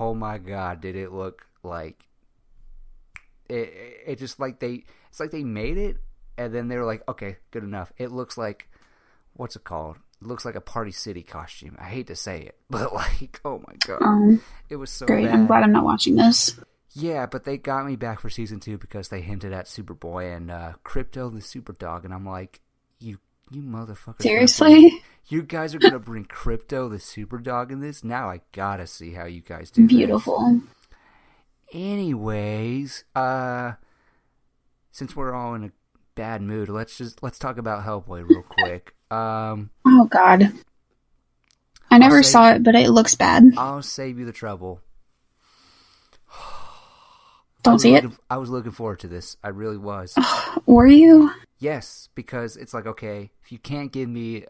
Oh my god, did it look like it? It just like they. It's like they made it, and then they were like, okay, good enough. It looks like what's it called? It looks like a Party City costume. I hate to say it, but like, oh my god, Um, it was so great. bad. I'm glad I'm not watching this. Yeah, but they got me back for season two because they hinted at Superboy and uh, Krypto the Super Dog, and I'm like, you, you motherfuckers! Seriously? You guys are gonna bring Krypto the Super Dog in this? Now I gotta see how you guys do. this. Beautiful. Anyways, uh, since we're all in a bad mood, let's just let's talk about Hellboy real quick. Um, Oh God. I never say- saw it, but it looks bad. I'll save you the trouble. I Don't was see it. looking- I was looking forward to this. I really was. Were you? Yes, because it's like okay, if you can't give me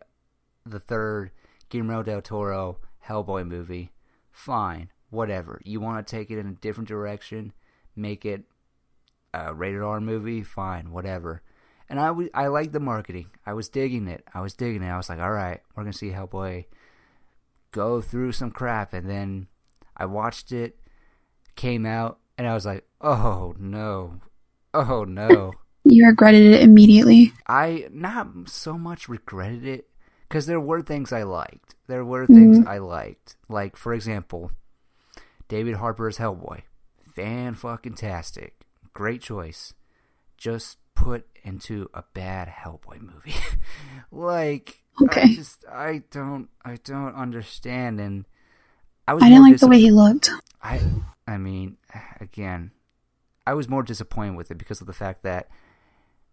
the third Guillermo del Toro Hellboy movie, fine, whatever. You want to take it in a different direction, make it a rated R movie, fine, whatever. And I I liked the marketing. I was digging it. I was digging it. I was like, all right, we're gonna see Hellboy go through some crap, and then I watched it, came out, and I was like, oh no, oh no. You regretted it immediately. I not so much regretted it because there were things I liked. There were things Mhm. I liked, like for example, David Harbour's Hellboy, fan fucking tastic, great choice. Just put into a bad Hellboy movie, like I Okay. just I don't I don't understand, and I was I didn't like the way he looked. I I mean, again, I was more disappointed with it because of the fact that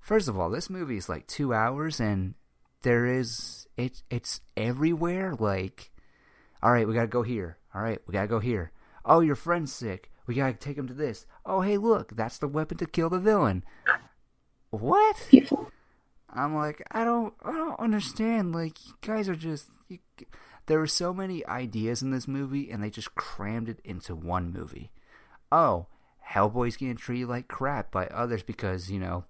first of all, this movie is like 2 hours and there is it it's everywhere like all right, we got to go here. All right, we got to go here. Oh, your friend's sick. We got to take him to this. Oh, hey, look, that's the weapon to kill the villain. What? I'm like, I don't, I don't understand. Like, you guys are just. You, there were so many ideas in this movie, and they just crammed it into one movie. Oh, Hellboy's getting treated like crap by others because you know,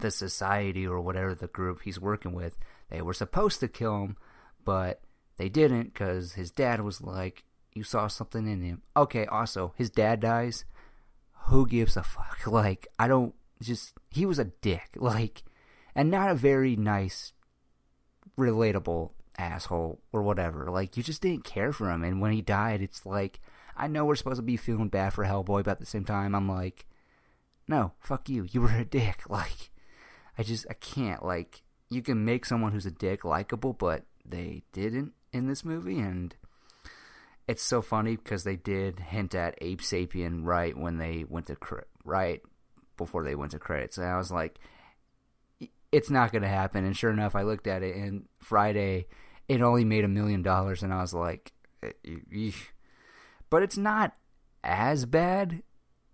the society or whatever the group he's working with, they were supposed to kill him, but they didn't because his dad was like, "You saw something in him." Okay, also his dad dies. Who gives a fuck? Like, I don't. Just he was a dick. Like and not a very nice, relatable asshole or whatever. Like you just didn't care for him, and when he died, it's like I know we're supposed to be feeling bad for Hellboy, but at the same time, I'm like, no, fuck you. You were a dick. Like I just I can't. Like you can make someone who's a dick likable, but they didn't in this movie, and it's so funny because they did hint at Abe Sapien right when they went to cre- right before they went to credits, and I was like it's not going to happen. And sure enough, I looked at it, and Friday, it only made a million dollars, and I was like, eesh. but it's not as bad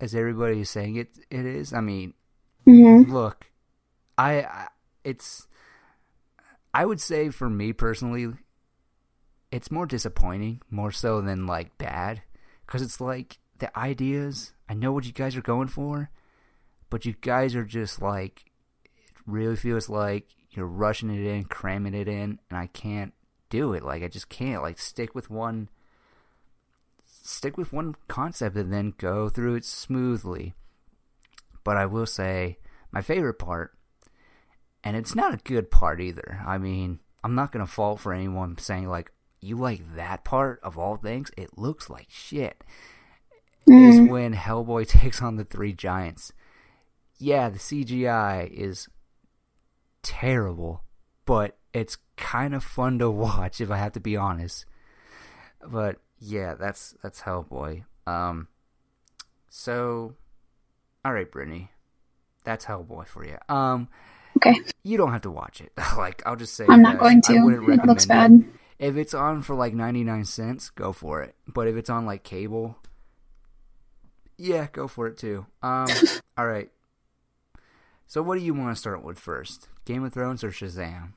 as everybody is saying it. It is. I mean, hmm look, I, I it's. I would say for me personally, it's more disappointing, more so than like bad, because it's like the ideas. I know what you guys are going for, but you guys are just like it really feels like you're rushing it in, cramming it in, and I can't do it. Like I just can't. Like stick with one stick with one concept and then go through it smoothly. But I will say my favorite part and it's not a good part either. I mean, I'm not going to fault for anyone saying like you like that part of all things. It looks like shit. Is Mm. when Hellboy takes on the three giants yeah, the CGI is terrible, but it's kind of fun to watch if I have to be honest. But yeah, that's that's Hellboy. Um so all right, Brittany. That's Hellboy for you. Um Okay. you don't have to watch it. like I'll just say I'm not going to. It looks bad. If it's on for like 99 cents, go for it. But if it's on like cable, yeah, go for it too. Um all right. So what do you want to start with first? Game of Thrones or Shazam?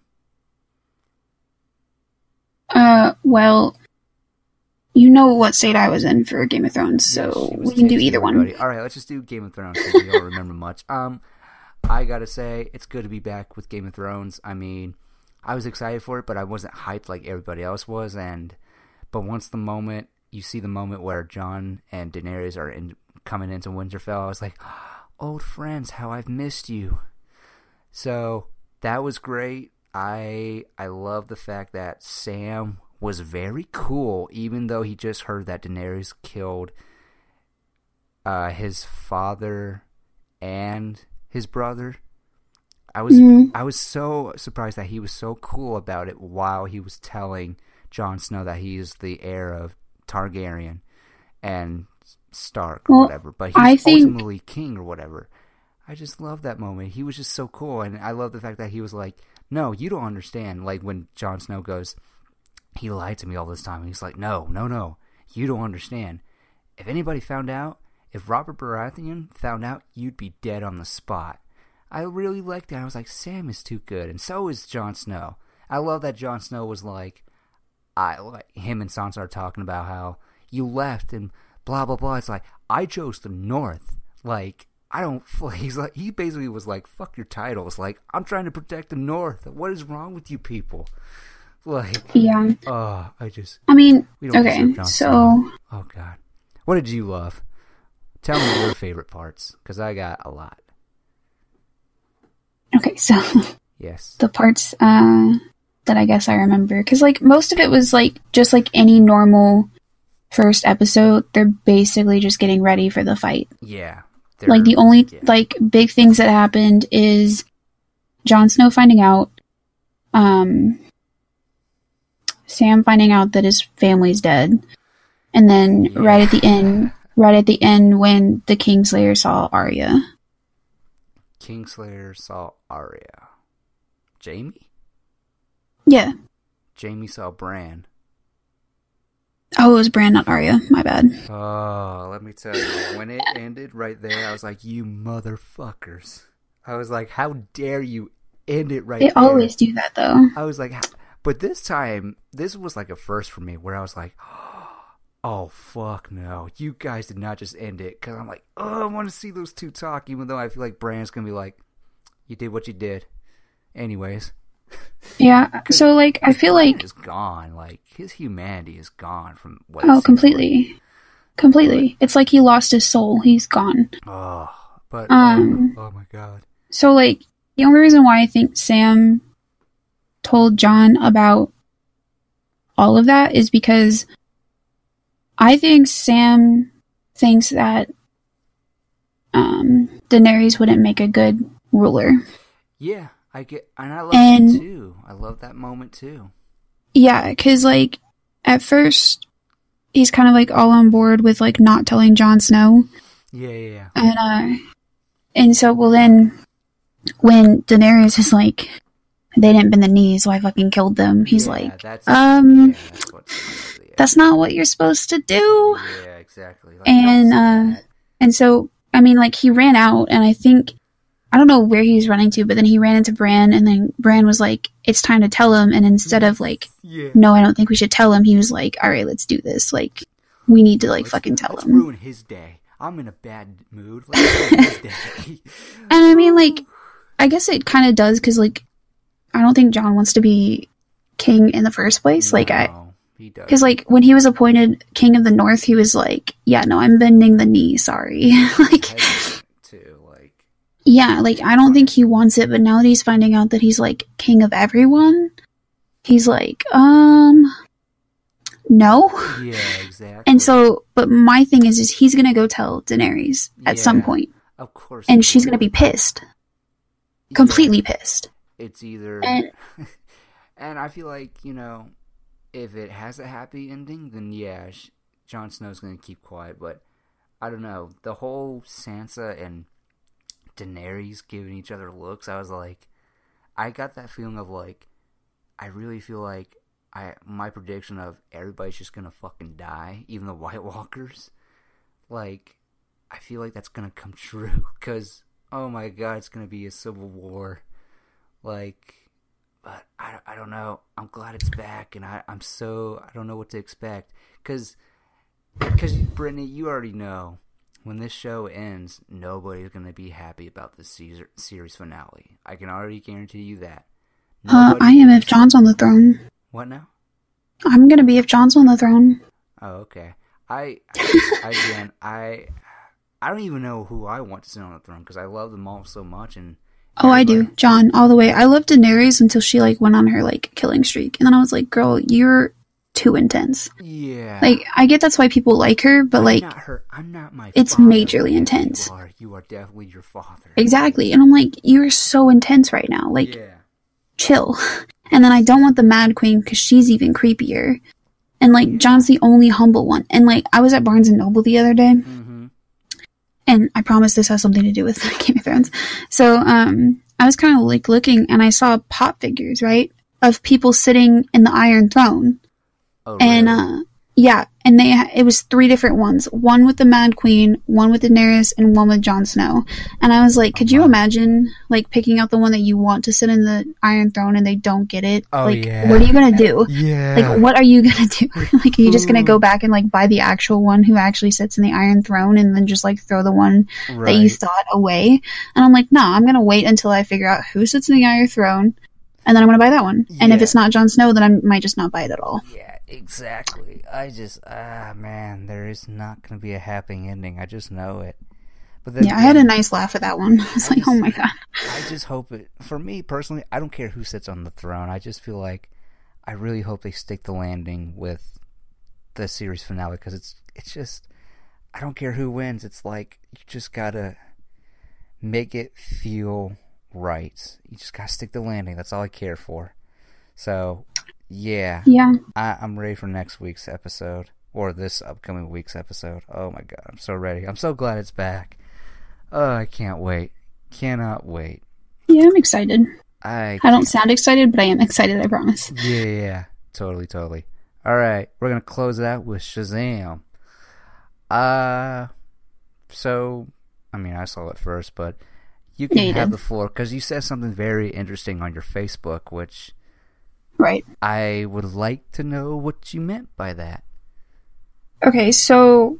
Uh, well, you know what state I was in for Game of Thrones, so we can do either one. All right, let's just do Game of Thrones because we don't remember much. Um, I gotta say, it's good to be back with Game of Thrones. I mean, I was excited for it, but I wasn't hyped like everybody else was. And but once the moment you see the moment where Jon and Daenerys are in, coming into Winterfell, I was like, old friends, how I've missed you. So that was great. I I love the fact that Sam was very cool, even though he just heard that Daenerys killed uh, his father and his brother. I was Mhm. I was so surprised that he was so cool about it while he was telling Jon Snow that he is the heir of Targaryen and Stark or Well, whatever, but he's I think- ultimately king or whatever. I just love that moment. He was just so cool, and I love the fact that he was like, "No, you don't understand." Like when Jon Snow goes, "He lied to me all this time." And he's like, "No, no, no, you don't understand. If anybody found out, if Robert Baratheon found out, you'd be dead on the spot." I really liked that. I was like, Sam is too good, and so is Jon Snow. I love that Jon Snow was like, I like him and Sansa are talking about how you left and blah blah blah. It's like I chose the North. Like I don't. He's like he basically was like, "Fuck your titles." Like I'm trying to protect the North. What is wrong with you people? Like Yeah. oh, I just I mean, we don't okay, so oh god, what did you love? Tell me your favorite parts, because I got a lot. okay, so Yes. the parts uh that I guess I remember cuz like most of it was like just like any normal first episode, they're basically just getting ready for the fight. Yeah. like the only yeah. like big things that happened is Jon Snow finding out um Sam finding out that his family's dead. And then right at the end right at the end when the Kingslayer saw Arya. Kingslayer saw Arya. Jaime? Yeah. Jaime saw Bran. Oh, it was Bran, not Arya. My bad. Oh, let me tell you, when it ended right there, I was like, "You motherfuckers!" I was like, "How dare you end it right They there?" always do that though. I was like, "How-" but this time, this was like a first for me, where I was like, "Oh fuck no, you guys did not just end it," because I'm like, "Oh, I want to see those two talk," even though I feel like Bran's gonna be like, "You did what you did," anyways. Yeah. So like I feel like is gone. Like his humanity is gone from what. oh seems like. completely. Completely. It's like he lost his soul. He's gone. Oh, but Um, oh, oh my god. So like the only reason why I think Sam told Jon about all of that is because I think Sam thinks that um Daenerys wouldn't make a good ruler. Yeah, I get, and I love And- that too. I love that moment too. Yeah, cuz like at first he's kind of like all on board with like not telling Jon Snow Yeah, yeah, yeah. and uh and so well then when Daenerys is like they didn't bend the knees so I fucking killed them. He's Yeah, like that's, um, yeah, that's. Yeah, that's not what you're supposed to do. yeah, exactly. Like, And, uh. And so, I mean, like, he ran out, and I think, I don't know where he was running to, but then he ran into Bran, and then Bran was like, it's time to tell him. And instead of, like, yeah, no, I don't think we should tell him, he was like, all right, let's do this. Like, we need to, like, Let's- fucking tell him. ruin his day. I'm in a bad mood. Let's his day. And I mean, like, I guess it kind of does, because, like, I don't think Jon wants to be king in the first place. Like, I, No, he does. because, like, when he was appointed king of the north, he was like, yeah, no, I'm bending the knee, sorry. like. Like, Yeah, like I don't think he wants it, but now that he's finding out that he's like king of everyone, he's like, um, no. yeah, exactly. And so, but my thing is, is he's gonna go tell Daenerys at some point, of course, and she's gonna be pissed, Yeah. completely pissed. It's either, And- and I feel like you know, if it has a happy ending, then yeah, Jon Snow's gonna keep quiet. But I don't know the whole Sansa and Daenerys giving each other looks. I was like, I got that feeling of like, I really feel like I my prediction of everybody's just gonna fucking die, even the White Walkers. Like, I feel like that's gonna come true because oh my god, it's gonna be a civil war. Like, but I, I don't know. I'm glad it's back, and I I'm so I don't know what to expect because because Brittany, you already know when this show ends, nobody's gonna be happy about the Caesar, series finale. I can already guarantee you that. Uh, I am if Jon's on the throne. What now? I'm gonna be if Jon's on the throne. Oh, okay. I I- again, I I don't even know who I want to sit on the throne because I love them all so much, and Oh, I do, Jon, all the way. I loved Daenerys until she like went on her like killing streak, and then I was like, girl, you're too intense. Yeah, Like, I get that's why people like her, but I'm like, not her. I'm not my. it's father. majorly Yes, intense. You are. You are definitely your father. Exactly. And I'm like, you're so intense right now. Like, Yeah. chill. And then I don't want the Mad Queen because she's even creepier. And like, Jon's the only humble one. And like, I was at Barnes and Noble the other day, Mm-hmm. and I promise this has something to do with Game of Thrones. So, um, I was kind of like looking, and I saw pop figures, right, of people sitting in the Iron Throne. Oh, And really? uh, Yeah, and they it was three different ones. One with the Mad Queen, one with Daenerys, and one with Jon Snow. And I was like, could you imagine like picking out the one that you want to sit in the Iron Throne and they don't get it? Oh, like, yeah. what are you gonna do? Yeah. Like, what are you gonna do? like, are you just gonna go back and like buy the actual one who actually sits in the Iron Throne and then just like throw the one that you thought away? And I'm like, no, I'm gonna wait until I figure out who sits in the Iron Throne, and then I'm gonna buy that one. And if it's not Jon Snow, then I might just not buy it at all. Yeah, exactly. I just ah man, there is not going to be a happy ending. I just know it. But then Yeah, I had a nice laugh at that one. I was like, oh my god. I just hope it. For me personally, I don't care who sits on the throne. I just feel like I really hope they stick the landing with the series finale because it's it's just I don't care who wins. It's like you just gotta make it feel right. You just gotta stick the landing. That's all I care for. So yeah, Yeah. I, I'm ready for next week's episode or this upcoming week's episode. Oh my god, I'm so ready. I'm so glad it's back. Oh, I can't wait. Cannot wait. Yeah, I'm excited. I I don't sound excited, but I am excited, I promise. yeah, yeah, totally, totally. All right, we're gonna close it out with Shazam. Uh, so I mean, I saw it first, but you can Yeah, you have did. the floor because you said something very interesting on your Facebook, which Right. I would like to know what you meant by that. Okay, so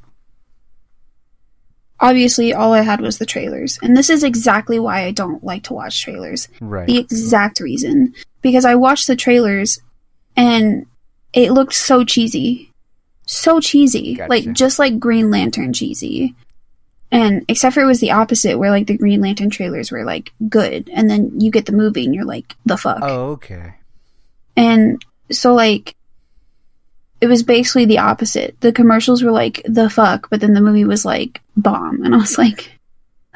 obviously all I had was the trailers. And this is exactly why I don't like to watch trailers. Right. The exact reason. Because I watched the trailers and it looked so cheesy. So cheesy. Gotcha. Like just like Green Lantern cheesy. And except for it was the opposite where like the Green Lantern trailers were like good and then you get the movie and you're like the fuck. Oh, okay. And so like it was basically the opposite. The commercials were like the fuck, but then the movie was like bomb. And I was like,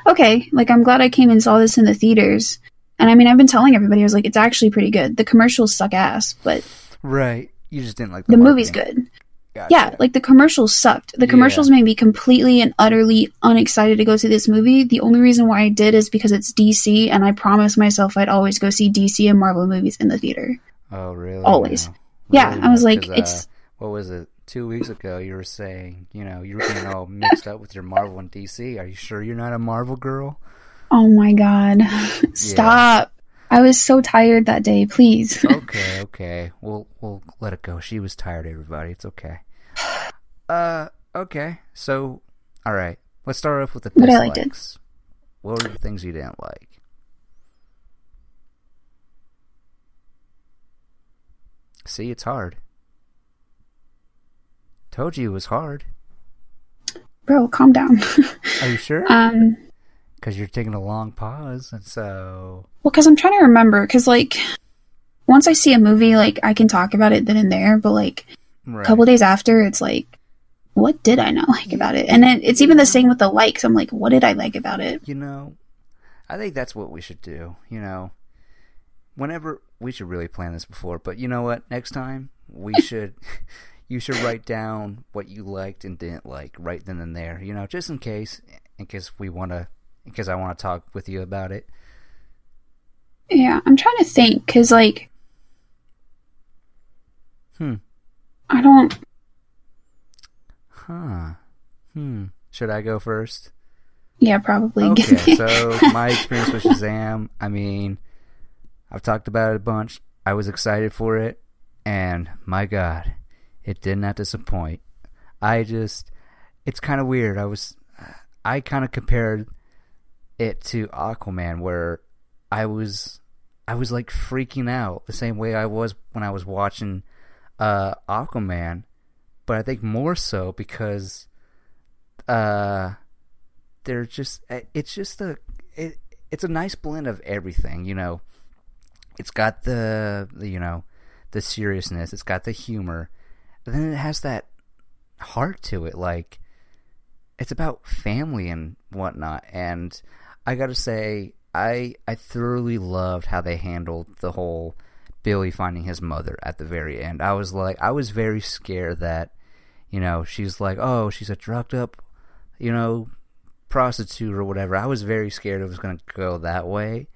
okay, like I'm glad I came and saw this in the theaters. And I mean, I've been telling everybody, I was like, it's actually pretty good. The commercials suck ass, but Right. You just didn't like the the, movie's good. Gotcha. Yeah, like the commercials sucked. The Yeah. commercials made me completely and utterly unexcited to go see this movie. The only reason why I did is because it's DC, and I promised myself I'd always go see DC and Marvel movies in the theater. Oh, really? Always. Yeah, Really I was like, 'Cause, uh, it's- what was it? Two weeks ago, you were saying, you know, you were getting all mixed up with your Marvel and DC. Are you sure you're not a Marvel girl? Oh my god. Stop. I was so tired that day, please. Okay, okay. We'll we'll let it go. She was tired, everybody. It's okay. Uh, okay. So, all right. Let's start off with the But I liked it. dislikes. What were the things you didn't like? See, it's hard. Told you it was hard. Bro, calm down. Are you sure? um, Because you're taking a long pause, and so well, because I'm trying to remember, because, like, once I see a movie, like, I can talk about it then and there, but, like, right. a couple days after, it's like, what did I not like about it? And it, it's even the same with the likes. I'm like, what did I like about it? you know, I think that's what we should do. You know, whenever we should really plan this before, but you know what? Next time we should, you should write down what you liked and didn't like right then and there. You know, just in case, in case we want to, in case I want to talk with you about it. Yeah, I'm trying to think, because, like, Hmm. I don't. Huh. Hmm. Should I go first? Yeah, probably. Okay, so my experience with Shazam, I mean, I've talked about it a bunch. I was excited for it, and my God, it did not disappoint. I just, it's kind of weird. I was, I kind of compared it to Aquaman, where I was, I was like freaking out the same way I was when I was watching uh, Aquaman, but I think more so because, uh, they're just it's just a it, it's a nice blend of everything you know it's got the, you know the seriousness it's got the humor and then it has that heart to it like it's about family and whatnot and i gotta say i i thoroughly loved how they handled the whole billy finding his mother at the very end i was like i was very scared that you know she's like oh she's a drugged up you know prostitute or whatever. I was very scared it was going to go that way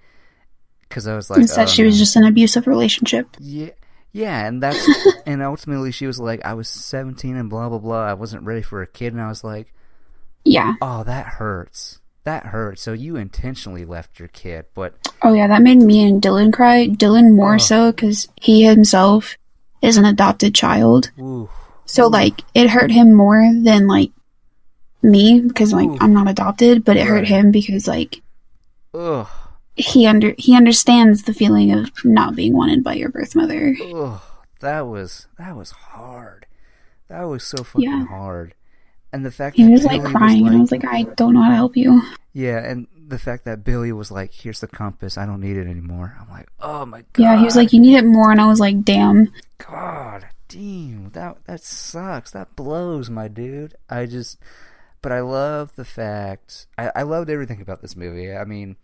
because I was like, Instead, oh, she um, was just an abusive relationship. yeah, Yeah, and that's and ultimately she was like, I was 17 and blah blah blah. I wasn't ready for a kid, and I was like, Yeah. oh, that hurts. That hurts. So you intentionally left your kid, but Oh yeah, that made me and Dylan cry. Dylan more Oh. so because he himself is an adopted child. ooh, So like it hurt him more than like me because like Ooh. I'm not adopted, but it hurt him because like ugh, he under he understands the feeling of not being wanted by your birth mother. ugh. That was that was hard. That was so fucking Yeah. hard. And the fact He was like Billy crying, and I was like, I don't know how to help you. yeah, and the fact that Billy was like, "Here's the compass. I don't need it anymore." I'm like, "Oh my god." Yeah, he was like, you need it more, and I was like, damn. God, damn, that that sucks. That blows, my dude. I just, but I love the fact. I, I loved everything about this movie. I mean,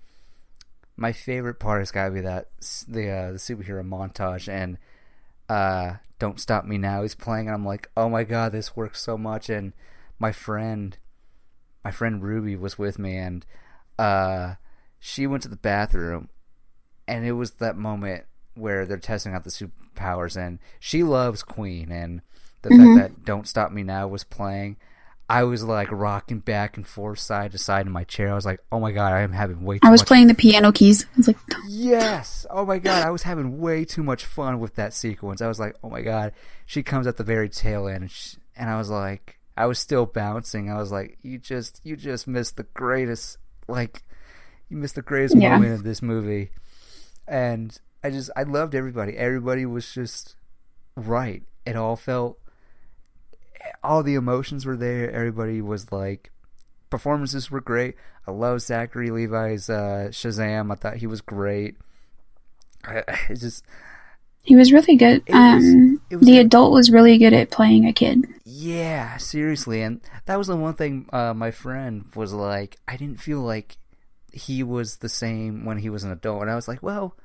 my favorite part has got to be that the uh, the superhero montage and uh, "Don't Stop Me Now" is playing, and I'm like, oh my god, this works so much. And my friend, my friend Ruby was with me, and uh, she went to the bathroom, and it was that moment where they're testing out the superpowers, and she loves Queen, and the Mhm. fact that "Don't Stop Me Now" was playing. I was like rocking back and forth, side to side in my chair. I was like, "Oh my god, I am having way too I was much playing the piano keys. I was like, Yes. Oh my god, I was having way too much fun with that sequence. I was like, oh my god. She comes at the very tail end, and, she, and I was like, I was still bouncing. I was like, you just, you just missed the greatest, like, you missed the greatest Yeah. moment of this movie. And I just, I loved everybody. Everybody was just right. It all felt, all the emotions were there. Everybody was like, performances were great. I love Zachary Levi's uh, Shazam. I thought he was great. I, I it just he was really good. It was- um, it was the adult was really good at playing a kid. yeah, seriously, and that was the one thing uh, my friend was like. I didn't feel like he was the same when he was an adult, and I was like, well,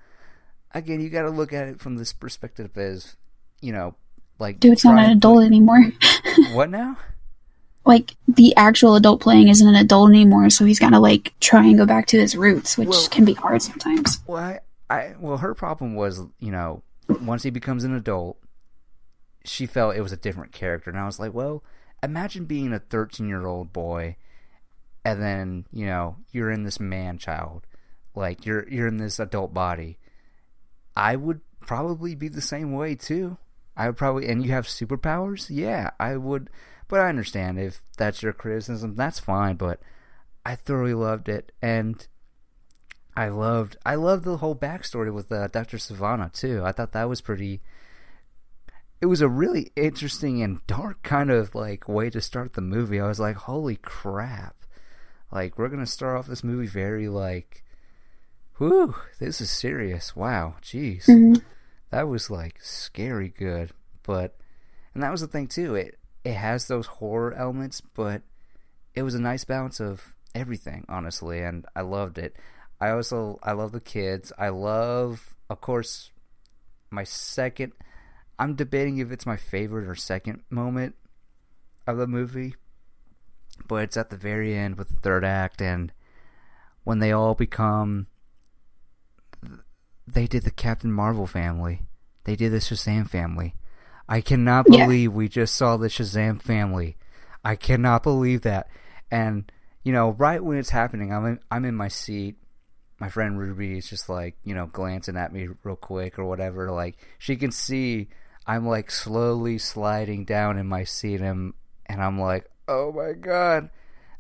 again, you got to look at it from this perspective as, you know, like Dude's not an adult anymore. what now? like the actual adult playing isn't an adult anymore, so he's got to like try and go back to his roots, which Well- can be hard sometimes. Well, I, I well, her problem was, you know, once he becomes an adult, she felt it was a different character, and I was like, well, imagine being a thirteen-year-old boy, and then you know you're in this man child, like you're you're in this adult body. I would probably be the same way too. I would probably, and you have superpowers, yeah, I would. But I understand if that's your criticism, that's fine. But I thoroughly loved it, and I loved I loved the whole backstory with uh, Dr. Sivana too. I thought that was pretty. It was a really interesting and dark kind of like way to start the movie. I was like, "Holy crap!" Like we're gonna start off this movie very like, "Whew, this is serious." Wow, jeez, Mhm. That was like scary good. But and that was the thing too. It it has those horror elements, but it was a nice balance of everything, honestly, and I loved it. I also I love the kids. I love, of course, my second. I'm debating if it's my favorite or second moment of the movie, but it's at the very end with the third act and when they all become. They did the Captain Marvel family. They did the Shazam family. I cannot Yeah. believe we just saw the Shazam family. I cannot believe that. And you know, right when it's happening, I'm in, I'm in my seat. My friend Ruby is just like, you know, glancing at me real quick or whatever. Like she can see I'm like slowly sliding down in my seat, and and I'm like, oh my god.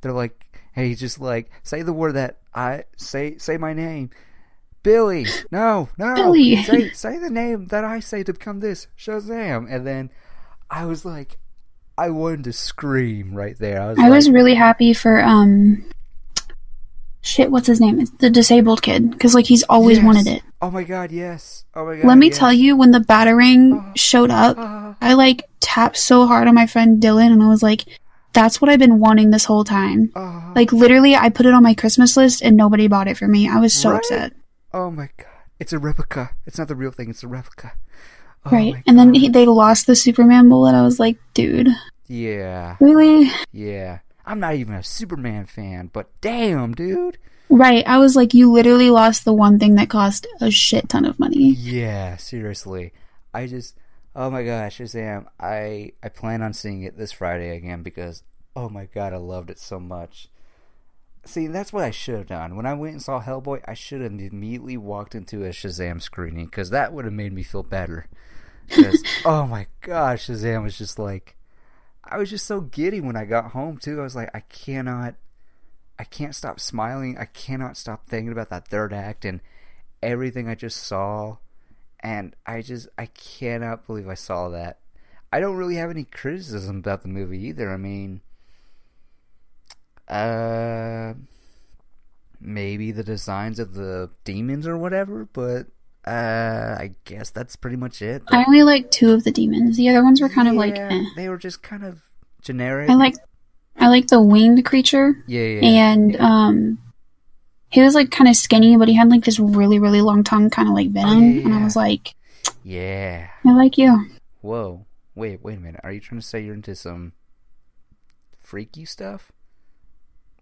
They're like, hey, just like say the word that I say. Say my name. Billy, no, no, Billy. say say the name that I say to become this Shazam, and then I was like, I wanted to scream right there. I was, I like, was really happy for um, shit, what's his name? It's the disabled kid, because like he's always Yes. wanted it. Oh my god, yes. Oh my god. Let me yes. tell you, when the Batarang showed up, Ah, I like tapped so hard on my friend Dylan, and I was like, "That's what I've been wanting this whole time." ah. Like literally, I put it on my Christmas list, and nobody bought it for me. I was so Right? upset. Oh my god. It's a replica. It's not the real thing, it's a replica. Oh right, and then he, they lost the Superman bullet. I was like, "Dude, Yeah. really?" Yeah. I'm not even a Superman fan, but damn, dude. Right. I was like, "You literally lost the one thing that cost a shit ton of money." Yeah, seriously. I just oh my gosh, Shazam! I I plan on seeing it this Friday again because oh my god, I loved it so much. See, that's what I should have done. When I went and saw Hellboy, I should have immediately walked into a Shazam screening because that would have made me feel better. Because oh my gosh, Shazam was just like, I was just so giddy when I got home too. I was like, I cannot, I can't stop smiling. I cannot stop thinking about that third act and everything I just saw, and I just I cannot believe I saw that. I don't really have any criticism about the movie either. I mean, uh, maybe the designs of the demons or whatever, but uh, I guess that's pretty much it. I only like two of the demons. The other ones were kind of like. Eh. they were just kind of generic. I like, I like the winged creature, yeah, yeah, and um, he was like kind of skinny, but he had like this really really long tongue, kind of like Venom. yeah, And I was like, yeah. I like you. Whoa, wait, wait a minute. Are you trying to say you're into some freaky stuff?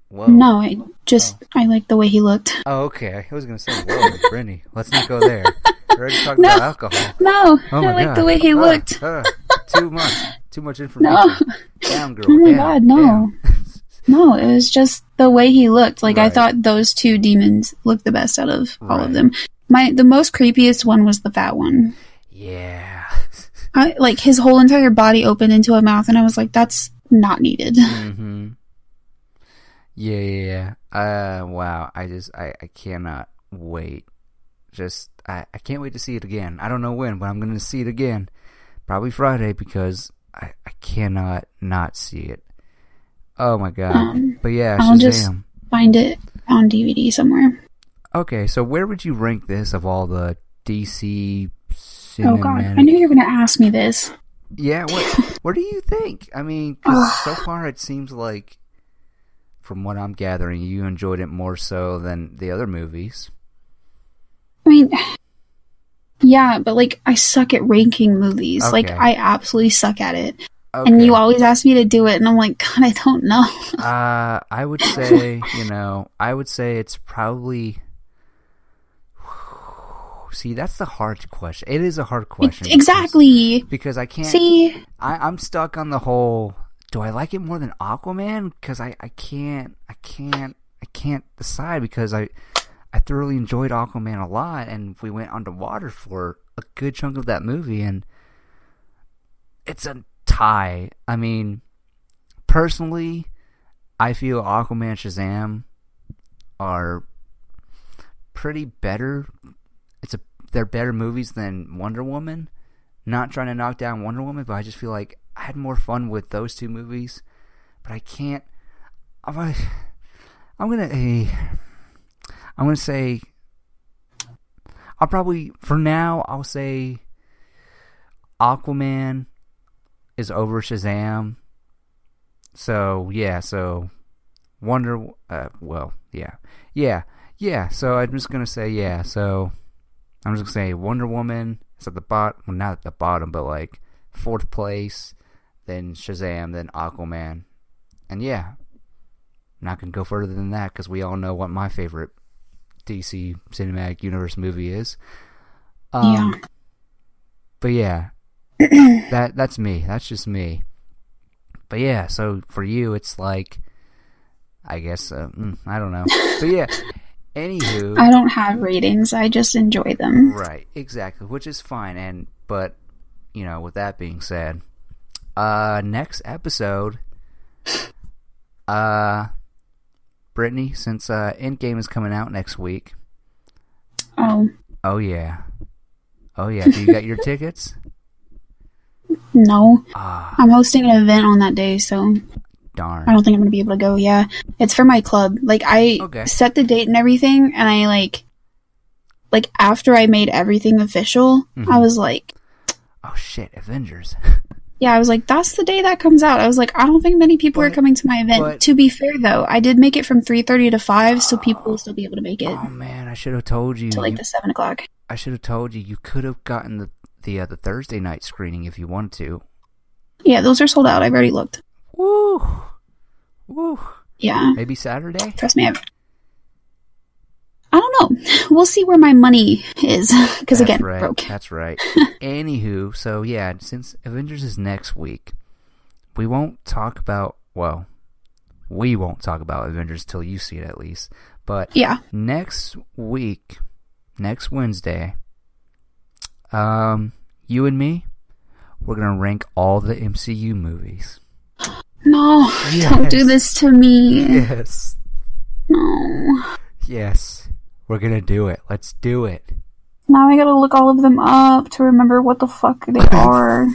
Whoa. No, I just I like the way he looked. Oh, okay. I was gonna say, whoa, Brittany, let's not go there. We're already talking No. about alcohol. No, Oh I like god. the way he looked. too much. Too much information. No, Down, girl. Oh my down, God, no. no, it was just the way he looked. Like I thought those two demons looked the best out of all Right. of them. My the most creepiest one was the fat one. yeah. I, like his whole entire body opened into a mouth, and I was like, "That's not needed." hmm Yeah, yeah, yeah. Uh, wow. I just, I, I cannot wait. Just, I, I can't wait to see it again. I don't know when, but I'm gonna see it again. Probably Friday because I, I cannot not see it. Oh my god. Um, but yeah, I'll just- Find it on DVD somewhere. Okay, so where would you rank this of all the DC cinematic? Oh God, I knew you were going to ask me this. Yeah, what what do you think? I mean, 'cause so far it seems like, from what I'm gathering, you enjoyed it more so than the other movies. I mean, yeah, but like I suck at ranking movies. Like I absolutely suck at it. Okay. And you always ask me to do it, and I'm like, God, I don't know. uh, I would say, you know, I would say it's probably. See, that's the hard question. It is a hard question. because- exactly. Because I can't. See, I, I'm stuck on the whole. Do I like it more than Aquaman? Because I, I can't I can't I can't decide because I I thoroughly enjoyed Aquaman a lot, and we went underwater for a good chunk of that movie, and it's a tie. I mean, personally, I feel Aquaman Shazam are pretty better. It's a they're better movies than Wonder Woman. Not trying to knock down Wonder Woman, but I just feel like I had more fun with those two movies. But I can't. I'm, gonna- I'm gonna. eh, I'm gonna say. I'll probably for now. I'll say. Aquaman is over Shazam. So yeah, so Wonder. Uh, well, yeah, yeah, yeah. So I'm just gonna say yeah. So I'm just gonna say Wonder Woman is at the bottom. Well, not at the bottom, but like fourth place. Then Shazam, then Aquaman, and yeah, I'm not gonna go further than that because we all know what my favorite DC Cinematic Universe movie is. Um, Yeah. But yeah, that that's me. That's just me. But yeah, so for you, it's like, I guess uh, mm, I don't know. But yeah, anywho, I don't have ratings. I just enjoy them. Right, exactly, which is fine. And but you know, with that being said, uh, next episode, uh, Brittany, since uh, Endgame is coming out next week. Oh Oh yeah, oh yeah. Do you got your tickets? no, Ah, I'm hosting an event on that day, so darn. I don't think I'm gonna be able to go. Yeah, it's for my club. Like I Okay. set the date and everything, and I like, like after I made everything official, Mhm. I was like, Oh shit, Avengers. yeah, I was like, that's the day that comes out. I was like, I don't think many people are coming to my event. but- to be fair, though, I did make it from three thirty to five, so people will still be able to make it Oh man, I should have told you. to like You- the seven o'clock. I should have told you. You could have gotten the the uh, the Thursday night screening if you wanted to. Yeah, those are sold out. I've already looked. Woo, woo. Yeah, Maybe Saturday. trust me. I've... I don't know. We'll see where my money is because again, right. broke. That's right. Anywho, so yeah, since Avengers is next week, we won't talk about well, we won't talk about Avengers till you see it at least. But Yeah. next week, next Wednesday, um, you and me, we're gonna rank all the MCU movies. No, don't do this to me. Yes. No. Yes. We're gonna do it. Let's do it. Now I gotta look all of them up to remember what the fuck they are.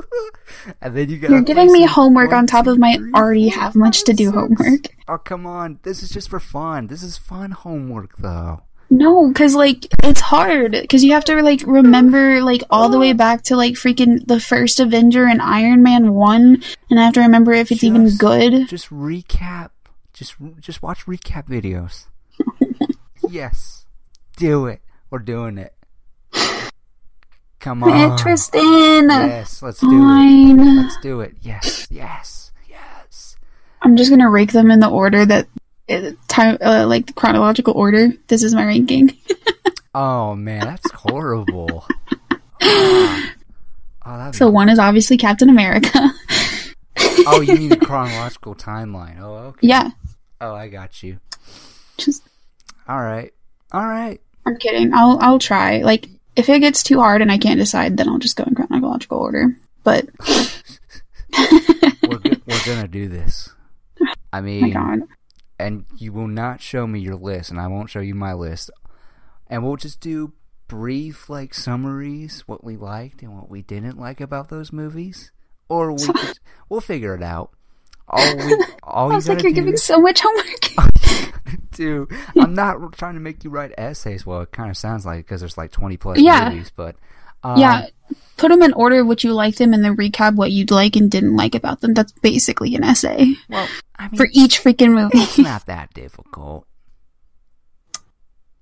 and then you gotta You're giving me homework one, on top of my three, already have much to do six. homework. Oh come on! This is just for fun. This is fun homework, though. No, because like it's hard because you have to like remember like all the way back to like freaking the first Avenger and Iron Man one, and I have to remember if it's even good. Just recap. Just just watch recap videos. Yes, do it. We're doing it. Come on. Tristan, Yes, let's do it. Let's do it. Yes, yes, yes. I'm just gonna rank them in the order that uh, time, uh, like the chronological order. This is my ranking. Oh man, that's horrible. oh, that'd be So one is obviously Captain America. Oh, you mean the chronological timeline? Oh, okay. yeah, Oh, I got you. just All right. All right. I'm kidding. I'll I'll try. Like if it gets too hard and I can't decide, then I'll just go in chronological order. But We're go- we're gonna do this. I oh my mean, God, and you will not show me your list, and I won't show you my list, and we'll just do brief like summaries what we liked and what we didn't like about those movies, or we we'll figure it out. All we all I you like, you're giving so much homework. I'm not trying to make you write essays. Well, it kind of sounds like because there's like 20 plus Yeah. movies, but um, yeah, put them in order of what you like them, and then recap what you'd like and didn't like about them. That's basically an essay Well, I mean, for each freaking movie, it's not that difficult.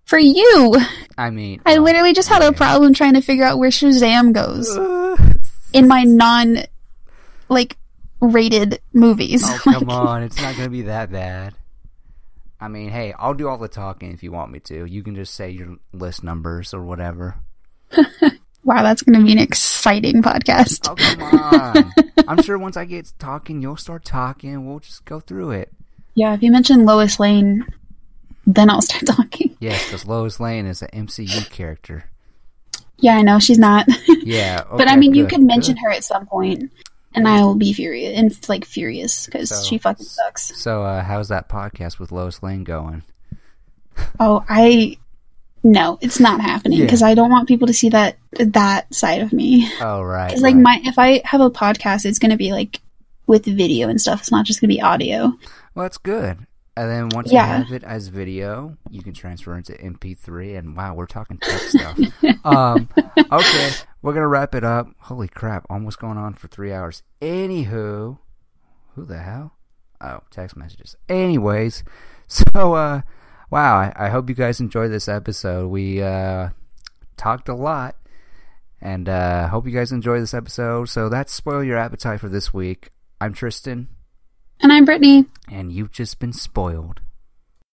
for you, I mean, I well, literally just had a problem trying to figure out where Shazam goes in my non, like, rated movies. oh Like, come on, it's not gonna be that bad. I mean, hey, I'll do all the talking if you want me to. You can just say your list numbers or whatever. Wow, that's going to be an exciting podcast. Oh come on! I'm sure once I get talking, you'll start talking. We'll just go through it. Yeah, if you mention Lois Lane, then I'll start talking. Yes, because Lois Lane is an MCU character. Yeah, I know she's not, Yeah, but I okay, mean, you could mention good. her at some point, and I will be furious and like furious because So- she fucking sucks. So, uh, how's that podcast with Lois Lane going? Oh, I no, it's not happening Yeah. because I don't want people to see that that side of me. Oh, right. Because like right. my if I have a podcast, it's going to be like with video and stuff. It's not just going to be audio. Well, that's good. And then once Yeah. you have it as video, you can transfer into MP3. And wow, we're talking tech stuff. um, okay, we're gonna wrap it up. Holy crap, almost going on for three hours. Anywho, who the hell? Oh, text messages. Anyways, so uh, wow, I, I hope you guys enjoyed this episode. We uh talked a lot. And uh hope you guys enjoy this episode. So that's spoil your appetite for this week. I'm Tristan. And I'm Brittany. and you've just been spoiled.